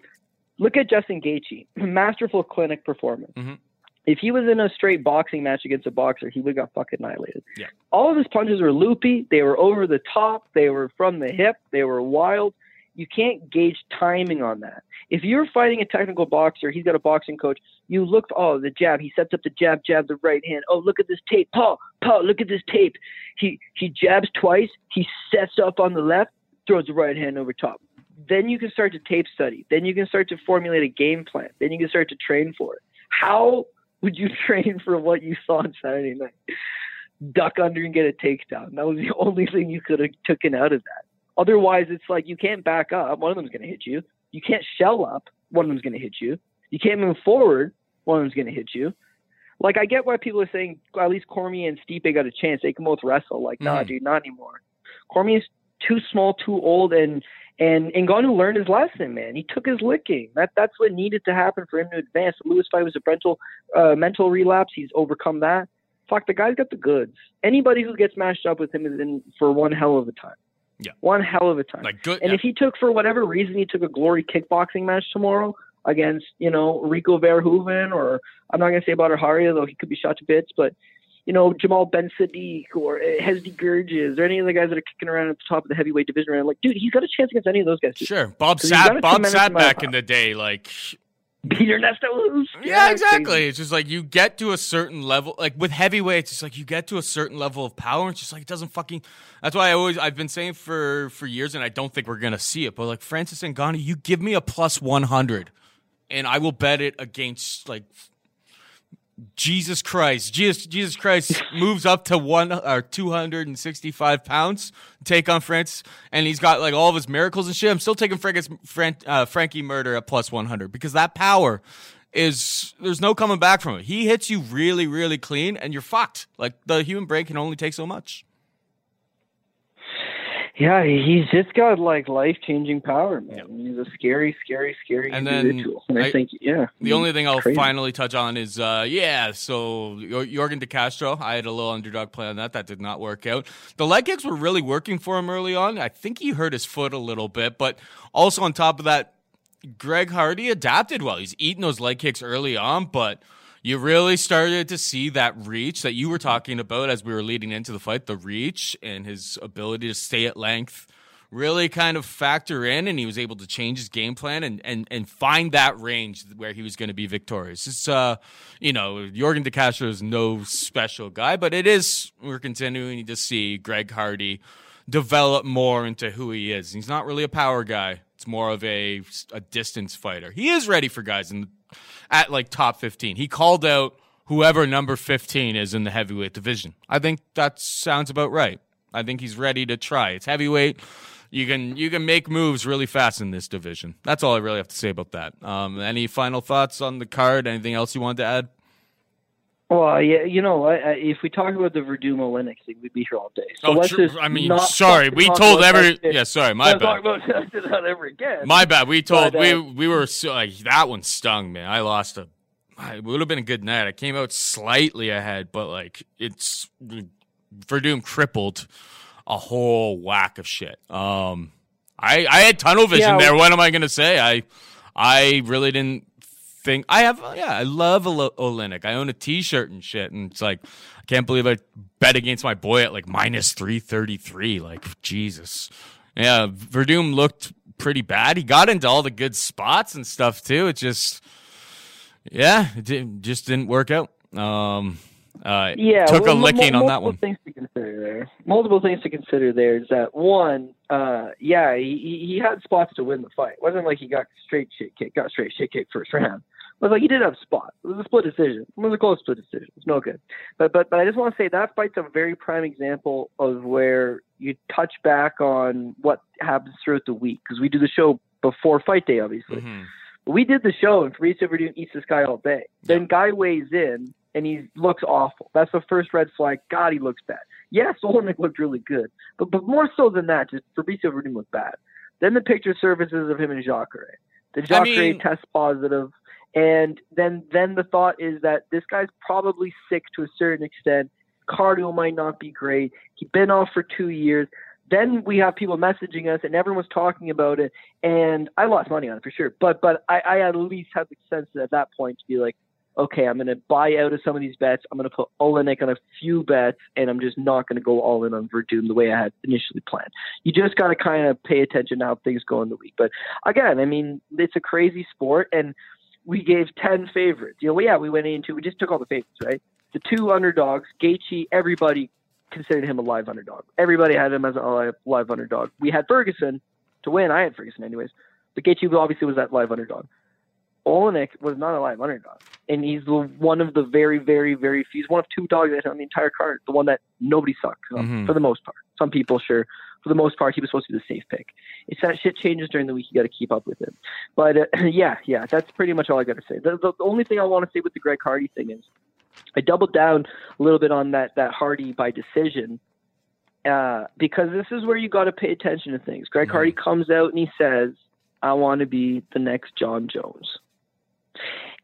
look at Justin Gaethje, masterful clinic performance. Mhm. If he was in a straight boxing match against a boxer, he would have got fucking annihilated. Yeah. All of his punches were loopy. They were over the top. They were from the hip. They were wild. You can't gauge timing on that. If you're fighting a technical boxer, he's got a boxing coach. You look, oh, the jab. He sets up the jab, jab, the right hand. Oh, look at this tape, Paul. Paul, look at this tape. He he jabs twice. He sets up on the left, throws the right hand over top. Then you can start to tape study. Then you can start to formulate a game plan. Then you can start to train for it. How would you train for what you saw on Saturday night? Duck under and get a takedown. That was the only thing you could have taken out of that. Otherwise, it's like you can't back up. One of them's going to hit you. You can't shell up. One of them's going to hit you. You can't move forward. One of them's going to hit you. Like I get why people are saying at least Cormier and Stipe got a chance. They can both wrestle. Like, nah, Mhm. dude, not anymore. Cormier's too small, too old, and and Ngannou learned his lesson, man. He took his licking. That that's what needed to happen for him to advance. The Lewis fight was a mental uh, mental relapse. He's overcome that. Fuck, the guy's got the goods. Anybody who gets matched up with him is in for one hell of a time. Yeah. One hell of a time. Like good. And yeah. if he took, for whatever reason, he took a glory kickboxing match tomorrow against, you know, Rico Verhoeven, or I'm not going to say about Haria, though he could be shot to bits, but, you know, Jamal Ben Saddik or uh, Hesdy Gerges or any of the guys that are kicking around at the top of the heavyweight division. Around, like, dude, he's got a chance against any of those guys. Sure, Bob 'Cause he's got sat. Bob Sapp back in the day, like Beat Luz. Yeah, it's exactly. crazy. It's just like you get to a certain level, like with heavyweights, it's like you get to a certain level of power. And it's just like it doesn't fucking. That's why I always I've been saying for for years, and I don't think we're gonna see it. But like Francis Ngannou, you give me a plus one hundred, and I will bet it against like Jesus Christ. Jesus Jesus Christ moves up to one or sixty five pounds take on Francis, and he's got like all of his miracles and shit. I'm still taking Frank, uh, Frankie Murder at plus one hundred because that power is there's no coming back from it. He hits you really really clean, and you're fucked. Like the human brain can only take so much. Yeah, he's just got like life changing power, man. He's a scary, scary, scary And then individual. And I, I- think, yeah. The only thing I'll crazy. finally touch on is, uh, yeah, so Jor- Yorgan De Castro, I had a little underdog play on that. That did not work out. The leg kicks were really working for him early on. I think he hurt his foot a little bit, but also on top of that, Greg Hardy adapted well. He's eating those leg kicks early on, but you really started to see that reach that you were talking about as we were leading into the fight, the reach and his ability to stay at length really kind of factor in and he was able to change his game plan and and, and find that range where he was going to be victorious. It's uh you know, Yorgan De Castro is no special guy, but it is we're continuing to see Greg Hardy develop more into who he is. He's not really a power guy. It's more of a a distance fighter. He is ready for guys in at like top 15. He called out whoever number 15 is in the heavyweight division. I think that sounds about right. I think he's ready to try. It's heavyweight you can you can make moves really fast in this division. That's all I really have to say about that. Um, any final thoughts on the card? Anything else you wanted to add? Well, yeah, you know, I, I, if we talk about the Werdum Oleinik thing, we'd be here all day. So oh, let's true. just I mean, sorry, we told every. Yeah, sorry, my Not talk bad. about that ever again. My bad. We told But, we uh, we were so like that one stung, man. I lost a. It would have been a good night. I came out slightly ahead, but like it's Werdum crippled a whole whack of shit. Um, I I had tunnel vision Yeah, there. What am I gonna say? I I really didn't think I have. Yeah, I love Ol- Oleinik. I own a T-shirt and shit, and it's like I can't believe I bet against my boy at like minus three thirty three. Like Jesus, yeah. Werdum looked pretty bad. He got into all the good spots and stuff too. It just, yeah, it did, just didn't work out. Um, uh, yeah, took well, a licking on that multiple one. Things to consider there. Multiple things to consider there is that one, uh, yeah, he, he he had spots to win the fight. It wasn't like he got straight shit kick, got straight shit kick first round. Was like he did have spots. It was a split decision. It was a close split decision. It's no good. But but but I just want to say that fight's a very prime example of where you touch back on what happens throughout the week because we do the show before fight day, obviously. Mhm. We did the show and Fabricio Werdum eats this guy all day. Then guy weighs in and he looks awful. That's the first red flag. God, he looks bad. Yes, Oleinik looked really good, but but more so than that, just Fabricio Werdum looked bad. Then the picture surfaces of him and Jacare. The Jacare mean- tests positive, and then then the thought is that this guy's probably sick to a certain extent. Cardio might not be great. He's been off for two years. Then we have people messaging us, and everyone's talking about it. And I lost money on it for sure, but but I, I at least had the sense at that point to be like, okay, I'm going to buy out of some of these bets. I'm going to put Oleinik on a few bets, and I'm just not going to go all in on Werdum the way I had initially planned. You just got to kind of pay attention to how things go in the week. But again, I mean, it's a crazy sport, and we gave 10 favorites. You know, yeah, we went into, we just took all the favorites, right? The two underdogs, Gaethje, everybody considered him a live underdog. Everybody had him as a live, underdog. We had Ferguson to win. I had Ferguson anyways. But Gaethje obviously was that live underdog. Oleinik was not a live underdog, and he's one of the very, very, very few. He's one of two dogs that on the entire card. The one that nobody sucked Mhm. for the most part. Some people, sure. For the most part, he was supposed to be the safe pick. It's that shit changes during the week. You got to keep up with it. But uh, yeah, yeah, that's pretty much all I got to say. The, the, the only thing I want to say with the Greg Hardy thing is, I doubled down a little bit on that that Hardy by decision. Uh, because this is where you got to pay attention to things. Greg Hardy comes out and he says, "I want to be the next Jon Jones,"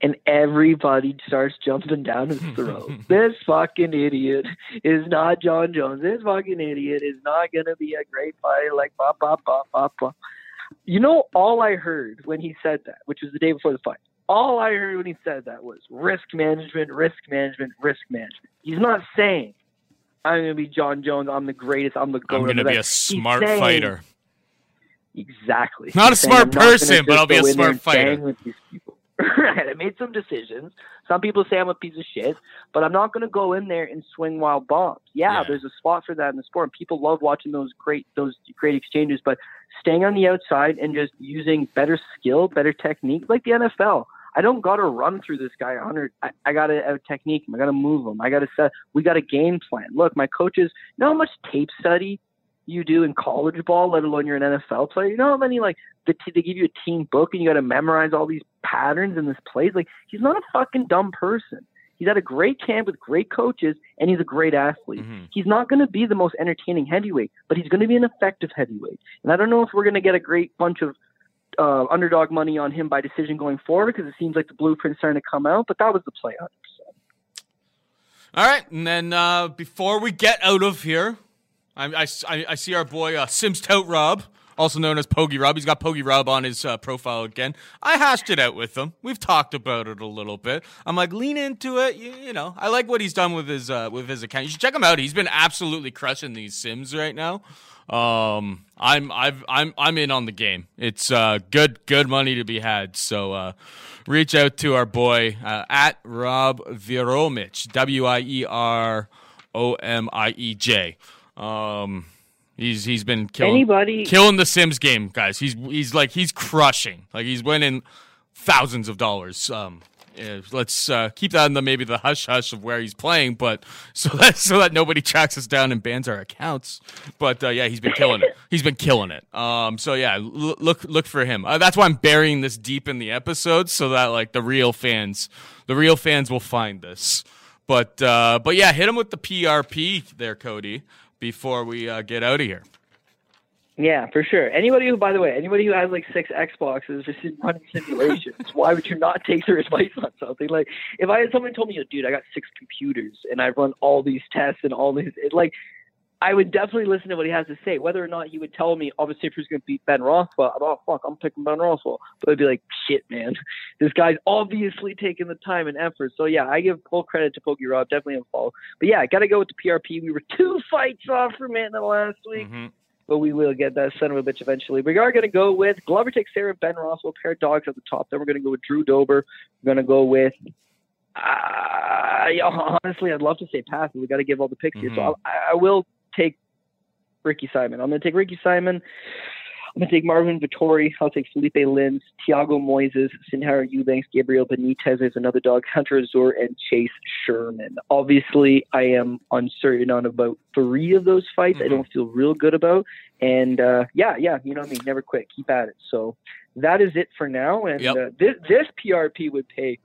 and everybody starts jumping down his throat. this fucking idiot is not Jon Jones. This fucking idiot is not gonna be a great fighter like blah blah blah blah blah. You know, all I heard when he said that, which was the day before the fight, all I heard when he said that was risk management, risk management, risk management. He's not saying I'm gonna be Jon Jones. I'm the greatest. I'm the I'm going to be a smart saying- fighter. Exactly. Not a He's smart "I'm not gonna person, but I'll be a go in there smart fighter." Bang with these people. right. I made some decisions. Some people say I'm a piece of shit, but I'm not going to go in there and swing wild bombs. Yeah, Yeah. there's a spot for that in the sport. And people love watching those great those great exchanges, but staying on the outside and just using better skill, better technique, like the NFL. I don't got to run through this guy 100. I, I got to technique him. I got to move him. I got to set. We got a game plan. Look, my coaches. You know how much tape study you do in college ball, let alone you're an NFL player. You know how many like the t- they give you a team book and you got to memorize all these patterns and this plays. Like he's not a fucking dumb person. He's at a great camp with great coaches and he's a great athlete. Mhm. He's not going to be the most entertaining heavyweight, but he's going to be an effective heavyweight. And I don't know if we're going to get a great bunch of uh, underdog money on him by decision going forward because it seems like the blueprint's starting to come out. But that was the play. 100%. All right, and then uh, before we get out of here, I, I, I- I see our boy uh, Sims Tout Rob also known as Pogi Rob. He's got Pogi Rob on his uh, profile again. I hashed it out with him. We've talked about it a little bit. I'm like, lean into it. You, you know, I like what he's done with his uh, with his account. You should check him out. He's been absolutely crushing these Sims right now. Um, I'm I've I'm I'm in on the game. It's uh, good good money to be had. So uh, reach out to our boy uh, at Rob Wieromich W I E R O M I E J. Um, he's he's been killing Anybody- killing the Sims game, guys. He's he's like he's crushing. Like he's winning thousands of dollars. Um, yeah, let's uh, keep that in the maybe the hush hush of where he's playing, but so that so that nobody tracks us down and bans our accounts. But uh, yeah, he's been killing it. He's been killing it. Um, so yeah, l- look look for him. Uh, that's why I'm burying this deep in the episodes so that like the real fans, the real fans will find this. But uh, but yeah, hit him with the PRP there, Cody, before we uh, get out of here. Yeah, for sure. Anybody who, by the way, anybody who has like six Xboxes just in running simulations, why would you not take their advice on something? Like, if I had someone told me, dude, I got six computers and I run all these tests and all these, it, like, I would definitely listen to what he has to say. Whether or not he would tell me, obviously, if he's going to beat Ben Rothwell, oh, fuck, I'm picking Ben Rothwell. But I'd be like, shit, man. This guy's obviously taking the time and effort. So, yeah, I give full credit to Pogi Rob. Definitely a follow. But, yeah, I got to go with the PRP. We were two fights off from it in the last week Mm-hmm. but we will get that son of a bitch eventually. We are going to go with Glover Teixeira, Ben Rothwell, pair of dogs at the top. Then we're going to go with Drew Dober. We're going to go with. Uh, honestly, I'd love to say pass, but we got to give all the picks here. So. I'll, I will take Ricky Simon. I'm going to take Ricky Simon. I'm going to take Marvin Vettori. I'll take Philipe Lins, Thiago Moises, Sijara Eubanks, Gabriel Benitez is another dog, Hunter Azure, and Chase Sherman. Obviously, I am uncertain on about three of those fights. I don't feel real good about. And uh, yeah, yeah, you know I mean, never quit, keep at it. So that is it for now. And Yep. uh, this this PRP would pay.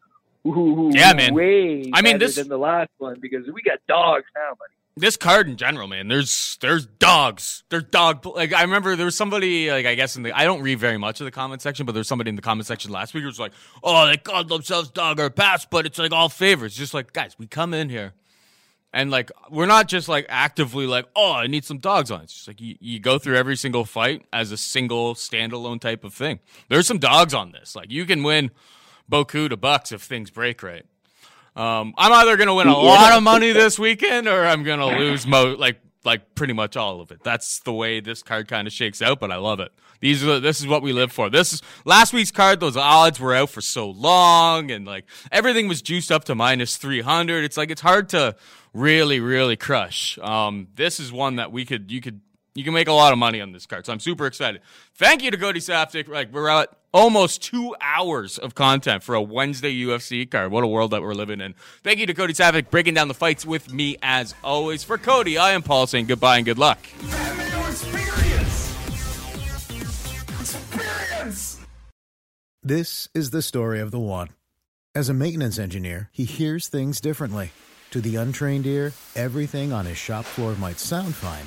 Ooh, Yeah, man. Way I mean, this- than the last one because we got dogs now, buddy. This card in general, man. There's there's dogs. There's dog. Like I remember there was somebody like I guess in the I don't read very much of the comment section, but there's somebody in the comment section last week who was like, "Oh, they called themselves dog or pass, but it's like all favors." Just like guys, we come in here. And like we're not just like actively like, oh, I need some dogs on. It's just like you, you go through every single fight as a single standalone type of thing. There's some dogs on this. Like you can win Boku to Bucks if things break right. Um, I'm either gonna win a lot of money this weekend or I'm gonna lose mo like like pretty much all of it. That's the way this card kind of shakes out, but I love it. These are this is what we live for. This is last week's card. Those odds were out for so long, and like everything was juiced up to minus three hundred. It's like it's hard to really really crush. Um, this is one that we could you could you can make a lot of money on this card. So I'm super excited. Thank you to Cody Saftik. Like we're at almost two hours of content for a Wednesday UFC card. What a world that we're living in. Thank you to Cody Saftik breaking down the fights with me as always. For Cody, I am Paul saying goodbye and good luck. This is the story of the one. As a maintenance engineer, he hears things differently. To the untrained ear, everything on his shop floor might sound fine,